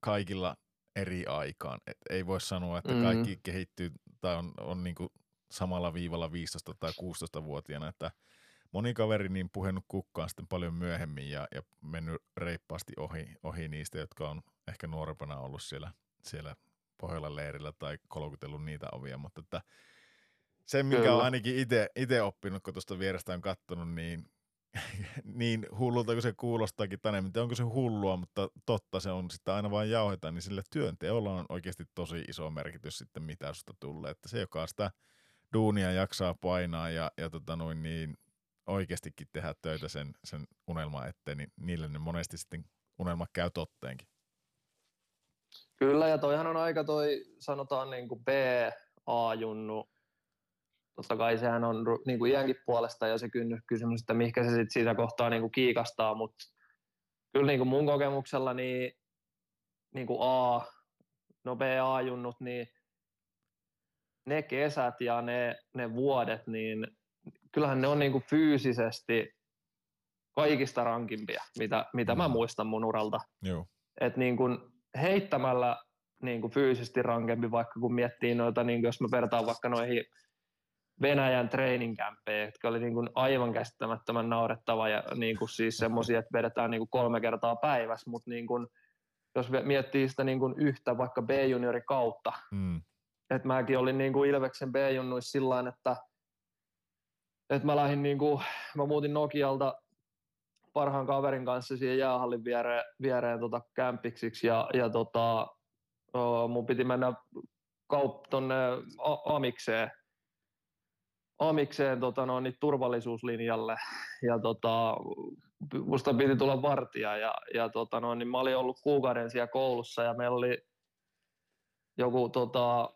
[SPEAKER 1] kaikilla eri aikaan. Et ei voi sanoa, että kaikki mm-hmm. kehittyy tai on, on niin kuin samalla viivalla 15 tai 16-vuotiaana, että – moni kaveri niin puhennut kukkaan sitten paljon myöhemmin ja, ja mennyt reippaasti ohi, ohi niistä, jotka on ehkä nuorempana ollut siellä, siellä pohjalla leirillä tai kolkutellut niitä ovia, mutta että se, minkä Kyllä. on ainakin itse oppinut, kun tuosta vierestä on katsonut, niin, niin hullulta kuin se kuulostaakin. Tänne, mutta onko se hullua, mutta totta se on, sitten aina vain jauhetaan, niin sille työnteolla on oikeasti tosi iso merkitys sitten, mitä susta tulee, että se, joka sitä duunia jaksaa painaa ja, ja tota noin, niin oikeastikin tehdä töitä sen, sen unelman eteen, niin niille ne monesti sitten unelma käy totteenkin.
[SPEAKER 4] Kyllä, ja toihan on aika toi, sanotaan niin kuin B-A-junnu. Totta kai sehän on niin kuin iänkin puolesta jo se kysymys, että mihinkä se sitten siitä kohtaa niin kuin kiikastaa, mutta kyllä niin kuin mun kokemuksella niin, niin kuin A, no BA-junnut, niin ne kesät ja ne, ne vuodet, niin kyllähän ne on niin kuin fyysisesti kaikista rankimpia, mitä, mitä mä
[SPEAKER 1] Mm.
[SPEAKER 4] muistan mun uralta.
[SPEAKER 1] Joo.
[SPEAKER 4] Et niin kuin heittämällä niin kuin fyysisesti rankempi, vaikka kun miettii noita, niin kuin jos mä vertaan vaikka noihin Venäjän training campeihin, jotka oli niin kuin aivan käsittämättömän naurettava ja niin kuin siis semmoisia, että vedetään niin kuin kolme kertaa päivässä, mutta niin kuin, jos miettii sitä niin kuin yhtä vaikka B-juniori kautta,
[SPEAKER 1] Mm.
[SPEAKER 4] että mäkin olin niin kuin Ilveksen B-junnuissa sillä että, että mä lähdin niin kuin, mä muutin Nokialta parhaan kaverin kanssa siihen jäähallin viereen, viereen tota kämpiksiksi ja, ja tota, mun piti mennä kaup tonne A- Amikseen, Amikseen tota, no, niin turvallisuuslinjalle. Ja tota, musta piti tulla vartija ja, ja tota, no, niin mä olin ollut kuukauden siellä koulussa ja meillä oli joku tota,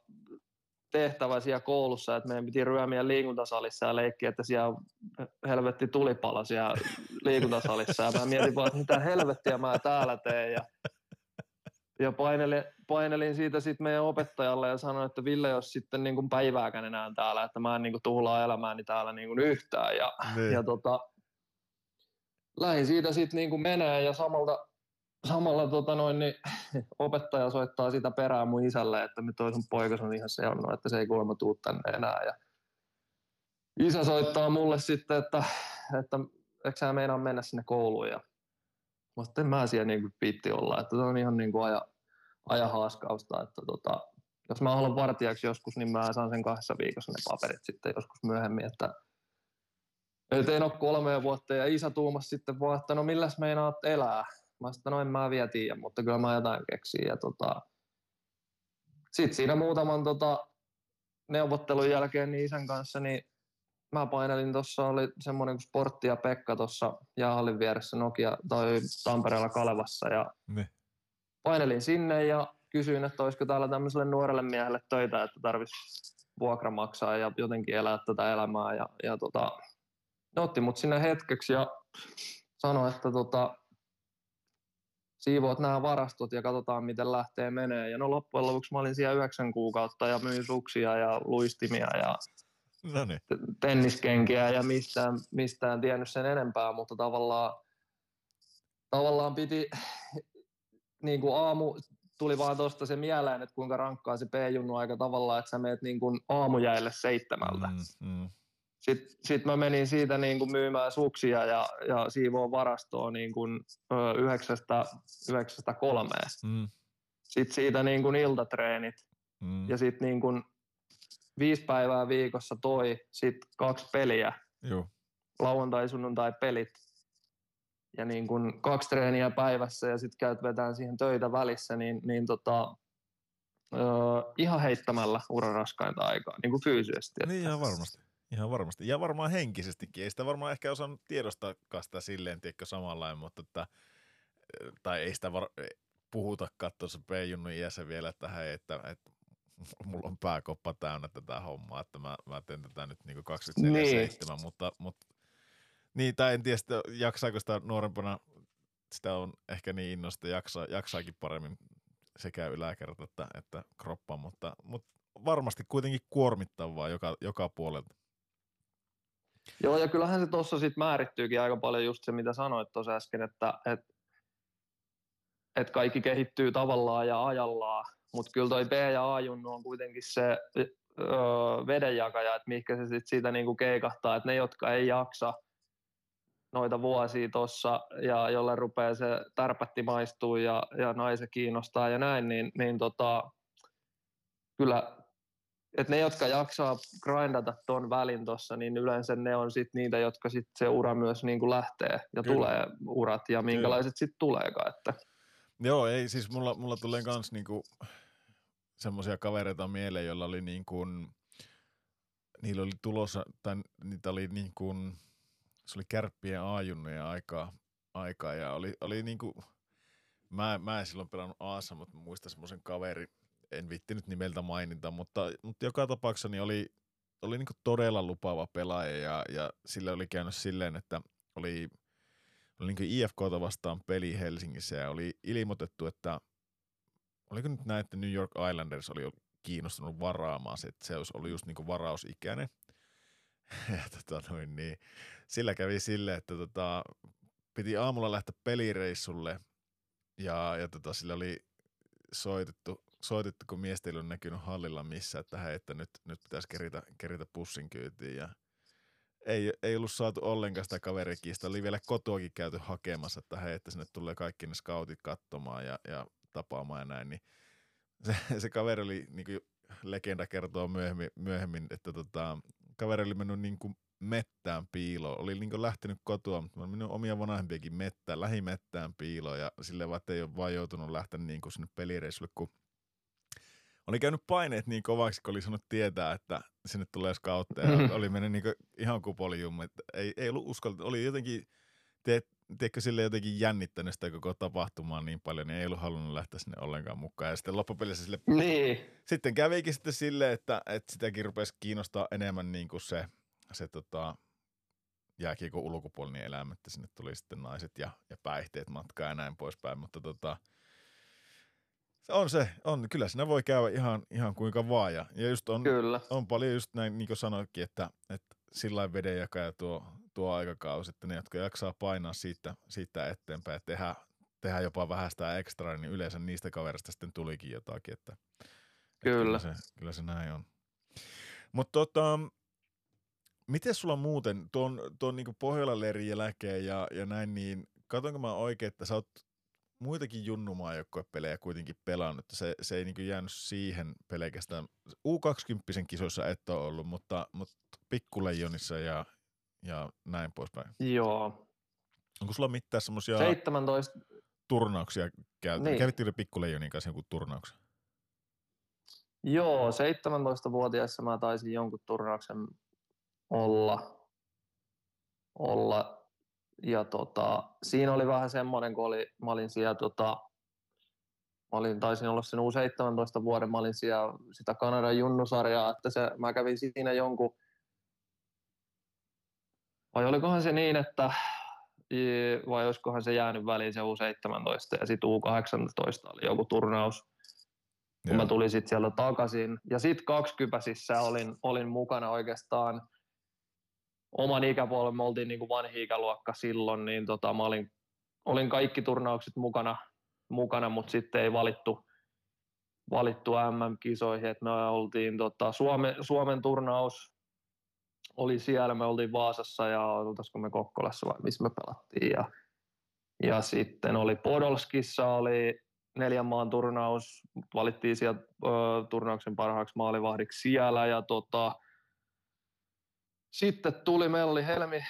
[SPEAKER 4] tehtävä siellä koulussa, että meidän piti ryömiä liikuntasalissa ja leikkiä, että siellä helvetti tulipalo siellä liikuntasalissa. Ja mä mietin vaan, että mitä helvettiä mä täällä teen. Ja, ja painelin, painelin siitä sitten meidän opettajalle ja sanoin, että Ville, jos sitten niin kuin päivääkään enää täällä, että mä en niin kuin tuhlaa elämääni täällä niin kuin yhtään. Ja,
[SPEAKER 1] Niin.
[SPEAKER 4] ja tota, lähdin siitä sitten niin kuin menee ja samalta, samalla tota noin, niin opettaja soittaa sitä perään mun isälle, että nyt toi sun poikas on ihan seonnut, että se ei kuulemma tuu tänne enää. Ja isä soittaa mulle sitten, että, että eikö sä meinaa mennä sinne kouluun. Ja mä sitten mä siellä niin kuin piitti olla, että se on ihan niin kuin aja, aja haaskausta, että tota, jos mä haluan vartijaksi joskus, niin mä saan sen kahdessa viikossa ne paperit sitten joskus myöhemmin, että et en ole kolmea vuotta ja isä tuumas sitten vaan, että no milläs meinaat elää? Mä sanoin, no en mä vielä tiedä, mutta kyllä mä jotain keksin. Ja tota, sitten siinä muutaman tota, neuvottelun jälkeen niin isän kanssa, niin mä painelin tuossa, oli semmoinen kuin Sportti ja Pekka tuossa jäähallin vieressä Nokia tai Tampereella Kalevassa ja
[SPEAKER 1] Niin.
[SPEAKER 4] painelin sinne ja kysyin, että olisiko täällä tämmöiselle nuorelle miehelle töitä, että tarvitsisi vuokra maksaa ja jotenkin elää tätä elämää ja, ja tota, ne otti mut sinne hetkeksi ja sanoi, että tota, siivoat nämä varastot ja katsotaan, miten lähtee menee. Ja no loppujen lopuksi mä olin siellä yhdeksän kuukautta ja myin suksia ja luistimia ja
[SPEAKER 1] No niin.
[SPEAKER 4] tenniskenkiä ja mistään, mistään tiennyt sen enempää, mutta tavallaan, tavallaan piti, niin kuin aamu, tuli vaan tuosta se mieleen, että kuinka rankkaa se P-junnu aika tavallaan, että sä meet niin kuin aamujäille seitsemältä.
[SPEAKER 1] Mm, mm.
[SPEAKER 4] Sitten sit mä menin siitä niin kuin myymään suksia ja, ja siivoon varastoa niin kuin, ö, yhdeksästä, yhdeksästä kolmeen.
[SPEAKER 1] Mm,
[SPEAKER 4] Sitten siitä niin kuin iltatreenit
[SPEAKER 1] mm.
[SPEAKER 4] ja sitten niin kuin viisi päivää viikossa toi, sitten kaksi peliä,
[SPEAKER 1] Joo.
[SPEAKER 4] lauantai, sunnuntai pelit ja niin kuin kaksi treeniä päivässä ja sitten käyt vetään siihen töitä välissä, niin, niin tota, ö, ihan heittämällä uran raskainta aikaa, niin kuin fyysisesti.
[SPEAKER 1] Niin ihan varmasti. Ihan varmasti. Ja varmaan henkisestikin. Ei sitä varmaan ehkä osannut tiedostaa sitä silleen, tiedätkö, samanlainen, mutta että, tai ei sitä var- puhutakaan tuossa P-Junnun iässä vielä, että hei, että, että mulla on pääkoppa täynnä tätä hommaa, että mä, mä teen tätä nyt niin 24-7,
[SPEAKER 4] Niin.
[SPEAKER 1] mutta, mutta niin, tai en tiedä, sitä, jaksaako sitä nuorempana, sitä on ehkä niin innosta, jaksaa, jaksaakin paremmin sekä yläkerta että, että kroppa, mutta, mutta varmasti kuitenkin kuormittavaa joka, joka puolelta.
[SPEAKER 4] Joo, ja kyllähän se tuossa sitten määrittyykin aika paljon just se, mitä sanoit tuossa äsken, että et, et kaikki kehittyy tavallaan ja ajallaan, mutta kyllä toi B- ja A-junnu on kuitenkin se öö, vedenjakaja, että mihinkä se sit siitä niinku keikahtaa, että ne, jotka ei jaksa noita vuosia tuossa ja jolle rupeaa se tärpätti maistuu ja, ja naisen kiinnostaa ja näin, niin, niin tota, kyllä että ne, jotka jaksaa grindata ton välin tuossa, niin yleensä ne on sit niitä, jotka sit se ura myös niin kuin lähtee ja
[SPEAKER 1] Kyllä.
[SPEAKER 4] tulee urat ja minkälaiset sitten tuleekaan. Että.
[SPEAKER 1] Joo, ei siis mulla, mulla tulee kans niinku semmoisia kavereita mieleen, joilla oli niin kuin, niillä oli tulossa, tai niitä oli niin kuin, se oli kärppien aajunnojen aikaa, aikaa ja oli, oli niin kuin, mä, mä en silloin pelannut Aassa, mutta muistan semmoisen kaveri, en viittinyt nimeltä mainita, mutta, mutta joka tapauksessa niin oli, oli niin todella lupaava pelaaja ja, ja sillä oli käynyt silleen, että oli, oli niin IFKta vastaan peli Helsingissä ja oli ilmoitettu, että oliko nyt näin, että New York Islanders oli kiinnostunut varaamaan se, että se olisi ollut just niin varausikäinen. Ja tota noin, niin sillä kävi sille, että tota, piti aamulla lähteä pelireissulle ja, ja tota, sillä oli soitettu, soitettu, kun miestä ei näkynyt hallilla missä, että hei, että nyt, nyt pitäisi keritä, keritä pussin kyytiin ja ei, ei ollut saatu ollenkaan sitä kaverikiista. Oli vielä kotoakin käyty hakemassa, että hei, että sinne tulee kaikki ne scoutit katsomaan ja, ja tapaamaan ja näin, niin se, se kaveri oli, niin kuin legenda kertoo myöhemmin, myöhemmin että tota, kaveri oli mennyt niin kuin mettään piiloon. Oli niin kuin lähtenyt kotoa, mutta minun omia vanhempiakin mettään, lähimettään piiloon ja sille vaan, ei ole vaan joutunut lähteä niin kuin sinne pelireissulle, kun oli käynyt paineet niin kovaksi, kun oli sanonut tietää, että sinne tulee skautteja. Mm-hmm. Oli mennyt niin ihan kupolijumma, että ei, ei ollut uskalta. Oli jotenkin, te, tiedätkö, sille jotenkin jännittänyt sitä koko tapahtumaa niin paljon, niin ei ollut halunnut lähteä sinne ollenkaan mukaan. Ja sitten loppupelissä sille...
[SPEAKER 4] Niin.
[SPEAKER 1] Sitten kävikin sitten silleen, että, että sitäkin rupesi kiinnostaa enemmän niin kuin se, se tota, jääkiekon ulkopuolinen elämä, että sinne tuli sitten naiset ja, ja päihteet matkaa ja näin poispäin, mutta tota, on se, on. Kyllä siinä voi käydä ihan, ihan kuinka vaan. Ja, ja just on,
[SPEAKER 4] Kyllä.
[SPEAKER 1] on paljon just näin, niin kuin sanoitkin, että, että sillä vedenjakaja tuo, tuo aikakausi, että ne, jotka jaksaa painaa siitä, siitä eteenpäin ja tehdä, tehdä jopa vähän sitä ekstraa, niin yleensä niistä kaverista sitten tulikin jotakin. Että,
[SPEAKER 4] Kyllä.
[SPEAKER 1] Että kyllä, se, kyllä se näin on. Mutta tota, miten sulla muuten tuon, tuon niin Pohjolan leirin jälkeen ja, ja näin, niin katsonko mä oikein, että sä oot muitakin junnumaajoukkuepelejä kuitenkin pelannut. Se, se ei niin jäänyt siihen pelkästään. U20 kisoissa et ole ollut, mutta, mutta pikkuleijonissa ja, ja näin poispäin.
[SPEAKER 4] Joo.
[SPEAKER 1] Onko sulla mitään semmoisia
[SPEAKER 4] 17.
[SPEAKER 1] turnauksia käyty?
[SPEAKER 4] Niin.
[SPEAKER 1] Kävittekö pikkuleijonin kanssa jonkun turnauksen?
[SPEAKER 4] Joo, 17-vuotiaassa mä taisin jonkun turnauksen olla. olla. Ja tota, siinä oli vähän semmoinen, kun oli, mä olin siellä, tota, mä olin, taisin olla sen U17 vuoden, mä olin siellä sitä Kanadan junnusarjaa, että se, mä kävin siinä jonkun, vai olikohan se niin, että vai olisikohan se jäänyt väliin se U17 ja sitten U18 oli joku turnaus, kun mä tulin sitten sieltä takaisin. Ja sitten kaksikypäsissä olin, olin mukana oikeastaan oman ikäpuolen, me oltiin niin kuin vanhi ikäluokka silloin, niin tota, mä olin, olin kaikki turnaukset mukana, mukana mutta sitten ei valittu, valittu MM-kisoihin, että me oltiin tota, Suomen, Suomen turnaus oli siellä, me oltiin Vaasassa ja oltaisiko me Kokkolassa vai missä me pelattiin. Ja, ja sitten oli Podolskissa oli neljän maan turnaus, valittiin sieltä ö, turnauksen parhaaksi maalivahdiksi siellä ja tota, sitten tuli, meillä oli Helmi,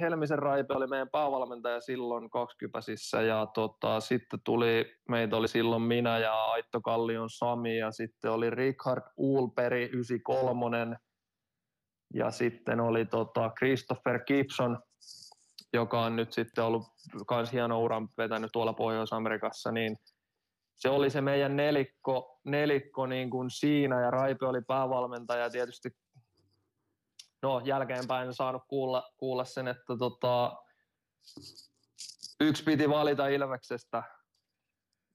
[SPEAKER 4] Helmisen Raipe oli meidän päävalmentaja silloin kaksikypäsissä ja tota, sitten tuli, meitä oli silloin minä ja Aitto Kallion Sami ja sitten oli Richard Ulperi 93 ja sitten oli tota Christopher Gibson, joka on nyt sitten ollut kans hieno uran vetänyt tuolla Pohjois-Amerikassa, niin se oli se meidän nelikko, nelikko niin kuin siinä ja Raipe oli päävalmentaja tietysti no jälkeenpäin en saanut kuulla, kuulla sen, että tota, yksi piti valita Ilveksestä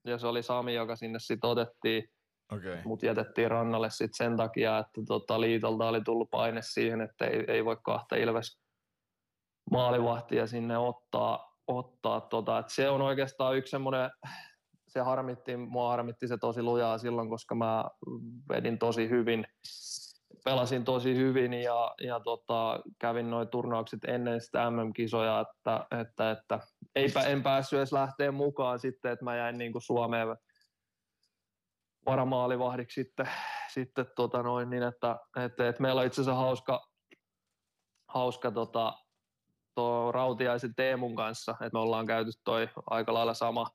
[SPEAKER 4] ja se oli Sami, joka sinne sitten otettiin.
[SPEAKER 1] Okay.
[SPEAKER 4] Mut jätettiin rannalle sitten sen takia, että tota, liitolta oli tullut paine siihen, että ei, ei voi kahta Ilves maalivahtia sinne ottaa. ottaa tota. Et se on oikeastaan yksi semmoinen, se harmitti, mua harmitti se tosi lujaa silloin, koska mä vedin tosi hyvin pelasin tosi hyvin ja, ja tota, kävin noin turnaukset ennen sitä MM-kisoja, että, että, että eipä, en päässyt edes lähteä mukaan sitten, että mä jäin niin kuin Suomeen varamaalivahdiksi sitten, sitten tota noin, niin että, että, että, meillä on itse asiassa hauska, hauska tota, tuo Rautiaisen Teemun kanssa, että me ollaan käyty toi aika lailla sama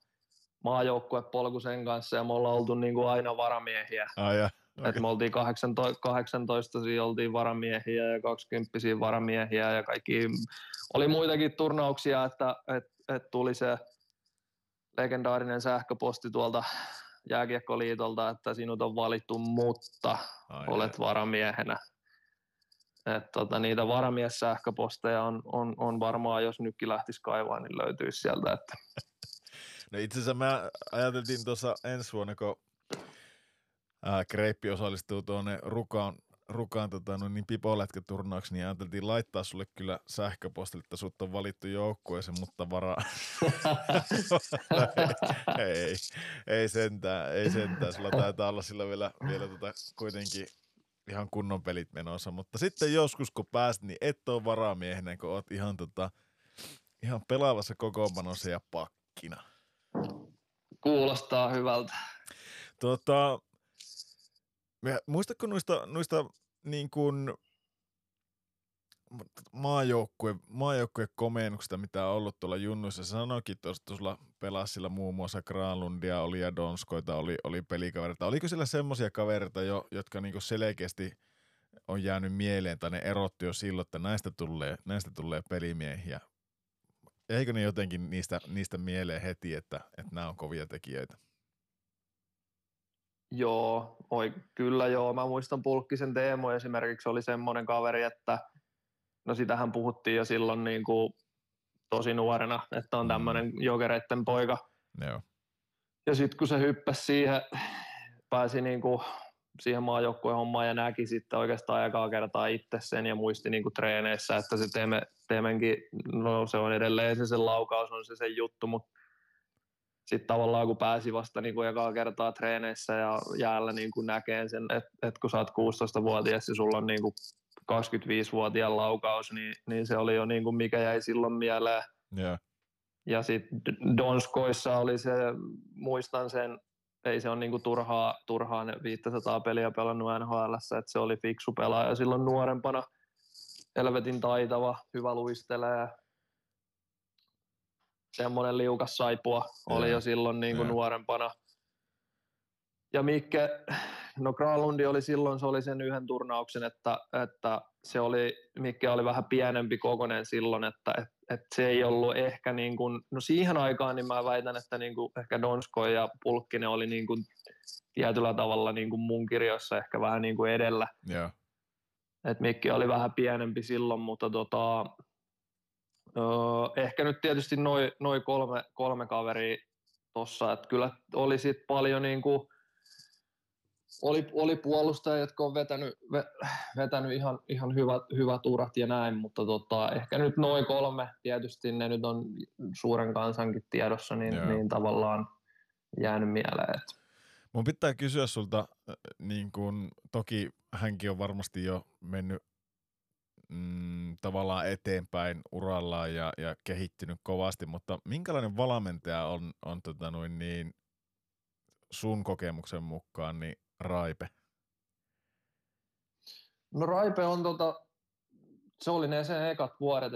[SPEAKER 4] maajoukkuepolku sen kanssa ja me ollaan oltu niin kuin aina varamiehiä.
[SPEAKER 1] Ah, yeah.
[SPEAKER 4] Okay. Et me oltiin 18, 18 oltiin varamiehiä ja 20 varamiehiä ja kaikki. Oli muitakin turnauksia, että et, et tuli se legendaarinen sähköposti tuolta jääkiekkoliitolta, että sinut on valittu, mutta Ai olet varamiehenä. Et tota, niitä varamiessähköposteja on, on, on varmaan, jos nytkin lähtisi kaivaa, niin löytyisi sieltä. Että.
[SPEAKER 1] No itse asiassa mä ajateltiin tuossa ensi vuonna, kun ää, Kreippi osallistuu tuonne Rukaan, Rukaan tota, no, niin pipolätkäturnaukseen, niin ajateltiin laittaa sulle kyllä sähköpostille, että sut on valittu joukkueeseen, mutta varaa. ei, ei, ei sentään, ei sentään. Sulla taitaa olla sillä vielä, vielä tota, kuitenkin ihan kunnon pelit menossa, mutta sitten joskus kun pääst, niin et ole varamiehenä, kun oot ihan, tota, ihan pelaavassa kokoonpanossa ja pakkina.
[SPEAKER 4] Kuulostaa hyvältä.
[SPEAKER 1] Tota, muistatko noista, noista niin kuin maajoukkue, maajoukkue komennuksista, mitä on ollut tuolla junnuissa. Sanoikin tuossa, pelasi sillä muun muassa Granlundia, oli ja Donskoita, oli, oli pelikavereita. Oliko siellä semmoisia kavereita jo, jotka niinku selkeästi on jäänyt mieleen tai ne erotti jo silloin, että näistä tulee, näistä tulee pelimiehiä? Eikö ne jotenkin niistä, niistä mieleen heti, että, että nämä on kovia tekijöitä?
[SPEAKER 4] Joo, oi, kyllä joo. Mä muistan Pulkkisen Teemo esimerkiksi oli semmoinen kaveri, että no sitähän puhuttiin jo silloin niin kuin tosi nuorena, että on tämmöinen mm. jokereitten poika.
[SPEAKER 1] Joo.
[SPEAKER 4] Ja sitten kun se hyppäsi siihen, pääsi niin kuin siihen maajoukkueen hommaan ja näki sitten oikeastaan aikaa kertaa itse sen ja muisti niin kuin treeneissä, että se teemme, teemenkin, no se on edelleen se sen laukaus, on se sen juttu, mutta sitten tavallaan kun pääsi vasta niin kuin ekaa kertaa treeneissä ja jäällä niin kuin näkee sen, että et kun sä oot 16-vuotias ja sulla on niin kuin 25-vuotiaan laukaus, niin, niin se oli jo niin kuin mikä jäi silloin mieleen.
[SPEAKER 1] Yeah.
[SPEAKER 4] Ja sitten Donskoissa oli se, muistan sen, ei se ole niinku turhaa, turhaa ne 500 peliä pelannut NHL, että se oli fiksu pelaaja silloin nuorempana. Helvetin taitava, hyvä luistelee. Semmoinen liukas saipua oli jo silloin niinku nuorempana. Ja Mikke, no Granlundi oli silloin, se oli sen yhden turnauksen, että, että se oli, Mikke oli vähän pienempi kokonen silloin, että et, et se ei ollut ehkä niin kuin, no siihen aikaan niin mä väitän, että niin kuin ehkä Donsko ja Pulkkinen oli niin kuin tietyllä tavalla niin kuin mun kirjoissa ehkä vähän niin kuin edellä.
[SPEAKER 1] Yeah.
[SPEAKER 4] Et Mikki oli vähän pienempi silloin, mutta tota, öö, ehkä nyt tietysti noin noi kolme, kolme kaveria tossa, että kyllä oli sit paljon niin kuin, oli, oli puolustajia, jotka on vetänyt, vetänyt ihan, ihan hyvät, hyvät urat ja näin, mutta tota, ehkä nyt noin kolme, tietysti ne nyt on suuren kansankin tiedossa, niin, niin tavallaan jäänyt mieleen. Että.
[SPEAKER 1] Mun pitää kysyä sulta, niin kun, toki hänkin on varmasti jo mennyt mm, tavallaan eteenpäin urallaan ja, ja kehittynyt kovasti, mutta minkälainen valmentaja on, on tota noin niin, sun kokemuksen mukaan niin Raipe?
[SPEAKER 4] No Raipe on tota, se oli ne sen ekat vuodet,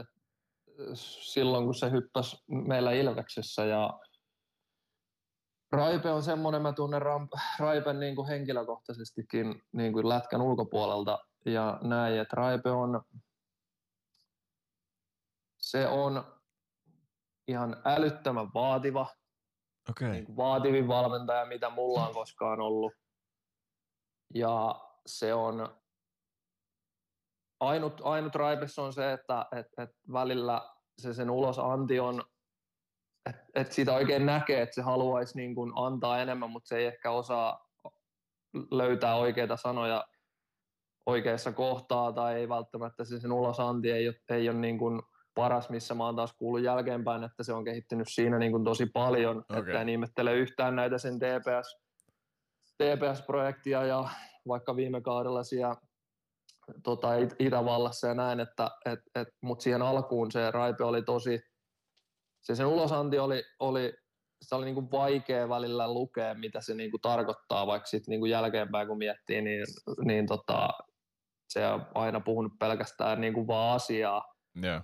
[SPEAKER 4] silloin kun se hyppäsi meillä Ilveksessä ja Raipe on semmoinen, mä tunnen Raipen niin kuin henkilökohtaisestikin niin kuin lätkän ulkopuolelta ja näin, että Raipe on, se on ihan älyttömän vaativa,
[SPEAKER 1] okay.
[SPEAKER 4] niin kuin vaativin valmentaja, mitä mulla on koskaan ollut. Ja se on ainut, ainut raipessa on se, että et, et välillä se sen ulosanti on, että et siitä oikein näkee, että se haluaisi niin kuin antaa enemmän, mutta se ei ehkä osaa löytää oikeita sanoja oikeassa kohtaa tai ei välttämättä se sen ulosanti ei ole, ei ole niin kuin paras, missä mä oon taas kuullut jälkeenpäin, että se on kehittynyt siinä niin kuin tosi paljon, okay. että en ihmettele yhtään näitä sen TPS TPS-projektia ja vaikka viime kaudella siellä tota, Itävallassa ja näin, että et, et, mutta siihen alkuun se Raipe oli tosi, se sen ulosanti oli, oli se oli niinku vaikea välillä lukea, mitä se niinku tarkoittaa, vaikka sitten niinku jälkeenpäin kun miettii, niin, niin tota, se on aina puhunut pelkästään niinku vaan asiaa.
[SPEAKER 1] Yeah.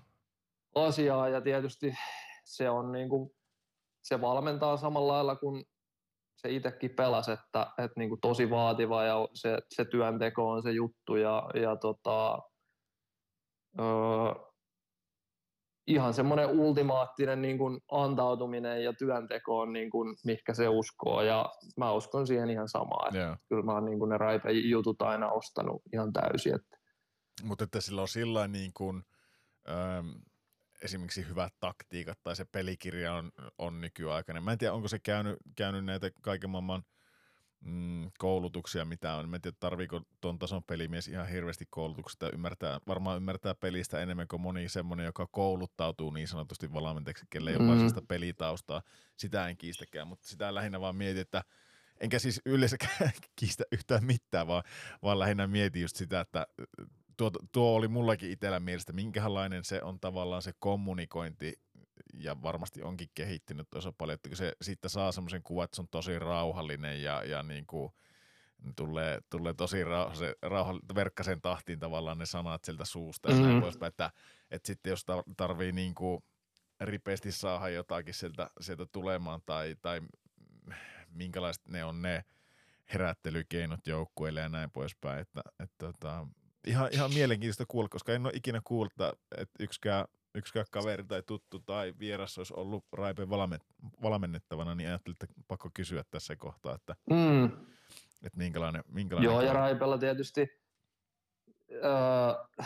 [SPEAKER 4] asiaa. Ja tietysti se on niinku, se valmentaa samalla lailla kuin se itsekin pelasi, että, että niin kuin tosi vaativa ja se, se työnteko on se juttu ja, ja tota, öö, ihan semmoinen ultimaattinen niin kuin antautuminen ja työnteko on niin kuin, mihinkä se uskoo ja mä uskon siihen ihan samaa. Että
[SPEAKER 1] yeah.
[SPEAKER 4] Kyllä mä oon niin kuin ne raipe jutut aina ostanut ihan täysin. Että.
[SPEAKER 1] Mutta että sillä on sillä niin kuin, ähm, esimerkiksi hyvät taktiikat tai se pelikirja on, on nykyaikainen. Mä en tiedä, onko se käynyt, käynyt näitä kaiken maailman mm, koulutuksia, mitä on. Mä en tiedä, tarviiko tuon tason pelimies ihan hirveästi koulutuksesta. Ymmärtää, varmaan ymmärtää pelistä enemmän kuin moni semmoinen, joka kouluttautuu niin sanotusti valmentajaksi, kelle ei mm. ole pelitaustaa. Sitä en kiistäkään, mutta sitä lähinnä vaan mietin, että enkä siis yleensäkään kiistä yhtään mitään, vaan, vaan lähinnä mietin just sitä, että tuo, tuo oli mullakin itsellä mielestä, minkälainen se on tavallaan se kommunikointi ja varmasti onkin kehittynyt tosi paljon, että kun se siitä saa semmoisen kuvan, että se on tosi rauhallinen ja, ja niin kuin tulee, tulee tosi rauha, se, rauha, verkkasen tahtiin tavallaan ne sanat sieltä suusta mm-hmm. ja näin poispäin, että, että sitten jos tarvii niin kuin ripeästi saada jotakin sieltä, sieltä tulemaan tai, tai minkälaiset ne on ne herättelykeinot joukkueille ja näin poispäin, että, että, että tota, ihan, ihan mielenkiintoista kuulla, koska en ole ikinä kuullut, että yksikään yksikään kaveri tai tuttu tai vieras olisi ollut Raipeen valmennettavana, niin ajattelin, että pakko kysyä tässä kohtaa, että, mm. että minkälainen, minkälainen
[SPEAKER 4] Joo, ja Raipella tietysti öö,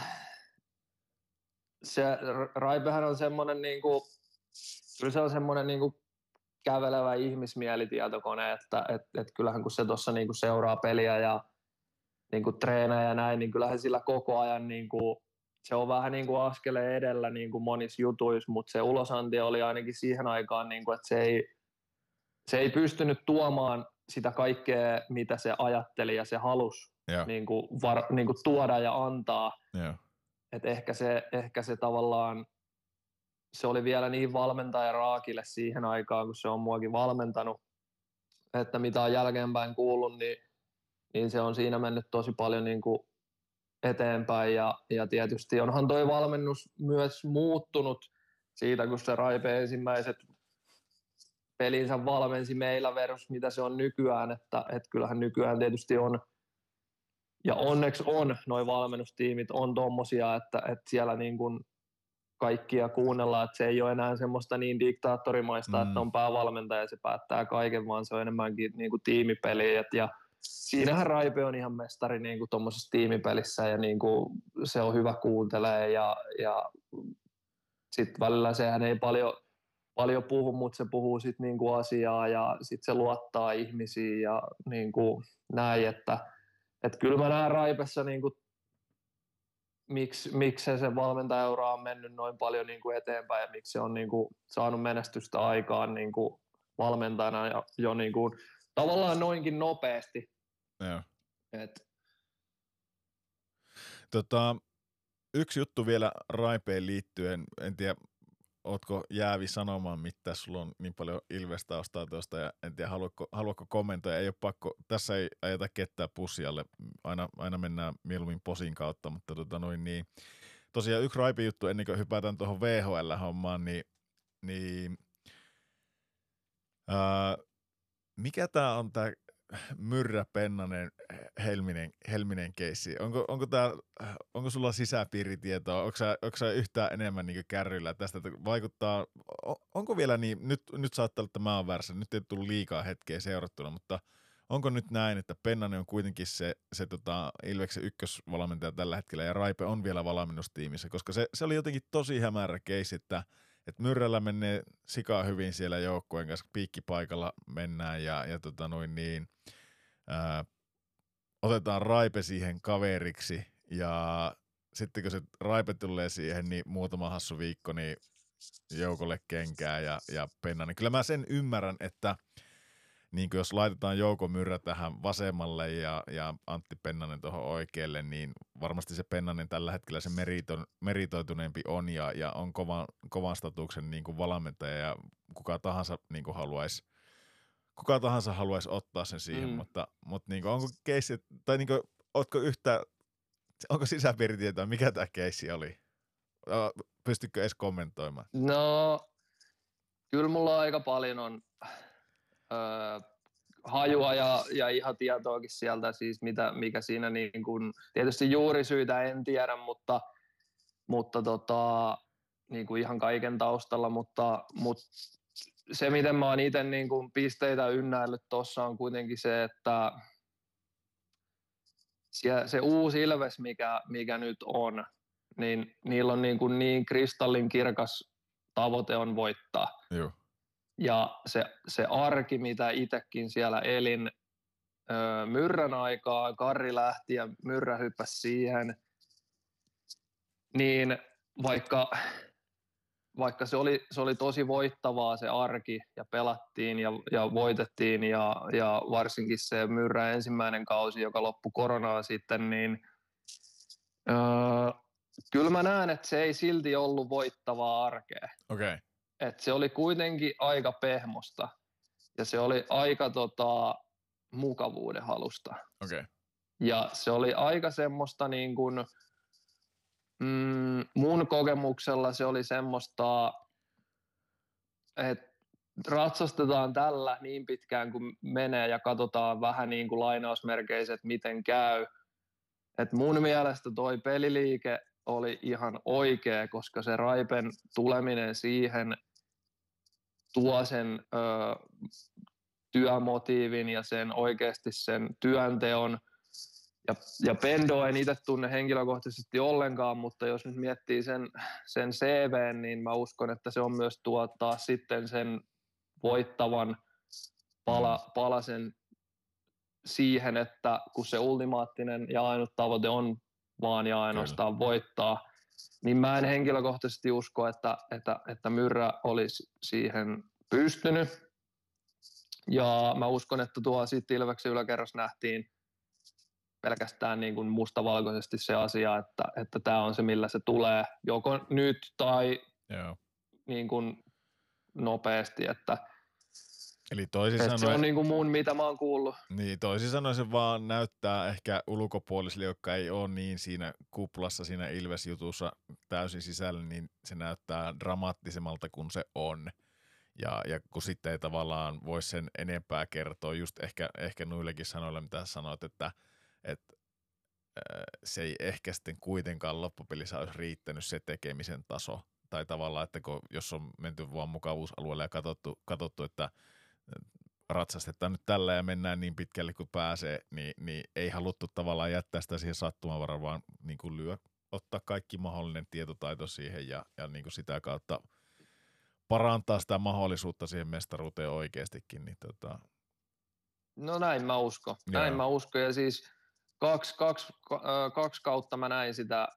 [SPEAKER 4] se, Raipehän on semmoinen niinku, kyllä se on semmoinen niinku kävelevä ihmismielitietokone, että et, et kyllähän kun se tuossa niinku seuraa peliä ja niinku treenaa ja näin, niin kyllähän sillä koko ajan niinku se on vähän niin kuin askeleen edellä niin kuin monissa jutuissa, mutta se ulosanti oli ainakin siihen aikaan, niin kuin, että se ei, se ei pystynyt tuomaan sitä kaikkea, mitä se ajatteli ja se halusi niin kuin var, niin kuin tuoda ja antaa. Yeah. Et ehkä, se, ehkä se tavallaan, se oli vielä niin valmentaja Raakille siihen aikaan, kun se on muakin valmentanut, että mitä on jälkeenpäin kuullut, niin, niin se on siinä mennyt tosi paljon niin kuin eteenpäin ja, ja tietysti onhan toi valmennus myös muuttunut siitä, kun se Raipe ensimmäiset pelinsä valmensi meillä versus mitä se on nykyään, että, että kyllähän nykyään tietysti on ja onneksi on, noin valmennustiimit on tommosia, että, että siellä niin kuin kaikkia kuunnellaan, että se ei ole enää semmoista niin diktaattorimaista, mm. että on päävalmentaja ja se päättää kaiken, vaan se on enemmänkin niin kuin tiimipeli. Et, ja siinähän Raipe on ihan mestari niin kuin tuommoisessa tiimipelissä ja niin kuin se on hyvä kuuntelee ja, ja sitten välillä sehän ei paljon, paljon puhu, mutta se puhuu sitten niin kuin asiaa ja sitten se luottaa ihmisiin ja niin kuin näin, että, että kyllä mä näen Raipessa niin kuin miksi, miksi se valmentajaura on mennyt noin paljon niin kuin eteenpäin ja miksi se on niin kuin saanut menestystä aikaan niin kuin valmentajana jo, jo niin kuin, tavallaan noinkin nopeasti.
[SPEAKER 1] Joo. Et. Tota, yksi juttu vielä Raipeen liittyen, en tiedä, ootko jäävi sanomaan mitä, sulla on niin paljon Ilves-taustaa tuosta ja en tiedä, haluatko, haluatko kommentoida, ei ole pakko, tässä ei ajeta ketään pussialle, aina, aina mennään mieluummin posin kautta, mutta tota noin niin, tosiaan yksi Raipi juttu ennen kuin hypätään tuohon VHL-hommaan, niin, niin ää, mikä tämä on tämä Myrrä Pennanen Helminen, Helminen keissi. Onko, onko, tää, onko sulla sisäpiiritietoa? Onko sä, onko sä yhtään enemmän niin kärryillä tästä, että vaikuttaa, onko vielä niin, nyt, nyt saattaa olla, että mä oon väärässä, nyt ei tullut liikaa hetkeä seurattuna, mutta onko nyt näin, että Pennanen on kuitenkin se, se tota Ilveksen ykkösvalmentaja tällä hetkellä ja Raipe on vielä valmennustiimissä, koska se, se oli jotenkin tosi hämärä keissi, että – että Myrrällä menee sikaa hyvin siellä joukkueen kanssa, piikkipaikalla mennään ja, ja tota noin niin, ää, otetaan Raipe siihen kaveriksi ja sitten kun se Raipe tulee siihen, niin muutama hassu viikko, niin joukolle kenkää ja, ja penna. Niin kyllä mä sen ymmärrän, että – niin kuin jos laitetaan Jouko Myrrä tähän vasemmalle ja, ja Antti Pennanen tuohon oikealle, niin varmasti se Pennanen tällä hetkellä se merito, meritoituneempi on ja, ja on kovan, kovan statuksen niin kuin valmentaja ja kuka tahansa niin kuin haluaisi kuka tahansa haluaisi ottaa sen siihen, mm. mutta, mutta niin kuin, onko keissi, tai niin kuin, ootko yhtä, onko sisäpiiritietoa, mikä tämä keissi oli? Pystytkö edes kommentoimaan?
[SPEAKER 4] No, kyllä mulla aika paljon on hajua ja, ja ihan tietoakin sieltä, siis mitä, mikä siinä niin kuin, tietysti juurisyitä en tiedä, mutta, mutta tota, niin kuin ihan kaiken taustalla, mutta, mutta se, miten mä oon itse niin kuin pisteitä ynnäillyt tuossa on kuitenkin se, että se, se uusi Ilves, mikä, mikä nyt on, niin niillä on niin, kuin niin kristallin kirkas tavoite on voittaa.
[SPEAKER 1] Joo.
[SPEAKER 4] Ja se, se arki, mitä itsekin siellä elin öö, Myrrän aikaa, Karri lähti ja Myrrä hyppäsi siihen, niin vaikka, vaikka se, oli, se oli tosi voittavaa se arki ja pelattiin ja, ja voitettiin ja, ja varsinkin se Myrrä ensimmäinen kausi, joka loppui koronaa sitten, niin öö, kyllä mä näen, että se ei silti ollut voittavaa arkea.
[SPEAKER 1] Okay.
[SPEAKER 4] Et se oli kuitenkin aika pehmosta ja se oli aika tota, mukavuuden halusta.
[SPEAKER 1] Okay.
[SPEAKER 4] Ja se oli aika semmoista niin kuin, mm, mun kokemuksella se oli semmoista, että ratsastetaan tällä niin pitkään kuin menee ja katsotaan vähän niin kuin lainausmerkeiset, miten käy. Et mun mielestä toi peliliike oli ihan oikea, koska se Raipen tuleminen siihen tuo sen ö, työmotiivin ja sen oikeasti sen työnteon. Ja, ja Pendo en itse tunne henkilökohtaisesti ollenkaan, mutta jos nyt miettii sen, sen CV, niin mä uskon, että se on myös tuottaa sitten sen voittavan pala, palasen siihen, että kun se ultimaattinen ja ainut tavoite on vaan ja ainoastaan Kyllä. voittaa, niin mä en henkilökohtaisesti usko, että, että, että Myrrä olisi siihen pystynyt. Ja mä uskon, että tuo sitten Ilveksen yläkerros nähtiin pelkästään niin kuin mustavalkoisesti se asia, että, että tämä on se, millä se tulee joko nyt tai
[SPEAKER 1] Joo.
[SPEAKER 4] Niin kuin nopeasti, että
[SPEAKER 1] Eli toisin
[SPEAKER 4] sanoen, se on niin kuin mun, mitä mä oon kuullut.
[SPEAKER 1] Niin, toisin sanoen se vaan näyttää ehkä ulkopuolisille, jotka ei ole niin siinä kuplassa, siinä Ilves-jutussa täysin sisällä, niin se näyttää dramaattisemmalta kuin se on. Ja, ja kun sitten ei tavallaan voi sen enempää kertoa, just ehkä, ehkä noillekin sanoilla, mitä sanoit, että, että se ei ehkä sitten kuitenkaan loppupelissä olisi riittänyt se tekemisen taso. Tai tavallaan, että kun, jos on menty vaan mukavuusalueelle ja katsottu, katsottu että ratsastetaan nyt tällä ja mennään niin pitkälle kuin pääsee, niin, niin ei haluttu tavallaan jättää sitä siihen sattumavaraan, vaan niin kuin lyö, ottaa kaikki mahdollinen tietotaito siihen ja, ja niin kuin sitä kautta parantaa sitä mahdollisuutta siihen mestaruuteen oikeastikin. Niin tota...
[SPEAKER 4] No näin mä uskon. Näin Joo. mä uskon ja siis kaksi, kaksi, kaksi kautta mä näin sitä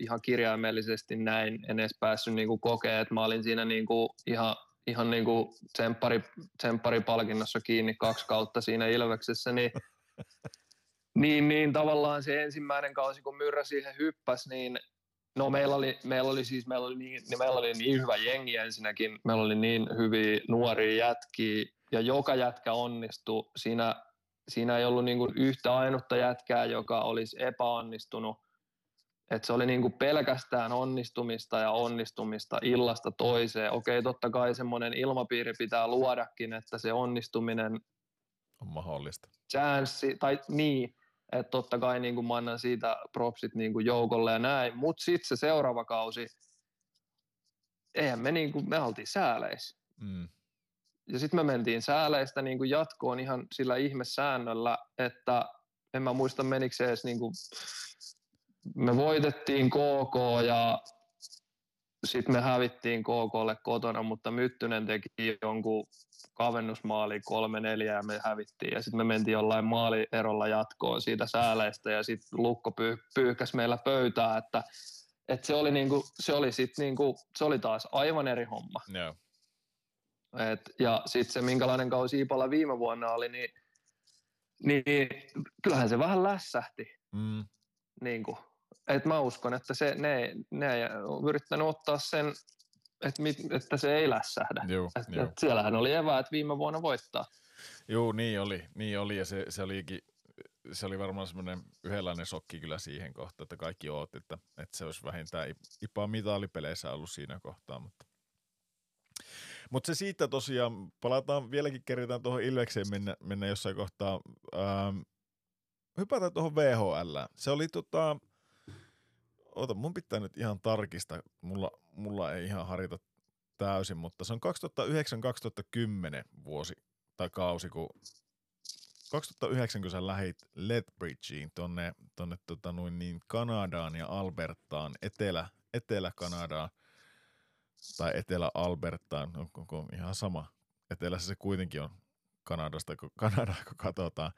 [SPEAKER 4] ihan kirjaimellisesti näin, en edes päässyt niinku kokea, että mä olin siinä niinku ihan ihan niin kuin tsemppari, tsempparipalkinnossa kiinni kaksi kautta siinä Ilveksessä, niin, niin, niin tavallaan se ensimmäinen kausi, kun Myrrä siihen hyppäsi, niin no meillä oli, meillä oli siis meillä oli niin, niin, meillä oli niin hyvä jengi ensinnäkin, meillä oli niin hyviä nuoria jätkiä, ja joka jätkä onnistui. Siinä, siinä ei ollut niin kuin yhtä ainutta jätkää, joka olisi epäonnistunut – että se oli niin kuin pelkästään onnistumista ja onnistumista illasta toiseen. Okei, totta kai semmoinen ilmapiiri pitää luodakin, että se onnistuminen
[SPEAKER 1] on mahdollista.
[SPEAKER 4] Chanssi, tai niin, että totta kai niin kuin mä annan siitä propsit niin kuin joukolle ja näin, mutta sitten se seuraava kausi, eihän me, niin kuin, me oltiin sääleissä.
[SPEAKER 1] Mm.
[SPEAKER 4] Ja sitten me mentiin sääleistä niin kuin jatkoon ihan sillä ihmesäännöllä, että en mä muista menikö se edes niin kuin me voitettiin KK ja sitten me hävittiin KKlle kotona, mutta Myttynen teki jonkun kavennusmaali 3-4 ja me hävittiin. Ja sitten me mentiin jollain maalierolla jatkoon siitä sääleistä ja sitten Lukko pyy- pyyhkäsi meillä pöytää, että, että se oli, niinku, se, oli sit niinku, se oli taas aivan eri homma.
[SPEAKER 1] Yeah.
[SPEAKER 4] Et, ja sitten se, minkälainen kausi Iipalla viime vuonna oli, niin, niin kyllähän se vähän lässähti.
[SPEAKER 1] Mm.
[SPEAKER 4] Niin kuin, et mä uskon, että se, ne, ne on yrittänyt ottaa sen, että, mit, että se ei lässähdä.
[SPEAKER 1] Joo,
[SPEAKER 4] et, joo. Et siellähän oli eväät viime vuonna voittaa.
[SPEAKER 1] Joo, niin oli, niin oli ja se, se olikin se oli varmaan semmoinen yhdenlainen sokki kyllä siihen kohtaan, että kaikki oot, että, että se olisi vähintään IPA mitalipeleissä ollut siinä kohtaa, mutta mutta se siitä tosiaan, palataan vieläkin, keritään tuohon Ilvekseen mennä, mennä jossain kohtaa. Ähm, hypätään tuohon VHL. Se oli tota, Ota, mun pitää nyt ihan tarkistaa. Mulla, mulla ei ihan harita täysin, mutta se on 2009-2010 vuosi tai kausi, kun 2009, kun sä lähit Lethbridgeen tonne, tonne tota noin niin Kanadaan ja Albertaan, Etelä, Etelä-Kanadaan tai Etelä-Albertaan, onko, onko ihan sama. Etelässä se kuitenkin on Kanadasta, kun Kanadaa kun katsotaan.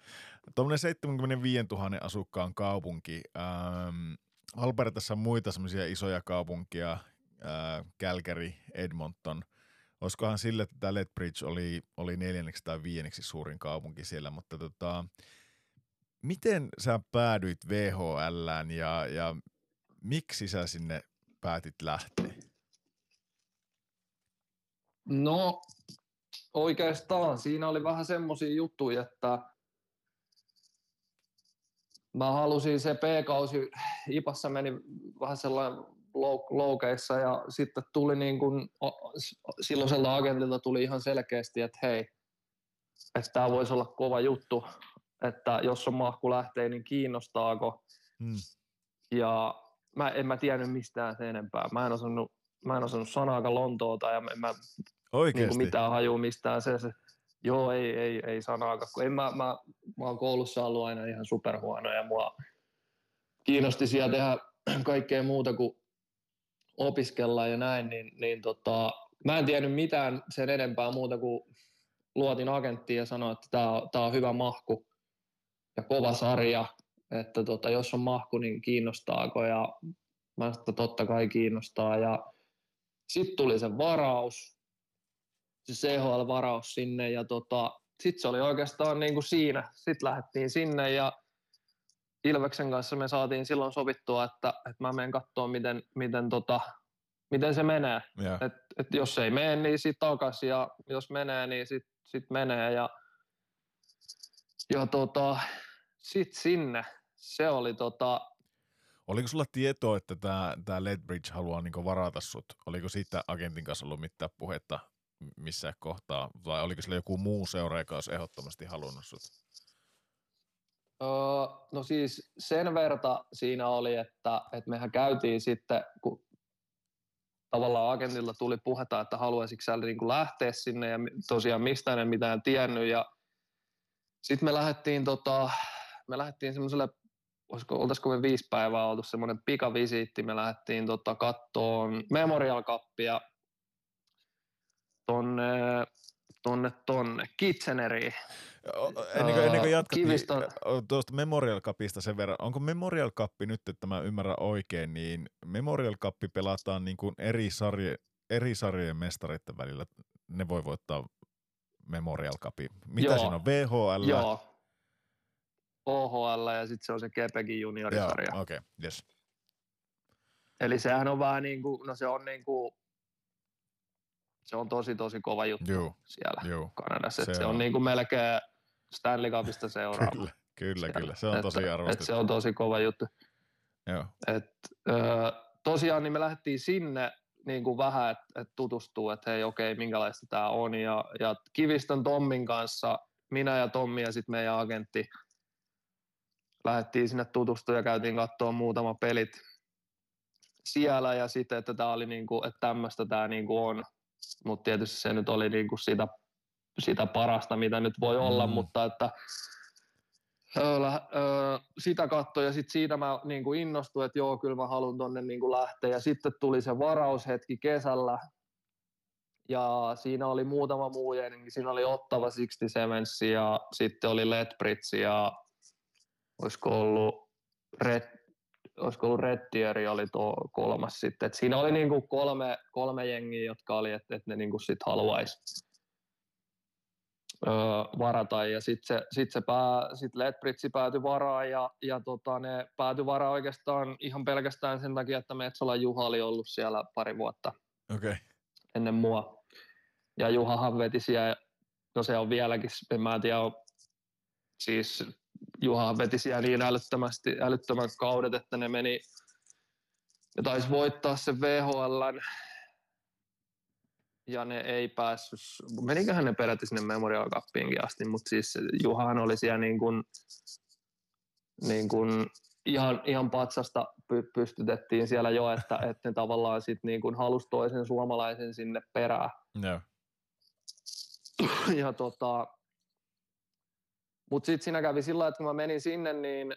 [SPEAKER 1] Tuommoinen 75 000 asukkaan kaupunki. Ähm, Albertassa on muita semmoisia isoja kaupunkia, äh, Calgary, Edmonton. Olisikohan sille, että tämä Lethbridge oli, oli neljänneksi tai viienneksi suurin kaupunki siellä, mutta tota, miten sä päädyit VHLään ja, ja miksi sä sinne päätit lähteä?
[SPEAKER 4] No oikeastaan siinä oli vähän semmoisia juttuja, että mä halusin se P-kausi, Ipassa meni vähän sellainen loukeissa ja sitten tuli niin kuin, silloisella agentilta tuli ihan selkeästi, että hei, että tämä voisi olla kova juttu, että jos on mahku lähtee, niin kiinnostaako. Hmm. Ja mä en mä tiennyt mistään sen enempää. Mä en osannut, mä en osannut sanaakaan Lontoota ja en mä Oikeasti? Niin mitään hajua mistään. Se, se, joo, ei, ei, ei sanaakaan. Kun en mä, mä, mä oon koulussa ollut aina ihan superhuono ja mua kiinnosti siellä tehdä kaikkea muuta kuin opiskella ja näin, niin, niin tota, mä en tiennyt mitään sen enempää muuta kuin luotin agenttiin ja sanoin, että tämä on hyvä mahku ja kova sarja, että tota, jos on mahku, niin kiinnostaako ja mä että totta kai kiinnostaa ja sitten tuli se varaus, se CHL-varaus sinne ja tota, sitten se oli oikeastaan niin kuin siinä. Sitten lähdettiin sinne ja Ilveksen kanssa me saatiin silloin sovittua, että, että mä menen katsoa, miten, miten, tota, miten se menee. Yeah. Et, et jos ei mene, niin sitten takaisin ja jos menee, niin sitten sit menee. Ja, ja tota, sitten sinne. Se oli tota,
[SPEAKER 1] Oliko sulla tietoa, että tämä tää Ledbridge haluaa niinku varata sut? Oliko siitä agentin kanssa ollut mitään puhetta missä kohtaa, vai oliko sillä joku muu seura, joka olisi ehdottomasti halunnut sut?
[SPEAKER 4] Öö, no siis sen verta siinä oli, että, että mehän käytiin sitten, kun tavallaan agentilla tuli puhetta, että haluaisitko sä niin lähteä sinne ja tosiaan mistä en mitään tiennyt ja sitten me lähdettiin, tota, me lähdettiin semmoiselle, olisiko, oltaisiko me viisi päivää oltu semmoinen pikavisiitti, me lähdettiin tota, kattoon Memorial Cupia tonne, tonne, tonne Kitcheneriin.
[SPEAKER 1] Ennen kuin, ennen kuin jatkat, Kiviston... niin, tuosta Memorial Cupista sen verran, onko Memorial Cup nyt, että mä ymmärrän oikein, niin Memorial Cup pelataan niin kuin eri, sarje, eri sarjojen mestareiden välillä, ne voi voittaa Memorial Cupi. Mitä Joo. siinä on, VHL?
[SPEAKER 4] Joo, OHL ja sitten se on se Kepegin juniorisarja.
[SPEAKER 1] okei, okay, yes.
[SPEAKER 4] Eli sehän on vähän niin kuin, no se on niin kuin se on tosi tosi kova juttu Juu. siellä Juu. Kanadassa. Se, se on, on niin kuin melkein Stanley Cupista seuraava.
[SPEAKER 1] Kyllä, kyllä, kyllä. Se on että, tosi arvostettu.
[SPEAKER 4] se on tosi kova juttu.
[SPEAKER 1] Joo.
[SPEAKER 4] Et, ö, tosiaan niin me lähdettiin sinne niin kuin vähän, että et tutustuu, että hei okei, minkälaista tämä on. Ja, ja Kivistön Tommin kanssa, minä ja Tommi ja sitten meidän agentti, lähdettiin sinne tutustumaan ja käytiin katsoa muutama pelit siellä ja sitten, että tämä oli niin kuin, että tämmöistä tämä niin kuin on mutta tietysti se nyt oli niin kuin sitä, sitä parasta, mitä nyt voi olla, mm. mutta että öö, öö, sitä katsoin ja sitten siitä mä niin kuin innostuin, että joo, kyllä mä haluan tonne niin kuin lähteä. Ja sitten tuli se varaushetki kesällä, ja siinä oli muutama muu jengi. Siinä oli Ottava 67 ja sitten oli Letbridge ja olisiko ollut Red, olisiko ollut Reddieri oli tuo kolmas sitten. Et siinä oli niinku kolme, kolme jengiä, jotka oli, että et ne niinku sit haluaisi öö, varata. Ja sitten se, sit se pää, sit Ledbridge päätyi varaan ja, ja tota, ne päätyi varaan oikeastaan ihan pelkästään sen takia, että Metsola Juha oli ollut siellä pari vuotta
[SPEAKER 1] okay.
[SPEAKER 4] ennen mua. Ja Juhahan veti siellä, no se on vieläkin, en mä tiedä, siis Juha veti siellä niin älyttömästi, älyttömän kaudet, että ne meni, ne taisi voittaa se VHL ja ne ei päässyt, meniköhän ne peräti sinne Memorial Cupiinkin asti, mutta siis Juhahan oli siellä niin kuin, niin kuin ihan, ihan patsasta py, pystytettiin siellä jo, että, että ne tavallaan sitten niin kuin halusi toisen suomalaisen sinne perään.
[SPEAKER 1] Yeah.
[SPEAKER 4] Ja tota, mutta sitten siinä kävi sillä että kun mä menin sinne, niin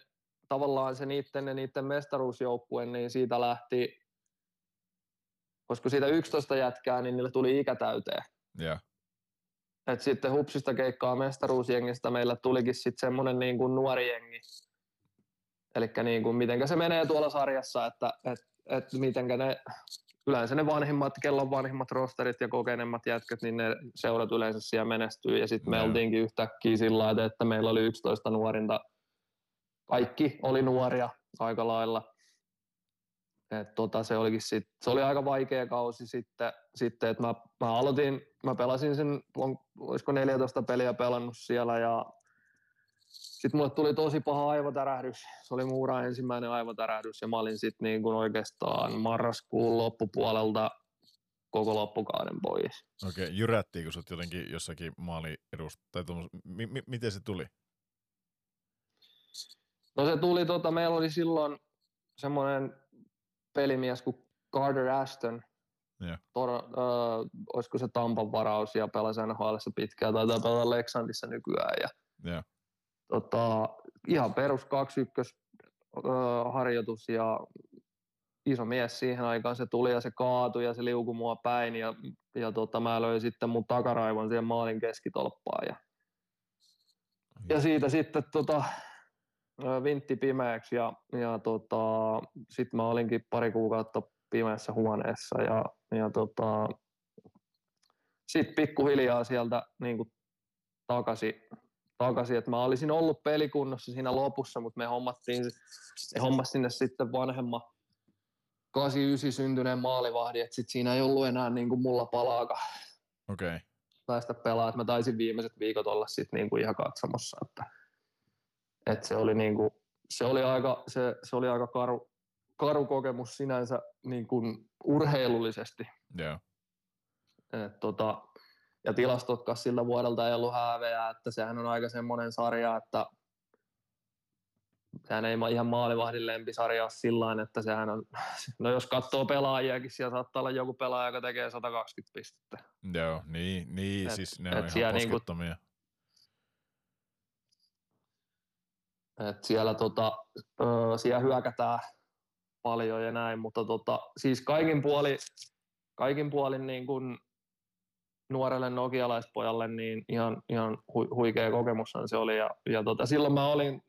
[SPEAKER 4] tavallaan se niiden, niiden mestaruusjoukkue, niin siitä lähti, koska siitä 11 jätkää, niin niille tuli ikä täyteen.
[SPEAKER 1] Yeah.
[SPEAKER 4] et sitten hupsista keikkaa mestaruusjengistä meillä tulikin sitten semmoinen niin kuin nuori jengi. Eli niin kuin mitenkä se menee tuolla sarjassa, että et, et mitenkä ne, yleensä ne vanhimmat, kellon vanhimmat rosterit ja kokeneemmat jätkät, niin ne seurat yleensä siellä menestyy. Ja sitten me oltiinkin yhtäkkiä sillä lailla, että meillä oli 11 nuorinta. Kaikki oli nuoria aika lailla. Et tota, se, olikin sit, se oli aika vaikea kausi sitten, sitten että mä, mä aloitin, mä pelasin sen, on, olisiko 14 peliä pelannut siellä ja sitten mulle tuli tosi paha aivotärähdys. Se oli muura ensimmäinen aivotärähdys ja mä olin sitten niin kuin oikeastaan marraskuun loppupuolelta koko loppukauden pois.
[SPEAKER 1] Okei, okay, jyrättiinkö sut jotenkin jossakin maali edust, tai tuommois, mi, mi, miten se tuli?
[SPEAKER 4] No se tuli, tota, meillä oli silloin semmoinen pelimies kuin Carter Ashton.
[SPEAKER 1] Joo.
[SPEAKER 4] Toro, äh, olisiko se Tampan varaus ja pelasi nhl pitkään, taitaa pelata Leksandissa nykyään. Ja,
[SPEAKER 1] Joo.
[SPEAKER 4] Tota, ihan perus 21 äh, harjoitus ja iso mies siihen aikaan. Se tuli ja se kaatui ja se liukui mua päin ja, ja tota, mä löin sitten mun takaraivon siihen maalin keskitolppaan ja, ja siitä sitten tota, vintti pimeäksi ja, ja tota, sitten mä olinkin pari kuukautta pimeässä huoneessa ja, ja tota, sitten pikkuhiljaa sieltä niin kuin takaisin, takaisin, että mä olisin ollut pelikunnossa siinä lopussa, mutta me hommattiin, me hommas sinne sitten vanhemman 89 syntyneen maalivahdin, että sit siinä ei ollut enää niin kuin mulla palaakaan
[SPEAKER 1] Okei. Okay.
[SPEAKER 4] päästä pelaamaan. että Mä taisin viimeiset viikot olla sit niin kuin ihan katsomossa, että, että se oli niin kuin, se oli aika, se, se oli aika karu, karu kokemus sinänsä niin kuin urheilullisesti.
[SPEAKER 1] Joo.
[SPEAKER 4] Et tota, ja tilastotkaan siltä vuodelta ei ollut hääveä, että sehän on aika semmoinen sarja, että sehän ei ihan maalivahdin lempisarja ole sillä että sehän on, no jos katsoo pelaajiakin, siellä saattaa olla joku pelaaja, joka tekee 120 pistettä.
[SPEAKER 1] Joo, niin, niin
[SPEAKER 4] Et-
[SPEAKER 1] siis ne
[SPEAKER 4] et
[SPEAKER 1] on ihan
[SPEAKER 4] siellä niinku-. Et siellä, tota, ö, siellä hyökätään paljon ja näin, mutta tota, siis kaikin puoli, kaikin puolin niin kun nuorelle nokialaispojalle niin ihan, ihan hu, huikea kokemushan se oli. Ja, ja tota, silloin mä olin,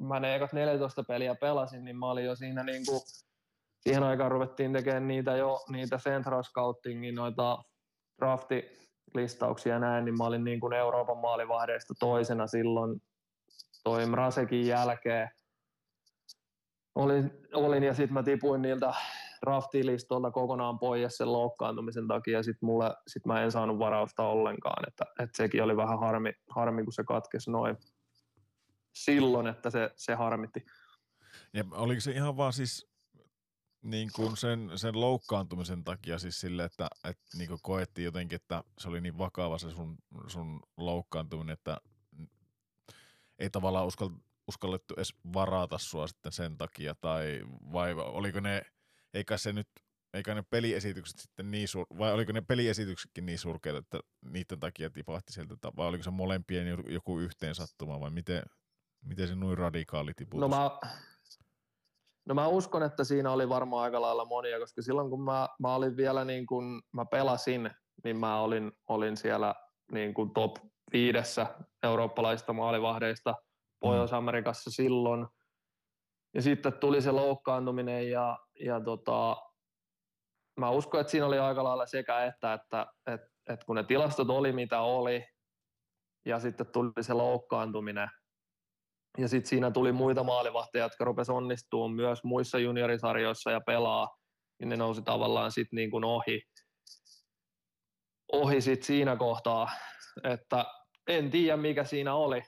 [SPEAKER 4] mä ne ekat 14 peliä pelasin, niin mä olin jo siinä niin kuin, siihen aikaan ruvettiin tekemään niitä jo, niitä Central Scoutingin, noita draftilistauksia ja näin, niin mä olin niin kuin Euroopan maalivahdeista toisena silloin toi Mrasekin jälkeen. Olin, olin ja sitten mä tipuin niiltä draftilistolta kokonaan pois sen loukkaantumisen takia, sit, mulle, sit mä en saanut varausta ollenkaan, että, että sekin oli vähän harmi, harmi kun se katkesi noin silloin, että se, se harmitti.
[SPEAKER 1] Ja oliko se ihan vaan siis niin kuin sen, sen loukkaantumisen takia siis sille, että, että niin kuin koettiin jotenkin, että se oli niin vakava se sun, sun loukkaantuminen, että ei tavallaan uskal, uskallettu edes varata sua sitten sen takia, tai vai oliko ne, eikä se nyt, eikä ne peliesitykset sitten niin sur, vai oliko ne peliesityksetkin niin surkeita, että niiden takia tipahti sieltä, vai oliko se molempien joku- yhteen sattuma, vai miten, miten se noin radikaali tiputus?
[SPEAKER 4] No mä, no mä uskon, että siinä oli varmaan aika lailla monia, koska silloin kun mä, mä olin vielä niin kuin mä pelasin, niin mä olin, olin siellä niin kuin top viidessä eurooppalaisista maalivahdeista Pohjois-Amerikassa silloin. Ja sitten tuli se loukkaantuminen ja, ja tota, mä uskon, että siinä oli aika lailla sekä että, että, että, että kun ne tilastot oli mitä oli ja sitten tuli se loukkaantuminen, ja sitten siinä tuli muita maalivahteja, jotka rupesi onnistumaan myös muissa juniorisarjoissa ja pelaa, niin ne nousi tavallaan sitten niin kuin ohi, ohi sit siinä kohtaa, että en tiedä mikä siinä oli.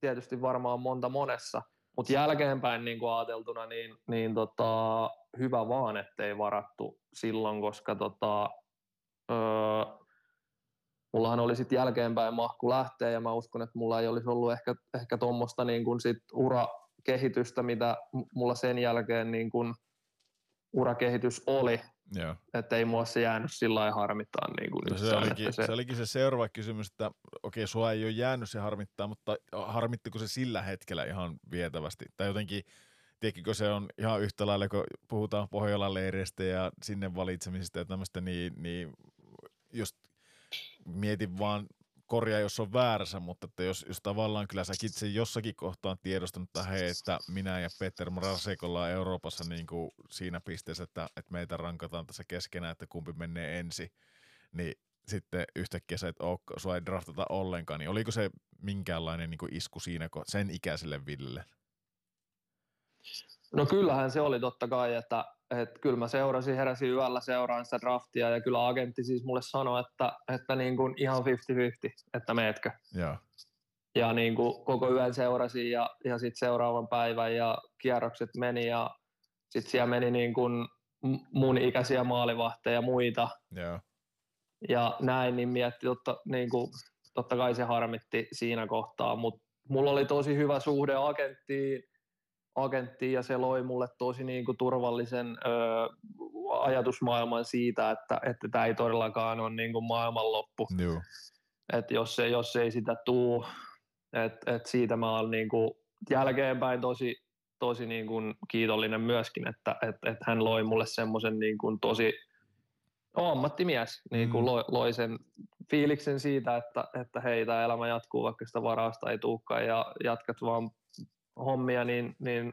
[SPEAKER 4] Tietysti varmaan monta monessa, mutta jälkeenpäin niin kuin ajateltuna, niin, niin tota, hyvä vaan, ettei varattu silloin, koska tota, öö, mullahan oli sitten jälkeenpäin mahku lähteä ja mä uskon, että mulla ei olisi ollut ehkä, ehkä tuommoista niin sit urakehitystä, mitä mulla sen jälkeen niin kuin urakehitys oli,
[SPEAKER 1] Joo.
[SPEAKER 4] että ei mua se jäänyt sillä lailla harmittaa. Niin kuin
[SPEAKER 1] No se, olikin, se... se olikin se seuraava kysymys, että okei, sua ei ole jäänyt se harmittaa, mutta harmittiko se sillä hetkellä ihan vietävästi? Tai jotenkin, tiedätkö, se on ihan yhtä lailla, kun puhutaan Pohjolan leireistä ja sinne valitsemisesta ja tämmöistä, niin, niin just mietin vaan korjaa, jos on väärässä, mutta että jos, jos tavallaan kyllä säkin sen jossakin kohtaan tiedostanut, että hei, että minä ja Peter Mrazek ollaan Euroopassa niin kuin siinä pisteessä, että, että meitä rankataan tässä keskenään, että kumpi menee ensin, niin sitten yhtäkkiä sä et ole, sua ei draftata ollenkaan, niin oliko se minkäänlainen niin kuin isku siinä sen ikäiselle Villelle?
[SPEAKER 4] No kyllähän se oli totta kai, että, että kyllä mä seurasin, heräsin yöllä seuraan sitä draftia ja kyllä agentti siis mulle sanoi, että, että niin kuin ihan 50-50, että meetkö.
[SPEAKER 1] Joo.
[SPEAKER 4] Ja niin kuin koko yön seurasin ja, ja sitten seuraavan päivän ja kierrokset meni ja sitten siellä meni niin kuin mun ikäisiä maalivahteja ja muita.
[SPEAKER 1] Joo.
[SPEAKER 4] Ja näin, niin mietti, totta, niin kuin, totta kai se harmitti siinä kohtaa, mutta mulla oli tosi hyvä suhde agenttiin, agenttiin ja se loi mulle tosi niin kuin turvallisen ö, ajatusmaailman siitä, että, että tämä ei todellakaan ole niin kuin maailmanloppu.
[SPEAKER 1] Joo.
[SPEAKER 4] Et jos, se, jos ei sitä tuu, että et siitä mä olen niin kuin jälkeenpäin tosi, tosi niin kuin kiitollinen myöskin, että et, et hän loi mulle semmoisen niin kuin tosi ammattimies, niin kuin mm. loi, loi sen fiiliksen siitä, että, että hei, tämä elämä jatkuu, vaikka sitä varausta ei tulekaan ja jatkat vaan hommia, niin, niin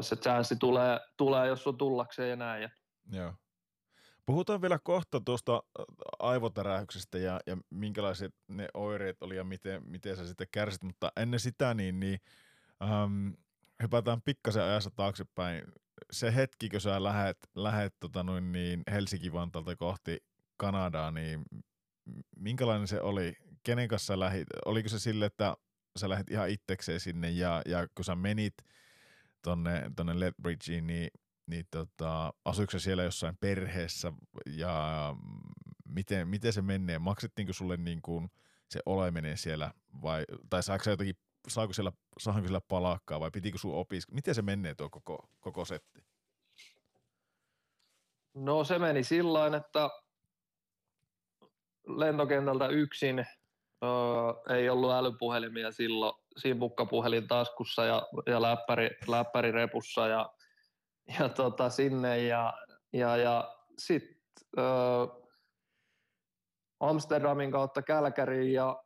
[SPEAKER 4] se chanssi tulee, tulee, jos on tullakseen ja näin.
[SPEAKER 1] Joo. Puhutaan vielä kohta tuosta aivotärähyksestä ja, ja minkälaiset ne oireet oli ja miten, miten sä sitten kärsit, mutta ennen sitä niin, niin ähm, hypätään pikkasen ajassa taaksepäin. Se hetki, kun sä lähet, lähet tota noin niin Helsinki-Vantaalta kohti Kanadaa, niin minkälainen se oli? Kenen kanssa lähit? Oliko se sille, että sä lähdet ihan itsekseen sinne ja, ja kun sä menit tonne, tonne Lethbridgeen, niin, niin tota, asuiko se siellä jossain perheessä ja miten, miten se menee? Maksettiinko sulle niin kuin se oleminen siellä vai, tai saako sä jotenkin, saako siellä, saanko siellä palakkaa vai pitikö sun opiskella? Miten se menee tuo koko, koko setti?
[SPEAKER 4] No se meni sillä että lentokentältä yksin Öö, ei ollut älypuhelimia silloin, simpukkapuhelin taskussa ja, ja läppäri, läppäri repussa ja, ja tota, sinne ja, ja, ja sitten öö, Amsterdamin kautta Kälkäriin ja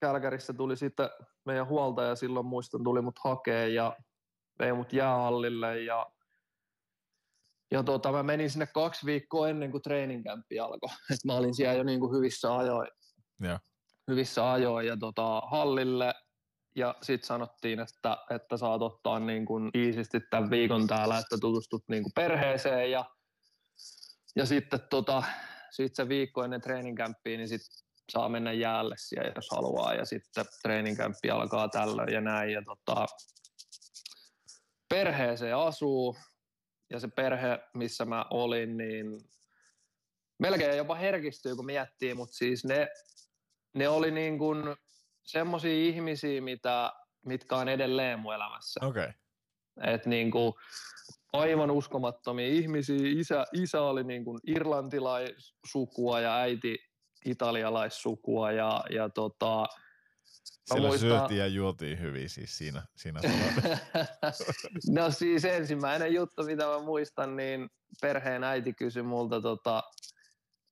[SPEAKER 4] Kälkärissä tuli sitten meidän huoltaja silloin muistan tuli mut hakee ja vei mut jäähallille ja ja tota, mä menin sinne kaksi viikkoa ennen kuin treeninkämppi alkoi. Et mä olin siellä jo niin kuin hyvissä ajoin.
[SPEAKER 1] Yeah
[SPEAKER 4] hyvissä ajoin ja tota, hallille. Ja sitten sanottiin, että, että saat ottaa niin kuin iisisti tämän viikon täällä, että tutustut niin kuin perheeseen. Ja, ja sitten tota, sit se viikko ennen treeninkämppiä, niin sit saa mennä jäälle siellä, jos haluaa. Ja sitten treeninkämppi alkaa tällöin ja näin. Ja tota, perheeseen asuu. Ja se perhe, missä mä olin, niin melkein jopa herkistyy, kun miettii, mutta siis ne ne oli niin kuin semmoisia ihmisiä, mitä, mitkä on edelleen mun elämässä.
[SPEAKER 1] Okei. Okay.
[SPEAKER 4] Et niin kuin aivan uskomattomia ihmisiä. Isä, isä oli niin kuin irlantilaissukua ja äiti italialaissukua ja, ja tota,
[SPEAKER 1] siellä muistan... syötiin ja juotiin hyvin siis siinä, siinä
[SPEAKER 4] No siis ensimmäinen juttu, mitä mä muistan, niin perheen äiti kysyi multa, tota,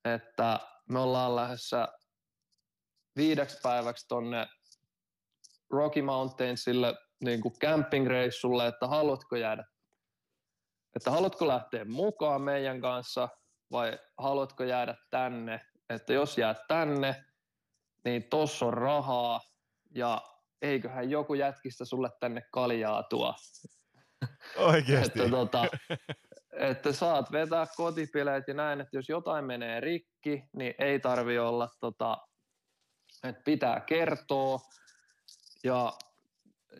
[SPEAKER 4] että me ollaan lähdössä viideksi päiväksi tonne Rocky Mountainsille niin kuin camping-reissulle, että haluatko jäädä, että haluatko lähteä mukaan meidän kanssa vai haluatko jäädä tänne, että jos jäät tänne, niin tossa on rahaa ja eiköhän joku jätkistä sulle tänne kaljaa tuo.
[SPEAKER 1] Oikeasti.
[SPEAKER 4] että, tota, että saat vetää kotipileet ja näin, että jos jotain menee rikki, niin ei tarvi olla tota, että pitää kertoa ja,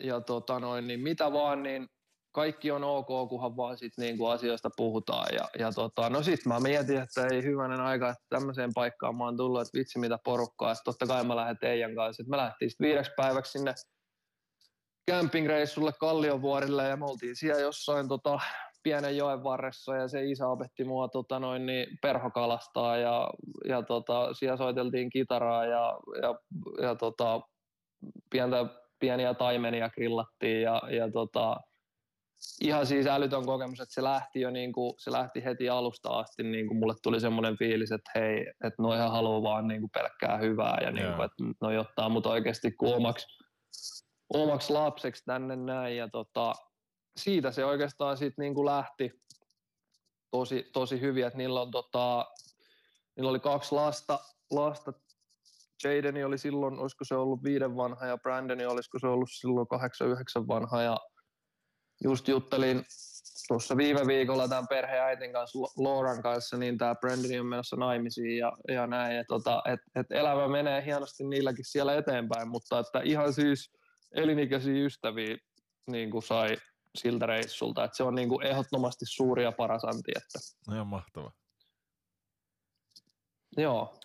[SPEAKER 4] ja tota noin, niin mitä vaan, niin kaikki on ok, kunhan vaan sit niinku asioista puhutaan. Ja, ja tota, no sit mä mietin, että ei hyvänen aika, että tämmöiseen paikkaan mä oon tullut, että vitsi mitä porukkaa. Sitten totta kai mä lähden teidän kanssa. Sitten me lähdettiin sitten viideksi päiväksi sinne campingreissulle Kalliovuorille ja me oltiin siellä jossain tota, pienen joen varressa ja se isä opetti mua tota noin, niin perhokalastaa ja, ja tota, siellä soiteltiin kitaraa ja, ja, ja tota, pientä, pieniä taimenia grillattiin ja, ja tota, ihan siis älytön kokemus, että se lähti jo niin kuin, se lähti heti alusta asti, niin kuin mulle tuli semmoinen fiilis, että hei, että noihan haluaa vaan niin kuin pelkkää hyvää ja niin kuin, että noi ottaa mut oikeasti kuin omaksi, omaksi lapseksi tänne näin ja tota, siitä se oikeastaan sitten niin kuin lähti tosi, tosi hyvin, että niillä on tota, niillä oli kaksi lasta, lasta Jadeni oli silloin, olisiko se ollut viiden vanha ja Brandoni olisiko se ollut silloin kahdeksan, yhdeksän vanha ja just juttelin tuossa viime viikolla tämän perheäitin kanssa, Lauran kanssa, niin tämä Brandon on menossa naimisiin ja, ja näin. Et, tota, et, et elämä menee hienosti niilläkin siellä eteenpäin, mutta että ihan siis elinikäisiä ystäviä niin kuin sai siltä reissulta. Että se on niin kuin ehdottomasti suuri ja paras anti. Että.
[SPEAKER 1] No ihan mahtava.
[SPEAKER 4] Joo.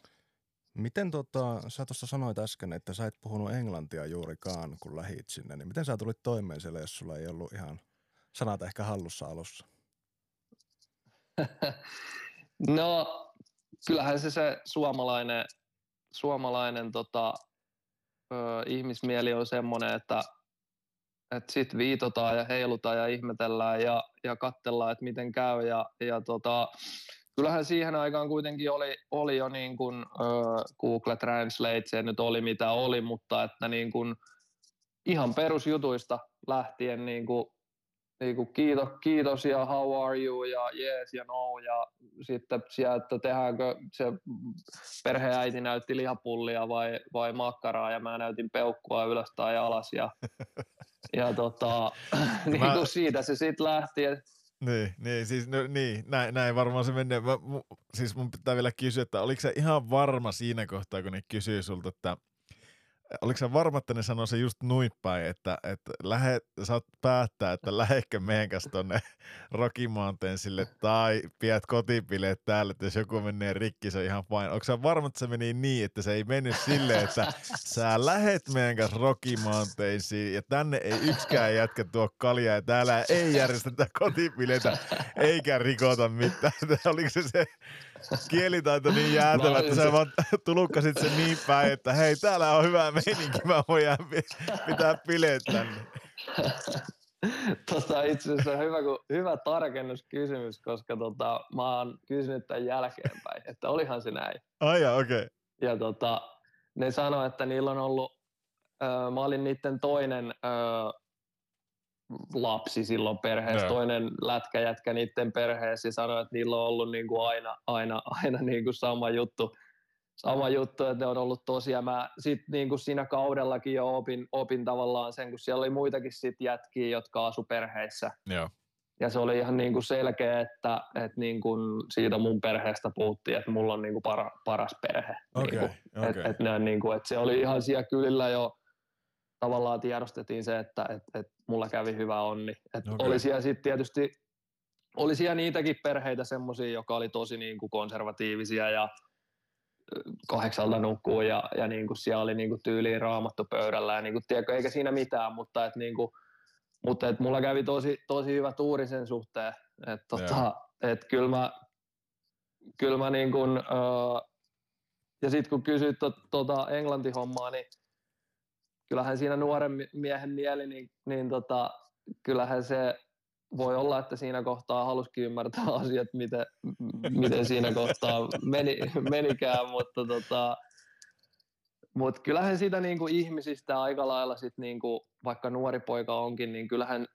[SPEAKER 3] Miten tota, sä tuossa sanoit äsken, että sä et puhunut englantia juurikaan, kun lähit sinne, niin miten sä tulit toimeen siellä, jos sulla ei ollut ihan sanat ehkä hallussa alussa?
[SPEAKER 4] no, kyllähän se se suomalainen, suomalainen tota, ö, ihmismieli on semmoinen, että, että sit viitotaan ja heilutaan ja ihmetellään ja, ja katsellaan, että miten käy. Ja, ja tota, kyllähän siihen aikaan kuitenkin oli, oli jo niin kuin, äh, Google Translate, se nyt oli mitä oli, mutta että niin kuin, ihan perusjutuista lähtien niin kuin, niin kuin kiitos, kiitos ja how are you ja yes ja no ja sitten sieltä tehdäänkö se perheäiti näytti lihapullia vai, vai makkaraa ja mä näytin peukkua ylös tai alas ja, ja tota, niin kuin siitä se sitten lähti,
[SPEAKER 1] niin, niin, siis, no, niin näin, näin varmaan se menee. Mä, mu, siis mun pitää vielä kysyä, että oliko se ihan varma siinä kohtaa, kun ne kysyy sulta, että oliko se varma, että ne sanoo se just noin että, että lähe, saat päättää, että lähekkö meidän kanssa tonne Rocky Mountainsille tai pidät kotipileet täällä, että jos joku menee rikki, se on ihan fine. Onko se varma, että se meni niin, että se ei mennyt silleen, että sä lähet meidän kanssa Rocky Mountainsiin ja tänne ei yksikään jätkä tuo kaljaa ja täällä ei järjestetä kotipileitä eikä rikota mitään. Oliko se se kielitaito niin jäätävä, että sä vaan tulukkasit sen niin päin, että hei, täällä on hyvä meininki, mä voin pitää bileet tänne.
[SPEAKER 4] Tota, itse asiassa hyvä, kun, hyvä tarkennuskysymys, koska tota, mä oon kysynyt tämän jälkeenpäin, että olihan se näin.
[SPEAKER 1] Ai oh, okei. Okay.
[SPEAKER 4] Ja tota, ne sanoi, että niillä on ollut, äh, mä olin niiden toinen äh, lapsi silloin perheessä, no. toinen lätkäjätkä niiden perheessä ja sanoi, että niillä on ollut niin kuin aina, aina, aina niin kuin sama juttu, sama juttu, että ne on ollut tosiaan. Mä sitten niin kuin siinä kaudellakin jo opin, opin tavallaan sen, kun siellä oli muitakin sit jätkiä, jotka asu perheissä.
[SPEAKER 1] Joo.
[SPEAKER 4] Ja se oli ihan niin kuin selkeä, että, että niin kuin siitä mun perheestä puhuttiin, että mulla on niin kuin para, paras perhe.
[SPEAKER 1] Okay,
[SPEAKER 4] niin kuin,
[SPEAKER 1] okay.
[SPEAKER 4] että, että, niin kuin, että se oli ihan siellä kylillä jo tavallaan tiedostettiin se, että, että, että mulla kävi hyvä onni. Että okay. Oli siellä sitten tietysti oli siellä niitäkin perheitä semmoisia, jotka oli tosi niin kuin konservatiivisia ja kahdeksalta nukkuu ja, ja niin kuin siellä oli niin kuin tyyliin raamattu pöydällä ja niin kuin, tiedätkö, eikä siinä mitään, mutta että niin kuin, mutta että mulla kävi tosi, tosi hyvä tuuri sen suhteen, että tota, et kyllä mä, kyllä mä niin kuin, uh, ja sitten kun kysyit to, tota Englanti-hommaa, niin kyllähän siinä nuoren miehen mieli, niin, niin tota, kyllähän se voi olla, että siinä kohtaa halusikin ymmärtää asiat, miten, miten siinä kohtaa meni, menikään, mutta tota, mut kyllähän sitä niinku ihmisistä aika lailla sit niinku, vaikka nuori poika onkin, niin kyllähän,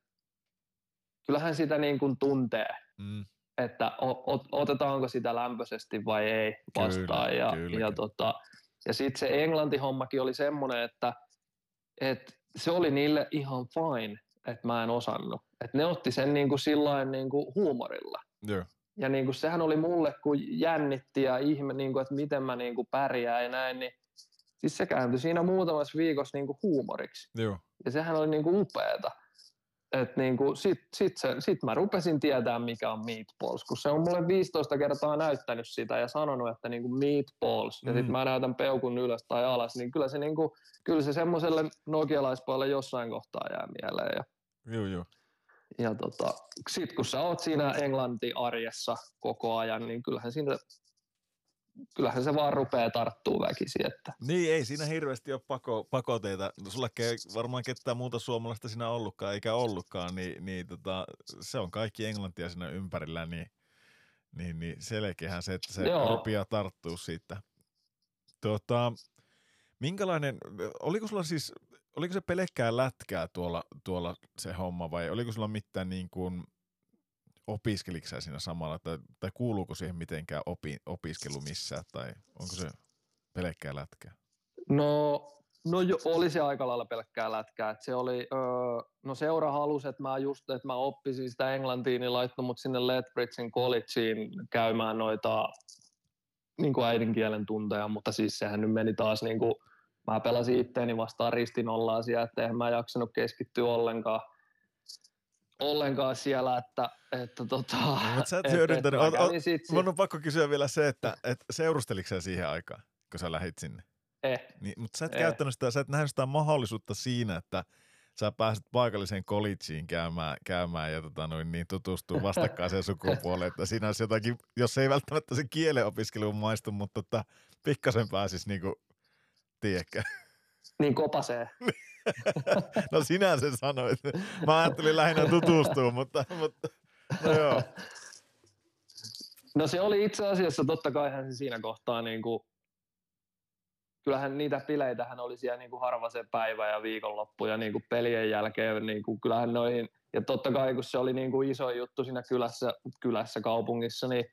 [SPEAKER 4] kyllähän sitä niinku tuntee, mm. että o, otetaanko sitä lämpöisesti vai ei vastaan. Kyllä, ja, kyllä. ja, tota, ja sitten se Englanti-hommakin oli semmoinen, että – että se oli niille ihan fine, että mä en osannut. Että ne otti sen niin kuin sillain niin kuin huumorilla.
[SPEAKER 1] Yeah.
[SPEAKER 4] Ja niin kuin sehän oli mulle, kun jännitti ja ihme, niin kuin, että miten mä niin kuin pärjään ja näin, niin siis se kääntyi siinä muutamassa viikossa niin kuin huumoriksi.
[SPEAKER 1] Joo.
[SPEAKER 4] Ja sehän oli niin kuin upeeta. Et niinku, sit, sit, se, sit mä rupesin tietää, mikä on meatballs, kun se on mulle 15 kertaa näyttänyt sitä ja sanonut, että niinku meatballs, ja mm. sit mä näytän peukun ylös tai alas, niin kyllä se, niinku, kyllä se semmoiselle nokialaispojalle jossain kohtaa jää mieleen. Ja,
[SPEAKER 1] joo, joo.
[SPEAKER 4] Ja tota, sit kun sä oot siinä Englanti-arjessa koko ajan, niin kyllähän siinä kyllähän se vaan rupeaa tarttuu väkisin. Että.
[SPEAKER 1] Niin, ei siinä hirveästi ole pako, pakoteita. Sulle ei varmaan ketään muuta suomalaista siinä ollutkaan, eikä ollutkaan, niin, niin tota, se on kaikki englantia siinä ympärillä, niin, niin, niin selkeähän se, että se
[SPEAKER 4] Joo.
[SPEAKER 1] rupeaa tarttuu siitä. Tota, minkälainen, oliko sulla siis, oliko se pelkkää lätkää tuolla, tuolla se homma vai oliko sulla mitään niin kuin, opiskeliko siinä samalla tai, tai kuuluuko siihen mitenkään opi, opiskelu missään tai onko se pelkkää lätkää?
[SPEAKER 4] No, no jo, oli se aika lailla pelkkää lätkää. Et se oli, öö, no seura halusi, että mä just, että mä oppisin sitä englantia, niin laittoi mut sinne Lethbridgein collegeen käymään noita niin kuin äidinkielen tunteja, mutta siis sehän nyt meni taas niin kuin, mä pelasin itteeni vastaan ristinollaa siellä, että eihän mä jaksanut keskittyä ollenkaan, ollenkaan siellä, että, että tota,
[SPEAKER 1] Mutta sä et hyödyntänyt. Mun on pakko kysyä vielä se, että et seurusteliko sä siihen aikaan, kun sä lähit sinne?
[SPEAKER 4] eh,
[SPEAKER 1] Niin, mutta sä et
[SPEAKER 4] Ei.
[SPEAKER 1] käyttänyt sitä, sä et nähnyt sitä mahdollisuutta siinä, että sä pääset paikalliseen collegeen käymään, käymään ja tota noin, niin tutustuu vastakkaiseen sukupuoleen, että siinä olisi jotakin, jos ei välttämättä se kielen opiskelu maistu, mutta että pikkasen pääsis niinku, tiedäkö.
[SPEAKER 4] niin kopasee.
[SPEAKER 1] No sinä sen sanoit. Mä ajattelin lähinnä tutustua, mutta, mutta no joo.
[SPEAKER 4] No se oli itse asiassa, totta kai hän siinä kohtaa niin kuin, kyllähän niitä bileitähän oli siellä niin kuin harva se päivä ja viikonloppu ja niin kuin pelien jälkeen, niin kuin, kyllähän noihin, ja totta kai kun se oli niin kuin iso juttu siinä kylässä, kylässä kaupungissa, niin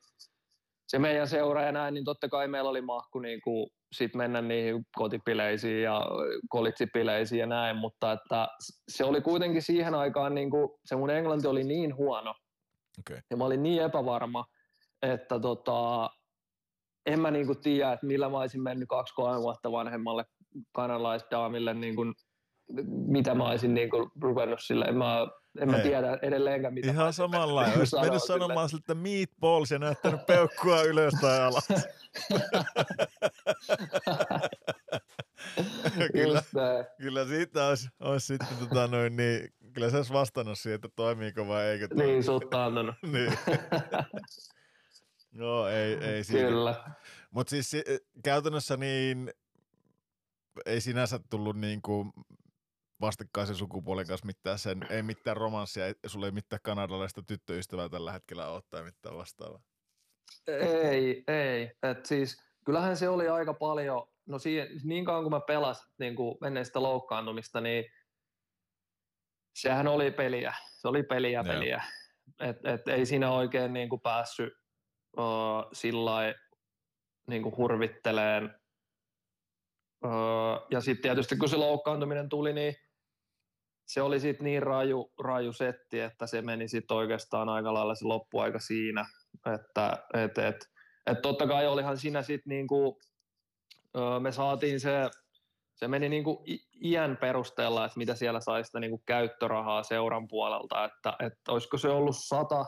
[SPEAKER 4] se meidän seura ja näin, niin totta kai meillä oli mahku niin kuin sit mennä niihin kotipileisiin ja kolitsipileisiin ja näin, mutta että se oli kuitenkin siihen aikaan, niin kuin, se mun englanti oli niin huono,
[SPEAKER 1] Okei.
[SPEAKER 4] ja mä olin niin epävarma, että tota, en mä niinku tiedä, että millä mä olisin mennyt kaksi-kolme vuotta vanhemmalle kanalaisdaamille, niinku, mitä mä olisin niinku ruvennut sille. Mä, en mä
[SPEAKER 1] Ei.
[SPEAKER 4] tiedä edelleenkään, mitä
[SPEAKER 1] Ihan samalla
[SPEAKER 4] mennyt
[SPEAKER 1] Olisi mennyt sanomaan siltä meatballs ja näyttänyt peukkua ylös tai alas.
[SPEAKER 4] sille.
[SPEAKER 1] kyllä, kyllä siitä olisi, olisi sitten tota noin, niin, kyllä se olisi vastannut siihen, että toimiiko vai eikö toimi.
[SPEAKER 4] Niin, sutta antanut.
[SPEAKER 1] niin. No ei, ei siinä.
[SPEAKER 4] Kyllä.
[SPEAKER 1] Mutta siis si- käytännössä niin ei sinänsä tullut niin kuin vastakkaisen sukupuolen kanssa mitään sen, ei mitään romanssia, ei, sulla ei mitään kanadalaista tyttöystävää tällä hetkellä ole tai mitään vastaavaa.
[SPEAKER 4] Ei, ei. Et siis, kyllähän se oli aika paljon, no siihen, niin kauan kuin mä pelasin niin kuin ennen sitä loukkaantumista, niin sehän oli peliä. Se oli peliä
[SPEAKER 1] Joo.
[SPEAKER 4] peliä. Et, et ei siinä oikein niin kuin päässyt uh, sillä niin kuin hurvitteleen. Uh, ja sitten tietysti kun se loukkaantuminen tuli, niin se oli sitten niin raju, raju setti, että se meni sitten oikeastaan aika lailla se loppuaika siinä, että et, et, et totta kai olihan siinä sitten niinku, ö, me saatiin se, se meni niinku i- iän perusteella, että mitä siellä sai sitä niinku käyttörahaa seuran puolelta, että, että olisiko se ollut sata,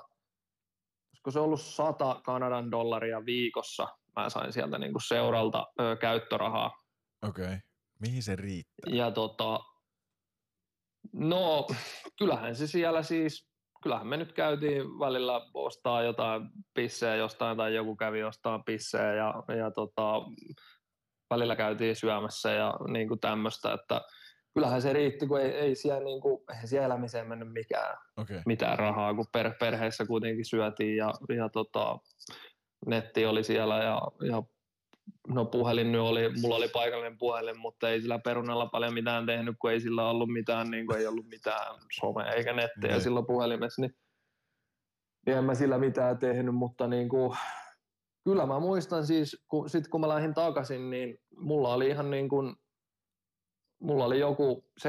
[SPEAKER 4] olisiko se ollut sata Kanadan dollaria viikossa, mä sain sieltä niinku seuralta ö, käyttörahaa,
[SPEAKER 1] Okei. Okay. Mihin se riittää?
[SPEAKER 4] ja tota, no kyllähän se siellä siis, kyllähän me nyt käytiin välillä ostaa jotain pissejä jostain tai joku kävi ostaa pissejä ja, ja tota, välillä käytiin syömässä ja niin kuin tämmöistä, että kyllähän se riitti, kun ei, ei siellä, niin kuin, eihän siellä elämiseen mennyt mikään.
[SPEAKER 1] Okay.
[SPEAKER 4] mitään rahaa, kun per, perheessä kuitenkin syötiin ja, ja tota, netti oli siellä ja, ja no puhelin nyt oli, mulla oli paikallinen puhelin, mutta ei sillä perunalla paljon mitään tehnyt, kun ei sillä ollut mitään, niin kuin ei ollut mitään some eikä nettiä
[SPEAKER 1] Niin.
[SPEAKER 4] sillä puhelimessa, niin, niin en mä sillä mitään tehnyt, mutta niin kuin, kyllä mä muistan siis, kun, sit kun mä lähdin takaisin, niin mulla oli ihan niin kuin, mulla oli joku 700-800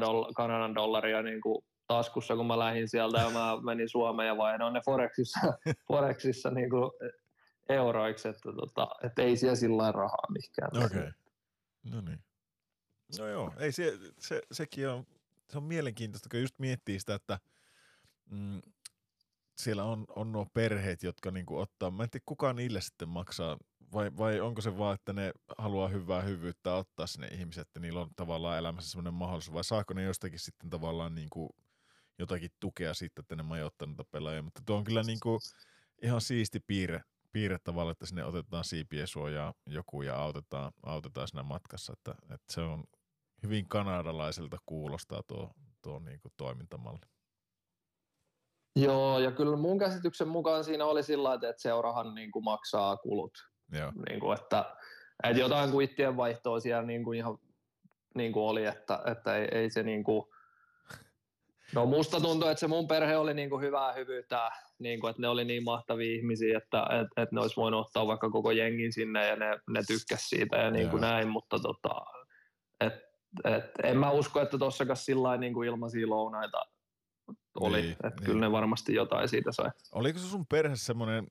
[SPEAKER 4] doll- Kanadan dollaria niin kuin taskussa, kun mä lähdin sieltä ja mä menin Suomeen ja vaihdoin ne Forexissa, Forexissa niin kuin euroiksi, että, tota, että ei siellä sillä rahaa mihinkään.
[SPEAKER 1] Okei. Okay. No niin. No joo, ei se, se, sekin on, se on mielenkiintoista, kun just miettii sitä, että mm, siellä on, on nuo perheet, jotka niinku ottaa, mä en tiedä kuka niille sitten maksaa, vai, vai onko se vaan, että ne haluaa hyvää hyvyyttä ottaa sinne ihmiset, että niillä on tavallaan elämässä semmoinen mahdollisuus, vai saako ne jostakin sitten tavallaan niinku jotakin tukea siitä, että ne majoittaa noita pelaajia, mutta tuo on kyllä niinku ihan siisti piirre, piirrettä vaan, että sinne otetaan siipien suojaa joku ja autetaan, autetaan siinä matkassa. Että, että se on hyvin kanadalaiselta kuulostaa tuo, tuo niin kuin toimintamalli.
[SPEAKER 4] Joo, ja kyllä mun käsityksen mukaan siinä oli sillä että seurahan niin kuin maksaa kulut.
[SPEAKER 1] Joo.
[SPEAKER 4] Niin kuin, että, että jotain kuittien vaihtoa siellä niin kuin ihan niin kuin oli, että, että ei, ei se niin kuin, No musta tuntuu, että se mun perhe oli niin kuin hyvää hyvyyttä, niin kuin, että ne oli niin mahtavia ihmisiä, että, että, että ne olisi voinut ottaa vaikka koko jengin sinne ja ne, ne tykkäs siitä ja niin kuin näin, mutta tota, et, et, en mä usko, että tossakaan sillä niin kuin ilmaisia lounaita oli, niin, että niin. kyllä ne varmasti jotain siitä sai.
[SPEAKER 1] Oliko se sun perhe semmoinen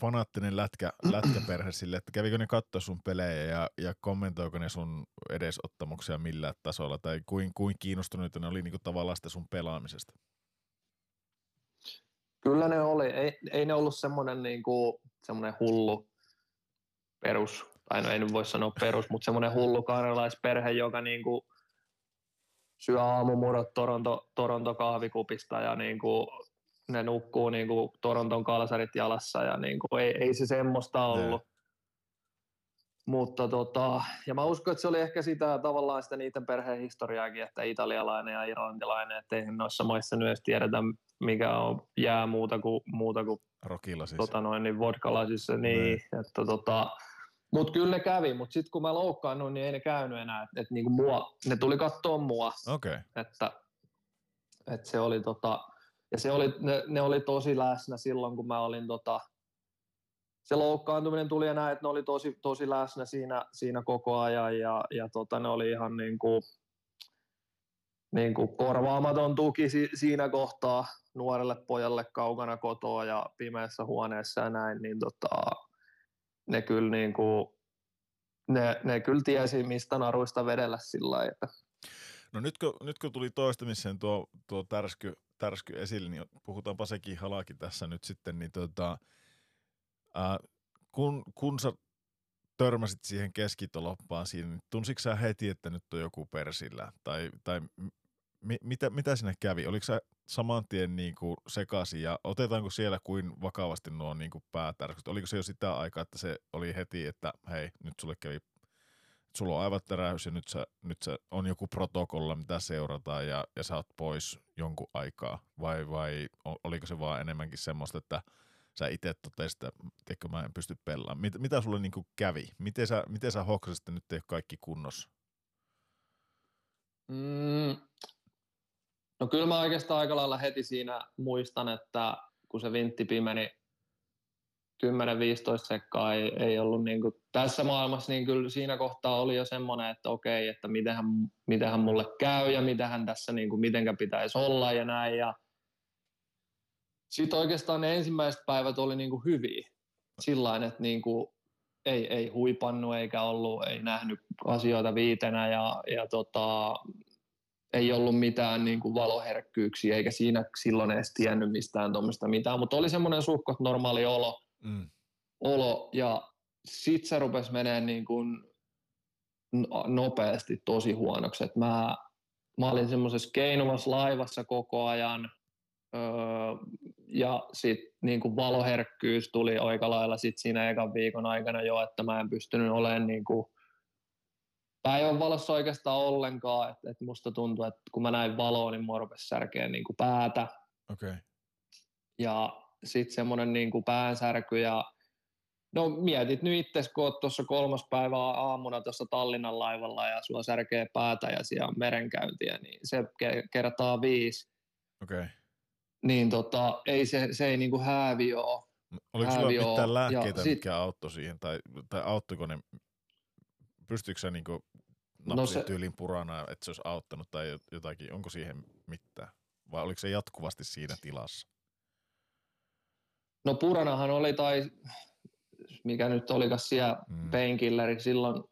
[SPEAKER 1] fanaattinen lätkä, lätkäperhe sille, että kävikö ne katsoa sun pelejä ja, ja kommentoiko ne sun edesottamuksia millään tasolla tai kuin, kuin kiinnostuneita ne oli niinku tavallaan sitä sun pelaamisesta?
[SPEAKER 4] Kyllä ne oli. Ei, ei ne ollut semmoinen niinku, semmoinen hullu perus, tai no ei nyt voi sanoa perus, mutta semmoinen hullu karjalaisperhe, joka niinku syö aamumurot Toronto, Toronto kahvikupista ja niinku ne nukkuu niin kuin Toronton kalsarit jalassa ja niin kuin, ei, ei se semmoista ollut. Ne. Mutta tota, ja mä uskon, että se oli ehkä sitä tavallaan sitä niiden perheen historiaakin, että italialainen ja irlantilainen, että eihän noissa maissa edes tiedetä, mikä on jää muuta kuin, muuta kuin
[SPEAKER 1] Rokilasissa.
[SPEAKER 4] Tota noin, niin vodkalasissa, niin, että tota, mutta kyllä ne kävi, mutta sitten kun mä loukkaannuin, niin ei ne käynyt enää. Et, et niinku mua, ne tuli katsoa mua.
[SPEAKER 1] Okay.
[SPEAKER 4] Että, että se oli tota, ja se oli, ne, ne, oli tosi läsnä silloin, kun mä olin tota, se loukkaantuminen tuli ja näin, että ne oli tosi, tosi läsnä siinä, siinä koko ajan ja, ja tota, ne oli ihan niin kuin, niin kuin korvaamaton tuki si, siinä kohtaa nuorelle pojalle kaukana kotoa ja pimeässä huoneessa ja näin, niin tota, ne kyllä niin kuin, ne, ne kyllä tiesi, mistä naruista vedellä sillä lailla.
[SPEAKER 1] No nyt kun, nyt kun tuli toistamiseen tuo, tuo tärsky, tärsky esille, niin puhutaanpa sekin halakin tässä nyt sitten, niin tota, ää, kun, kun sä törmäsit siihen keskitoloppaan siinä, niin tunsitko sä heti, että nyt on joku persillä? Tai, tai mi, mitä, mitä sinne kävi? Oliko sä saman tien niin kuin sekaisin ja otetaanko siellä kuin vakavasti nuo niin kuin päätärskyt? Oliko se jo sitä aikaa, että se oli heti, että hei, nyt sulle kävi sulla on aivan teräys ja nyt, sä, nyt sä on joku protokolla, mitä seurataan ja, ja sä oot pois jonkun aikaa? Vai, vai oliko se vaan enemmänkin semmoista, että sä itse totesit, että mä en pysty pelaamaan. Mit, mitä sulle niinku kävi? Miten sä, miten sä hoksasit, että nyt ei ole kaikki kunnossa?
[SPEAKER 4] Mm, no kyllä mä oikeastaan aika lailla heti siinä muistan, että kun se vintti pimeni 10-15 sekkaa ei, ei ollut niin kuin tässä maailmassa, niin kyllä siinä kohtaa oli jo semmoinen, että okei, että mitenhän, mitenhän mulle käy ja mitenhän tässä niin kuin, mitenkä pitäisi olla ja näin. Ja sitten oikeastaan ne ensimmäiset päivät oli niin kuin hyviä. Sillain, että niin kuin ei, ei huipannu eikä ollut, ei nähnyt asioita viitenä ja, ja tota, ei ollut mitään niin kuin valoherkkyyksiä eikä siinä silloin edes tiennyt mistään tuommoista mitään, mutta oli semmoinen suhkot normaali olo, mm. olo ja sitten se rupesi menemään niin kuin nopeasti tosi huonoksi. Et mä, mä olin semmoisessa keinuvassa laivassa koko ajan öö, ja sitten niin kuin valoherkkyys tuli aika lailla sit siinä ekan viikon aikana jo, että mä en pystynyt olemaan niin kuin päivän valossa oikeastaan ollenkaan. Et, et musta tuntuu, että kun mä näin valoa, niin mua rupesi särkeä niin kuin päätä.
[SPEAKER 1] Okay.
[SPEAKER 4] Ja sitten semmoinen niin kuin päänsärky ja No mietit nyt itse, kun olet tuossa kolmas päivä aamuna tuossa Tallinnan laivalla ja sulla särkee päätä ja siellä on merenkäyntiä, niin se kertaa viisi.
[SPEAKER 1] Okei. Okay.
[SPEAKER 4] Niin tota, ei se, se ei niinku häävi ole.
[SPEAKER 1] Oliko sulla mitään lääkkeitä, sit... mitkä auttoi siihen, tai, tai auttoiko ne, pystyykö sä niinku no se... tyylin purana, että se olisi auttanut tai jotakin, onko siihen mitään? Vai oliko se jatkuvasti siinä tilassa?
[SPEAKER 4] No puranahan oli, tai mikä nyt olikaan siellä mm. painkilleri silloin,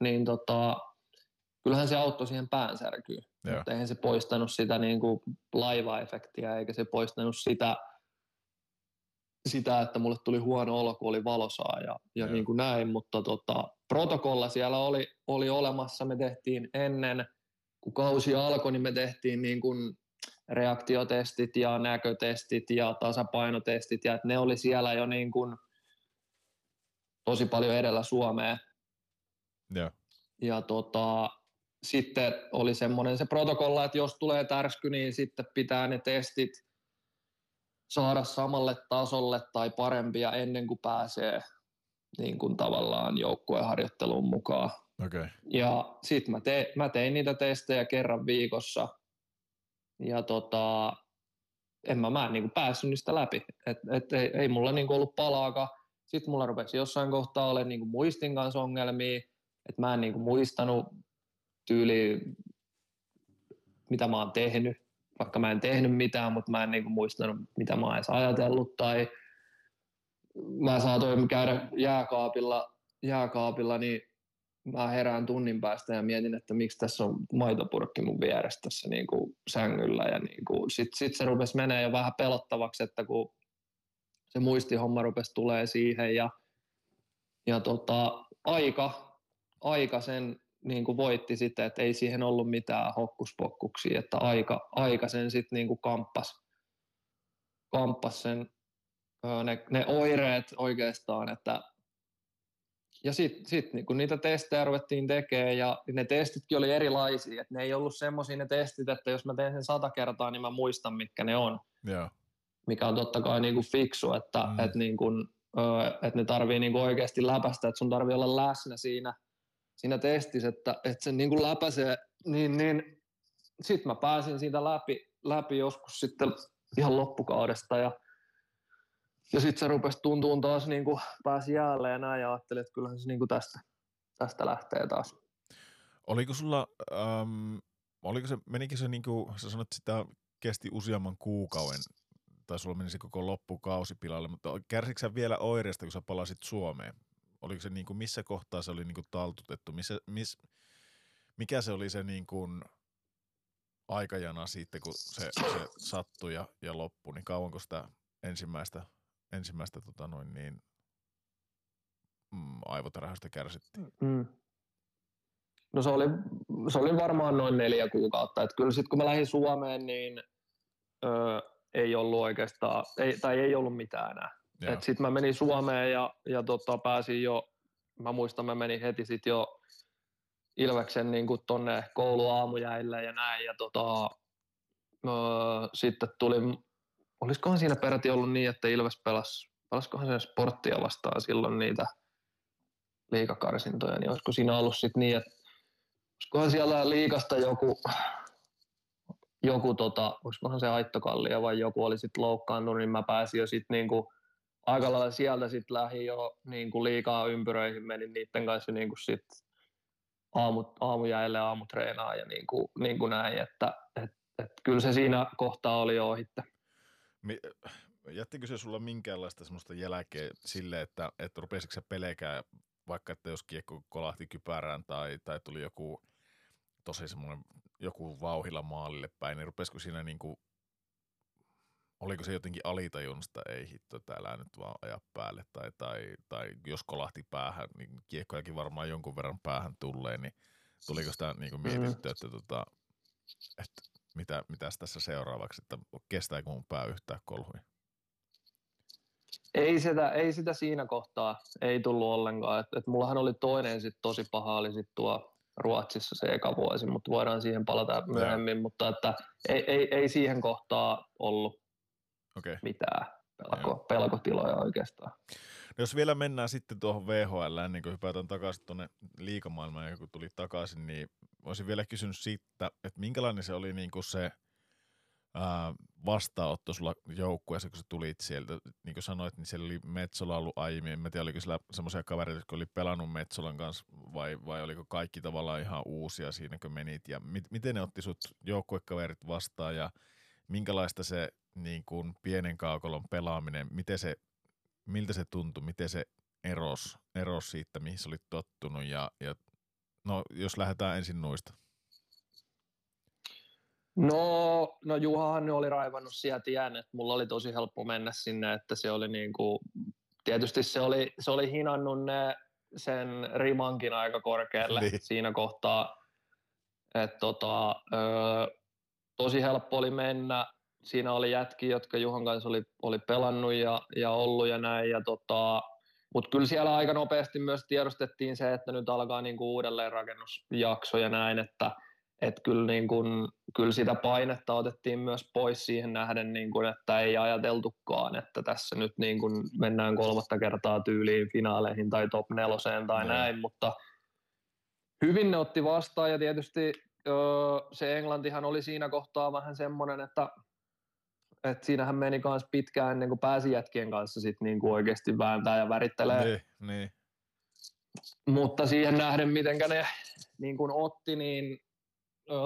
[SPEAKER 4] niin tota, kyllähän se auttoi siihen päänsärkyyn. Joo. Mutta eihän se poistanut sitä niin kuin laiva-efektiä, eikä se poistanut sitä, sitä, että mulle tuli huono olo, kun oli valosaa ja, ja niin kuin näin, mutta tota, protokolla siellä oli, oli olemassa. Me tehtiin ennen, kun kausi alkoi, niin me tehtiin niin kuin reaktiotestit ja näkötestit ja tasapainotestit, ja että ne oli siellä jo niin kuin – tosi paljon edellä Suomea.
[SPEAKER 1] Joo.
[SPEAKER 4] Ja tota, sitten oli semmoinen se protokolla, että jos tulee tärsky, niin sitten pitää ne testit saada samalle tasolle tai parempia ennen kuin pääsee niin kuin tavallaan joukkueharjoitteluun mukaan.
[SPEAKER 1] Okay.
[SPEAKER 4] Ja sitten mä, te, mä tein niitä testejä kerran viikossa. Ja tota, en mä, mä en niin päässyt niistä läpi. Et, et, ei, ei mulla niin ollut palaakaan. Sitten mulla rupesi jossain kohtaa olemaan niin muistin kanssa ongelmia. Että mä en niin muistanut tyyli, mitä mä oon tehnyt. Vaikka mä en tehnyt mitään, mutta mä en niin muistanut, mitä mä oon ajatellut. Tai mä saatoin käydä jääkaapilla, jääkaapilla niin mä herään tunnin päästä ja mietin, että miksi tässä on maitopurkki mun vieressä tässä niin kuin sängyllä. Ja niin kuin, sit, sit se rupesi menee jo vähän pelottavaksi, että kun se muistihomma rupesi tulee siihen ja, ja tota, aika, aika sen niin kuin voitti sitten, että ei siihen ollut mitään hokkuspokkuksia, että aika, aika sen sitten niin kuin kamppas, kamppas sen, ne, ne oireet oikeastaan, että ja sitten sit, niin kun niitä testejä ruvettiin tekemään ja ne testitkin oli erilaisia, että ne ei ollut semmoisia ne testit, että jos mä teen sen sata kertaa, niin mä muistan, mitkä ne on.
[SPEAKER 1] Yeah.
[SPEAKER 4] Mikä on totta kai niin kuin fiksu, että, mm. että, niin kuin, että ne tarvii niin kuin oikeasti läpäistä, että sun tarvii olla läsnä siinä, siinä testissä, että, että se niin kuin läpäisee, niin, niin sitten mä pääsin siitä läpi, läpi joskus sitten ihan loppukaudesta ja ja sitten se rupesi tuntuun taas niin kuin pääsi jäälle ja näin ja ajattelin, että kyllähän se niin kuin tästä, tästä lähtee taas.
[SPEAKER 1] Oliko sulla, ähm, oliko se, menikö se niin kuin, sä sanoit, sitä kesti useamman kuukauden, tai sulla meni se koko loppukausi pilalle, mutta kärsikö sä vielä oireista, kun sä palasit Suomeen? Oliko se niin kuin, missä kohtaa se oli niin kuin taltutettu? Missä, miss, mikä se oli se niin kuin aikajana siitä, kun se, se sattui ja, ja loppui, niin kauanko sitä ensimmäistä ensimmäistä tota noin niin, mm, aivotarhasta kärsittiin?
[SPEAKER 4] Mm. No se oli, se oli varmaan noin neljä kuukautta. Et kyllä sitten kun mä lähdin Suomeen, niin ö, ei ollut oikeastaan, ei, tai ei ollut mitään enää. Sitten mä menin Suomeen ja, ja tota, pääsin jo, mä muistan mä menin heti sitten jo Ilveksen niin tonne kouluaamujäille ja näin. Ja tota, ö, sitten tuli olisikohan siinä peräti ollut niin, että Ilves pelasi, pelasikohan se sporttia vastaan silloin niitä liikakarsintoja, niin olisiko siinä ollut sitten niin, että olisikohan siellä liikasta joku, joku tota, olisikohan se Aittokallio vai joku oli sitten loukkaantunut, niin mä pääsin jo sitten niinku aika lailla sieltä sitten lähi jo niinku liikaa ympyröihin, menin niiden kanssa niinku sitten aamut, aamujäille aamutreenaa ja niinku, niinku näin, että et, et, kyllä se siinä kohtaa oli jo ohitte.
[SPEAKER 1] Jättikö se sulla minkäänlaista semmoista jälkeä sille, että, että rupesitko sä pelekää, vaikka että jos kiekko kolahti kypärään tai, tai tuli joku tosi semmoinen joku vauhilla maalille päin, niin rupesiko siinä niin kuin, oliko se jotenkin alitajunsta, ei hitto, täällä nyt vaan aja päälle, tai, tai, tai jos kolahti päähän, niin kiekkojakin varmaan jonkun verran päähän tulee, niin tuliko sitä niin kuin mietitty, mm. että, tota, että mitä, mitäs tässä seuraavaksi, että kestääkö mun pää yhtään kolhui?
[SPEAKER 4] Ei sitä, ei sitä siinä kohtaa, ei tullut ollenkaan. Et, et mullahan oli toinen sit tosi paha, oli sit tuo Ruotsissa se eka vuosi, mutta voidaan siihen palata myöhemmin, ja. mutta että ei, ei, ei siihen kohtaa ollut okay. mitään pelko, pelkotiloja oikeastaan.
[SPEAKER 1] Jos vielä mennään sitten tuohon VHL, niin kun hypätään takaisin tuonne liikamaailmaan ja kun tuli takaisin, niin olisin vielä kysynyt siitä, että minkälainen se oli niin kuin se ää, vastaanotto sulla joukkueessa, kun sä tulit sieltä. Niin kuin sanoit, niin siellä oli Metsola ollut aiemmin. En tiedä, oliko siellä semmoisia kavereita, jotka oli pelannut Metsolan kanssa vai, vai oliko kaikki tavallaan ihan uusia siinä, kun menit. Ja mit, miten ne otti sut joukkuekaverit vastaan ja minkälaista se niin kuin pienen kaakolon pelaaminen, miten se, miltä se tuntui, miten se eros, eros siitä, mihin sä olit tottunut ja, ja No, jos lähdetään ensin noista.
[SPEAKER 4] No, no Juhahan oli raivannut sieltä tien, että mulla oli tosi helppo mennä sinne, että se oli niin kuin, tietysti se oli, se oli hinannut ne sen rimankin aika korkealle niin. siinä kohtaa, että tota, ö, tosi helppo oli mennä, siinä oli jätki, jotka Juhan kanssa oli, oli pelannut ja, ja ollut ja näin, ja tota, Mutta kyllä siellä aika nopeasti myös tiedostettiin se, että nyt alkaa niinku uudelleenrakennusjakso ja näin, että et kyllä, niin kun, kyllä sitä painetta otettiin myös pois siihen nähden, niin kun, että ei ajateltukaan, että tässä nyt niin kun mennään kolmatta kertaa tyyliin finaaleihin tai top neloseen tai no. näin, mutta hyvin ne otti vastaan ja tietysti se Englantihan oli siinä kohtaa vähän semmoinen, että et siinähän meni myös pitkään ennen kuin pääsi jätkien kanssa sit niinku oikeasti vääntää ja värittelee.
[SPEAKER 1] Niin, niin.
[SPEAKER 4] Mutta siihen nähden, miten ne niin kuin otti, niin öö,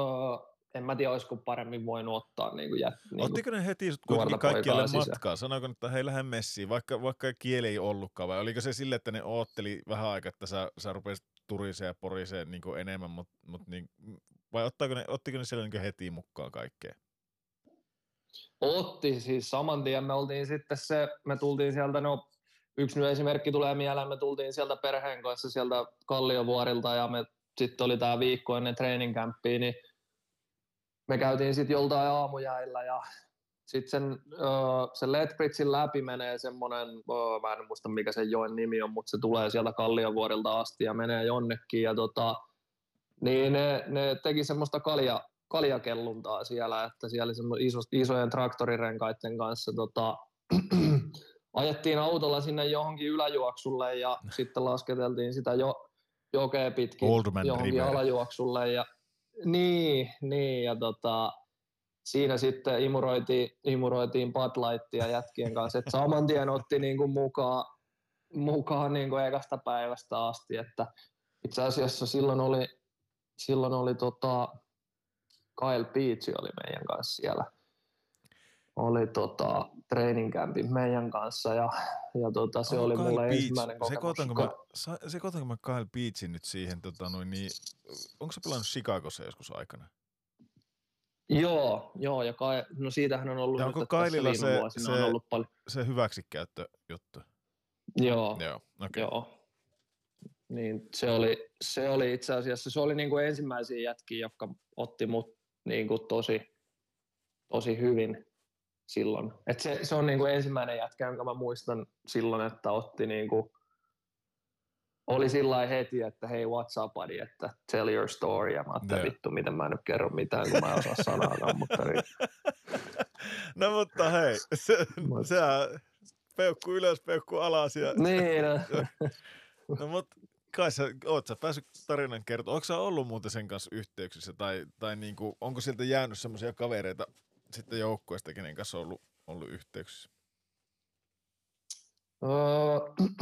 [SPEAKER 4] en mä tiedä, olisiko paremmin voinut ottaa. Niin kuin jät, niin
[SPEAKER 1] Ottiko ne heti kuitenkin kaikkialle matkaa? Sanoiko, että hei, lähden messiin, vaikka, vaikka kieli ei ollutkaan, vai oliko se sille, että ne ootteli vähän aikaa, että sä, sä rupesit turiseen ja poriseen niin kuin enemmän, mutta mut niin, vai ottiko ne, ottiko ne siellä niin heti mukaan kaikkea?
[SPEAKER 4] Otti, siis saman tien. Me oltiin sitten se, me tultiin sieltä, no yksi esimerkki tulee mieleen, me tultiin sieltä perheen kanssa sieltä Kalliovuorilta ja me sitten oli tämä viikko ennen treeninkämppiä, niin me käytiin sitten joltain aamujäillä ja sitten sen, sen Ledbridgein läpi menee semmoinen, mä en muista mikä sen joen nimi on, mutta se tulee sieltä Kalliovuorilta asti ja menee jonnekin ja tota, niin ne, ne teki semmoista kalja, kaljakelluntaa siellä, että siellä oli iso, isojen traktorirenkaiden kanssa tota, ajettiin autolla sinne johonkin yläjuoksulle ja sitten lasketeltiin sitä jo, jokea pitkin Oldman johonkin River. alajuoksulle. Ja, niin, niin, ja tota, siinä sitten imuroitiin, imuroitiin Bud Lightia jätkien kanssa, että saman tien otti niin kuin mukaan, mukaan niin kuin ekasta päivästä asti, että itse asiassa silloin oli, silloin oli tota, Kyle Beach oli meidän kanssa siellä. Oli tota, training campin meidän kanssa ja, ja tota, se oh, oli Kyle mulle Beach. ensimmäinen kokemus.
[SPEAKER 1] Sekoitanko mä, mä Kyle Beachin nyt siihen, tota, noin, niin, onko se pelannut Chicagossa joskus aikana?
[SPEAKER 4] Joo, joo ja Kai, no siitähän on ollut
[SPEAKER 1] ja onko Kaililla se, se, on ollut paljon. se hyväksikäyttöjuttu?
[SPEAKER 4] Joo,
[SPEAKER 1] joo, okay.
[SPEAKER 4] joo. Niin se oli, se oli itse asiassa, se oli niin kuin ensimmäisiä jätkiä, jotka otti mut niin kuin tosi, tosi hyvin silloin. Et se, se on niin kuin ensimmäinen jätkä, jonka mä muistan silloin, että otti niin kuin, oli sillä heti, että hei, what's up, buddy, että tell your story. Ja mä ajattelin, vittu, miten mä en nyt kerro mitään, kun mä en osaa sanaakaan. mutta niin.
[SPEAKER 1] No mutta hei, se, sehän peukku ylös, peukku alas. Ja...
[SPEAKER 4] Niin. No,
[SPEAKER 1] no mutta kai sä, oot sä päässyt tarinan kertomaan. Onko sä ollut muuten sen kanssa yhteyksissä tai, tai niinku, onko sieltä jäänyt semmoisia kavereita sitten joukkueesta, kenen kanssa on ollut, ollut yhteyksissä?
[SPEAKER 4] Öö,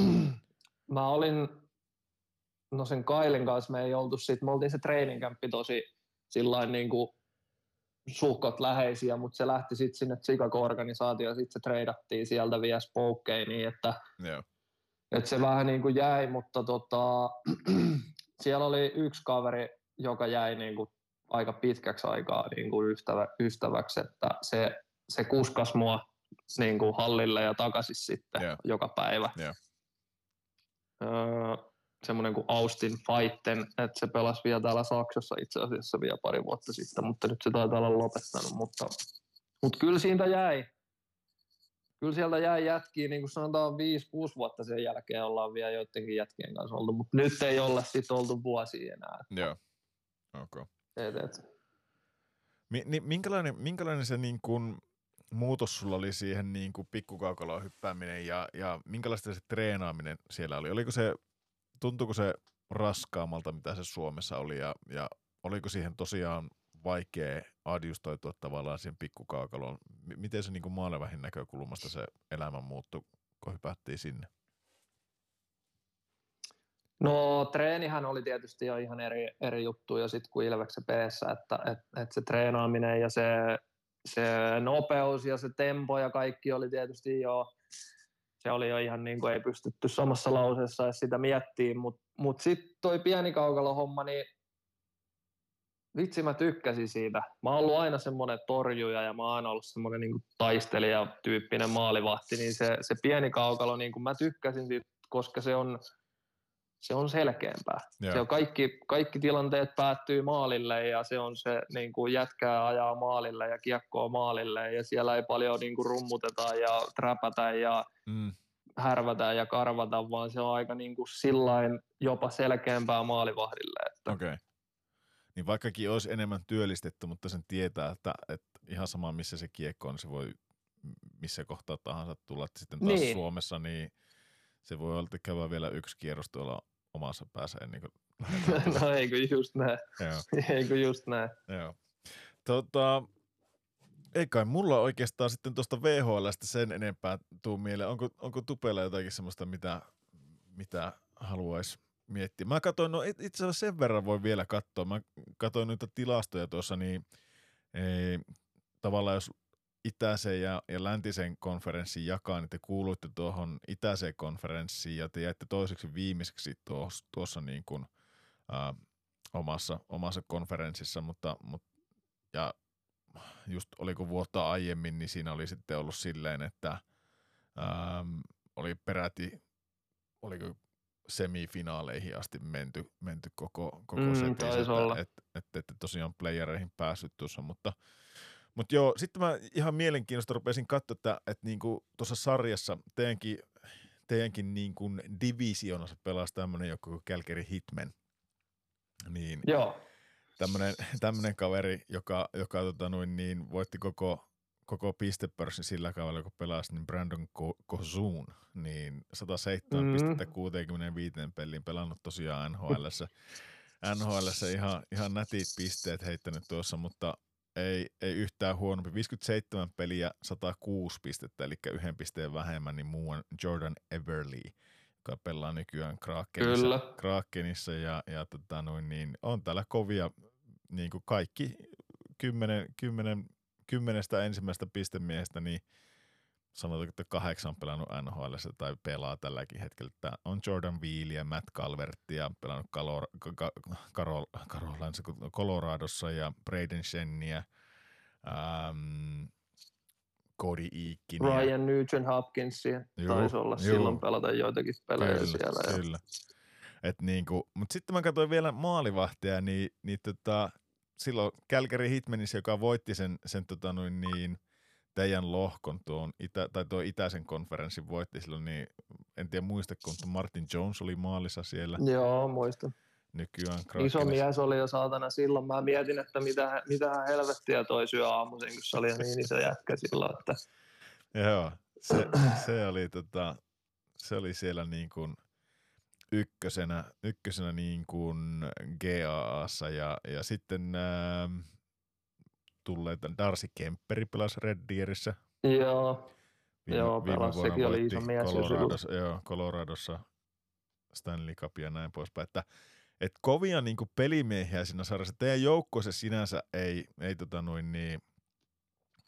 [SPEAKER 4] mä olin, no sen Kailin kanssa me ei oltu sit, me oltiin se treeninkämppi tosi sillain niin kuin suhkot läheisiä, mutta se lähti sitten sinne Chicago-organisaatioon, sitten se treidattiin sieltä vielä Spokeiniin, että yeah et se vähän niin kuin jäi, mutta tota, siellä oli yksi kaveri, joka jäi niin kuin aika pitkäksi aikaa niin kuin ystävä, ystäväksi, että se, se kuskas mua niin kuin hallille ja takaisin sitten yeah. joka päivä. Yeah. Öö, semmoinen kuin Austin Fighten, että se pelasi vielä täällä Saksassa itse asiassa vielä pari vuotta sitten, mutta nyt se taitaa olla lopettanut, mutta, mutta kyllä siitä jäi, kyllä sieltä jäi jätkiä, niin kuin sanotaan 5-6 vuotta sen jälkeen ollaan vielä joidenkin jätkien kanssa oltu, mutta nyt ei olla sitten oltu vuosia enää.
[SPEAKER 1] Joo, okei. Okay.
[SPEAKER 4] Et, et.
[SPEAKER 1] Mi- minkälainen, minkälainen se niin kuin muutos sulla oli siihen niin kuin pikkukaukaloon hyppääminen ja, ja minkälaista se treenaaminen siellä oli? Oliko se, tuntuuko se raskaammalta, mitä se Suomessa oli ja, ja oliko siihen tosiaan vaikea adjustoitua tavallaan siihen pikkukaakaloon. Miten se niin maalevähin näkökulmasta se elämä muuttui, kun hypättiin sinne?
[SPEAKER 4] No treenihän oli tietysti jo ihan eri, eri juttu jo sitten kuin Ilveksen p että et, et se treenaaminen ja se, se nopeus ja se tempo ja kaikki oli tietysti jo, se oli jo ihan niin kuin ei pystytty samassa lauseessa edes sitä miettimään, mutta mut, mut sitten toi pieni kaukalohomma, niin vitsi mä tykkäsin siitä. Mä oon ollut aina semmoinen torjuja ja mä oon aina ollut semmoinen niin taistelija-tyyppinen maalivahti, niin se, se pieni kaukalo, niin kuin mä tykkäsin siitä, koska se on, se on selkeämpää. Yeah. Se on kaikki, kaikki tilanteet päättyy maalille ja se on se niin kuin jätkää ajaa maalille ja kiekkoa maalille ja siellä ei paljon niin kuin rummuteta ja träpätä ja mm. härvätä ja karvata, vaan se on aika niin kuin sillain jopa selkeämpää maalivahdille. Että...
[SPEAKER 1] Okay. Niin vaikkakin olisi enemmän työllistetty, mutta sen tietää, että, että ihan sama missä se kiekko on, niin se voi missä kohtaa tahansa tulla. Että sitten taas niin. Suomessa, niin se voi olla, käydä vielä yksi kierros tuolla omassa päässä ennen kuin
[SPEAKER 4] No eikö just näin.
[SPEAKER 1] Joo.
[SPEAKER 4] eikö just näin.
[SPEAKER 1] Joo. Tota, ei kai mulla oikeastaan sitten tuosta VHLstä sen enempää tuu mieleen. Onko, onko Tupella jotakin semmoista, mitä, mitä haluaisi miettiä? Mä katsoin, no itse asiassa sen verran voi vielä katsoa. Mä katsoin noita tilastoja tuossa, niin ei, tavallaan jos itäisen ja, ja läntisen konferenssin jakaa, niin te kuuluitte tuohon itäiseen konferenssiin ja te jäitte toiseksi viimeiseksi tuossa, tuossa niin kuin, ää, omassa, omassa konferenssissa, mutta, mutta ja just oliko vuotta aiemmin, niin siinä oli sitten ollut silleen, että äm, oli peräti, oliko semifinaaleihin asti menty, menty koko, koko mm, setissä, että et, et, et, tosiaan playereihin päässyt tuossa, mutta mutta joo, sitten mä ihan mielenkiinnosta rupesin katsoa, että, että niinku tuossa sarjassa teidänkin, teidänkin niinku divisionassa pelasi tämmöinen joku Calgary Hitman. Niin,
[SPEAKER 4] joo
[SPEAKER 1] tämmöinen, tämmöinen kaveri, joka, joka tota noin, niin, voitti koko, koko pistepörssin sillä kaudella, kun pelasi, niin Brandon Kozoon, niin 107 mm. pistettä 65 peliin pelannut tosiaan nhl nhl ihan, ihan nätit pisteet heittänyt tuossa, mutta ei, ei yhtään huonompi. 57 peliä, 106 pistettä, eli yhden pisteen vähemmän, niin muun Jordan Everly, joka pelaa nykyään Krakenissa, Krakenissa ja, ja tota noin, niin on täällä kovia niin kuin kaikki kymmenen, kymmenen, kymmenestä ensimmäistä pistemiehestä, niin sanotaanko, että kahdeksan pelannut NHL tai pelaa tälläkin hetkellä. Tämä on Jordan Wheelia, ja Matt Calvertia, pelannut Kalor- Ka- Karol, Karolansa, Coloradossa ja Braden Shennia, ähm, Cody Eakin.
[SPEAKER 4] Ryan Nugent Hopkins taisi olla juu. silloin pelata joitakin pelejä
[SPEAKER 1] kyllä,
[SPEAKER 4] siellä.
[SPEAKER 1] Kyllä. Et niinku, mutta sitten mä katsoin vielä maalivahtia, niin, niin tota, silloin Calgary Hitmanissa, joka voitti sen, sen tota noin niin, teidän lohkon tuon itä, tai tuo itäisen konferenssin voitti silloin, niin en tiedä muista, kun Martin Jones oli maalissa siellä.
[SPEAKER 4] Joo, muista.
[SPEAKER 1] Nykyään.
[SPEAKER 4] Iso mies oli jo saatana silloin. Mä mietin, että mitä, mitä helvettiä toi syö aamuisin, kun se oli niin iso jätkä silloin. Että...
[SPEAKER 1] Joo, se, se, oli, tota, se oli siellä niin kuin – ykkösenä, ykkösenä niin kuin GAAssa ja, ja sitten äh, tulleita Darcy Kemperi pelasi Red Deerissä.
[SPEAKER 4] Joo, viime, joo viime sekin oli iso mies
[SPEAKER 1] Coloradossa, joo, Coloradossa Stanley Cup ja näin poispäin, että et kovia niin kuin pelimiehiä siinä sarjassa. Teidän joukko sinänsä ei, ei tota noin niin,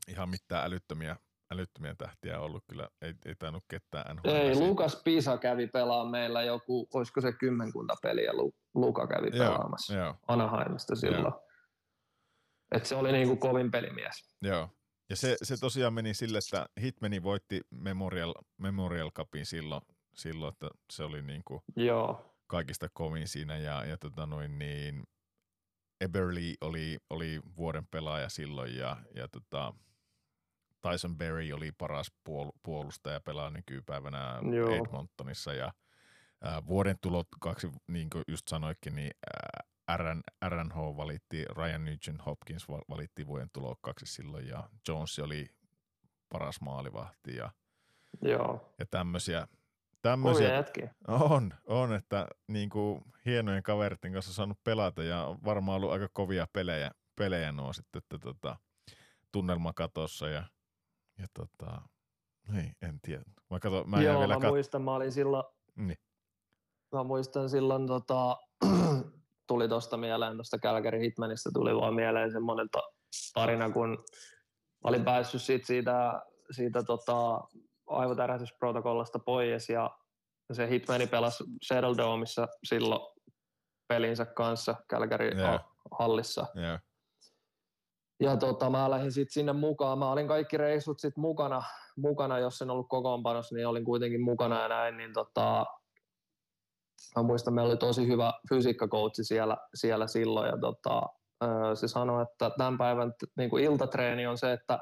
[SPEAKER 1] ihan mitään älyttömiä älyttömiä tähtiä ollut kyllä, ei, ei tainnut ketään NHL.
[SPEAKER 4] Ei, Lukas Pisa kävi pelaamaan meillä joku, olisiko se kymmenkunta peliä Luka kävi joo, pelaamassa joo. Anaheimista silloin. Joo. Et se oli niinku kovin pelimies.
[SPEAKER 1] Joo. Ja se, se tosiaan meni sille, että Hitmani voitti Memorial, Memorial Cupin silloin, silloin, että se oli niinku
[SPEAKER 4] Joo.
[SPEAKER 1] kaikista kovin siinä ja, ja tota noin niin, Eberly oli, oli vuoden pelaaja silloin ja, ja tota, Tyson Berry oli paras puol- puolustaja, pelaa nykypäivänä Joo. Edmontonissa ja ää, vuoden tulot kaksi, niin kuin just sanoikin, niin ää, RN, RNH valitti, Ryan Nugent Hopkins valitti vuoden tulokkaaksi silloin ja Jones oli paras maalivahti ja,
[SPEAKER 4] Joo.
[SPEAKER 1] ja tämmöisiä. Tämmöisiä, on, on, että niin kuin hienojen kaveritten kanssa saanut pelata ja on varmaan ollut aika kovia pelejä, pelejä nuo sitten, että tota, tunnelmakatossa ja ja tota, ei, en tiedä. Mä, kato, mä
[SPEAKER 4] Joo,
[SPEAKER 1] vielä
[SPEAKER 4] mä kat... muistan, mä olin silloin,
[SPEAKER 1] niin.
[SPEAKER 4] mä muistan silloin, tota, tuli tuosta mieleen, tuosta Calgary Hitmanista tuli vaan mieleen semmoinen tarina, kun olin päässyt siitä, siitä, siitä tota, aivotärähdysprotokollasta pois ja se Hitmani pelasi Seattle Domeissa silloin pelinsä kanssa Calgary yeah. hallissa.
[SPEAKER 1] Yeah
[SPEAKER 4] ja tota, mä lähdin sitten sinne mukaan. Mä olin kaikki reissut sitten mukana, mukana, jos en ollut kokoonpanossa, niin olin kuitenkin mukana ja näin. Niin tota, mä muistan, meillä oli tosi hyvä fysiikkakoutsi siellä, siellä silloin. Ja tota, se sanoi, että tämän päivän niin kuin iltatreeni on se, että,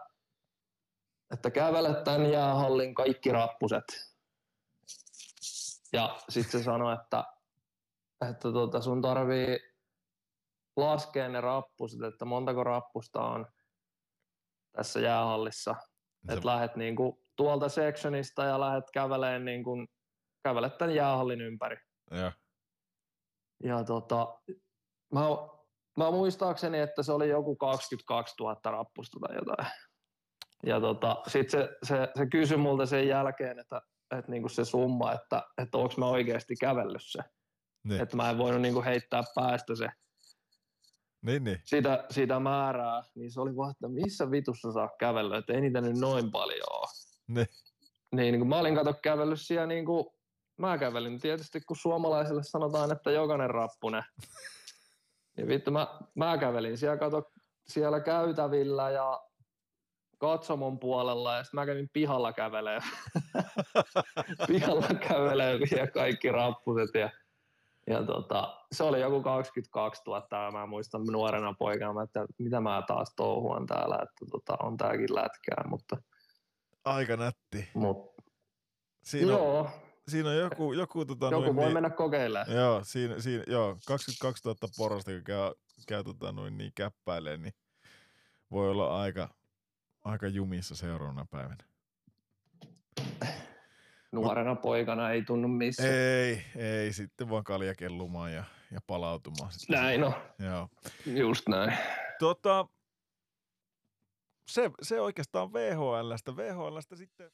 [SPEAKER 4] että kävelet tämän jäähallin kaikki rappuset. Ja sitten se sanoi, että, että tota, sun tarvii laskea ne rappuset, että montako rappusta on tässä jäähallissa.
[SPEAKER 1] Se-
[SPEAKER 4] Että lähdet niinku tuolta sectionista ja lähdet käveleen niinku, kävelet tämän jäähallin ympäri.
[SPEAKER 1] Joo.
[SPEAKER 4] Ja tota, mä, mä muistaakseni, että se oli joku 22 000 rappusta tai jotain. Ja tota, sitten se, se, se kysyi multa sen jälkeen, että, että niinku se summa, että, että onko mä oikeasti kävellyt se.
[SPEAKER 1] Niin.
[SPEAKER 4] Että mä en voinut niinku heittää päästä se
[SPEAKER 1] Niin, niin.
[SPEAKER 4] sitä, sitä määrää, niin se oli vaan, että missä vitussa saa kävellä, että ei niitä nyt noin paljon.
[SPEAKER 1] Niin.
[SPEAKER 4] Niin, niin kun mä olin kato kävellyt siellä niin kuin, mä kävelin tietysti, kun suomalaisille sanotaan, että jokainen rappunen. Niin vittu, mä, mä kävelin siellä, kato, siellä käytävillä ja katsomon puolella ja sitten mä kävin pihalla kävelee. pihalla kävelee vielä kaikki rappuset ja, ja tota, se oli joku 22 000 ja mä muistan nuorena poikana, että mitä mä taas touhuan täällä, että tota, on tääkin lätkää, mutta,
[SPEAKER 1] Aika nätti.
[SPEAKER 4] mutta
[SPEAKER 1] Siinä on,
[SPEAKER 4] joo,
[SPEAKER 1] siinä on joku, joku, tota,
[SPEAKER 4] joku
[SPEAKER 1] noin,
[SPEAKER 4] voi
[SPEAKER 1] niin,
[SPEAKER 4] mennä kokeilemaan.
[SPEAKER 1] Joo, siinä, siinä, joo, 22 000 porosta, kun käy, käy tota, noin niin käppäilee, niin voi olla aika, aika jumissa seuraavana päivänä.
[SPEAKER 4] Nuorena poikana ei tunnu missään.
[SPEAKER 1] Ei, ei, sitten vaan kaljakellumaan ja, ja palautumaan. Sitten.
[SPEAKER 4] Näin on,
[SPEAKER 1] Joo.
[SPEAKER 4] just näin.
[SPEAKER 1] Tota, se, se oikeastaan VHLstä. VHLstä sitten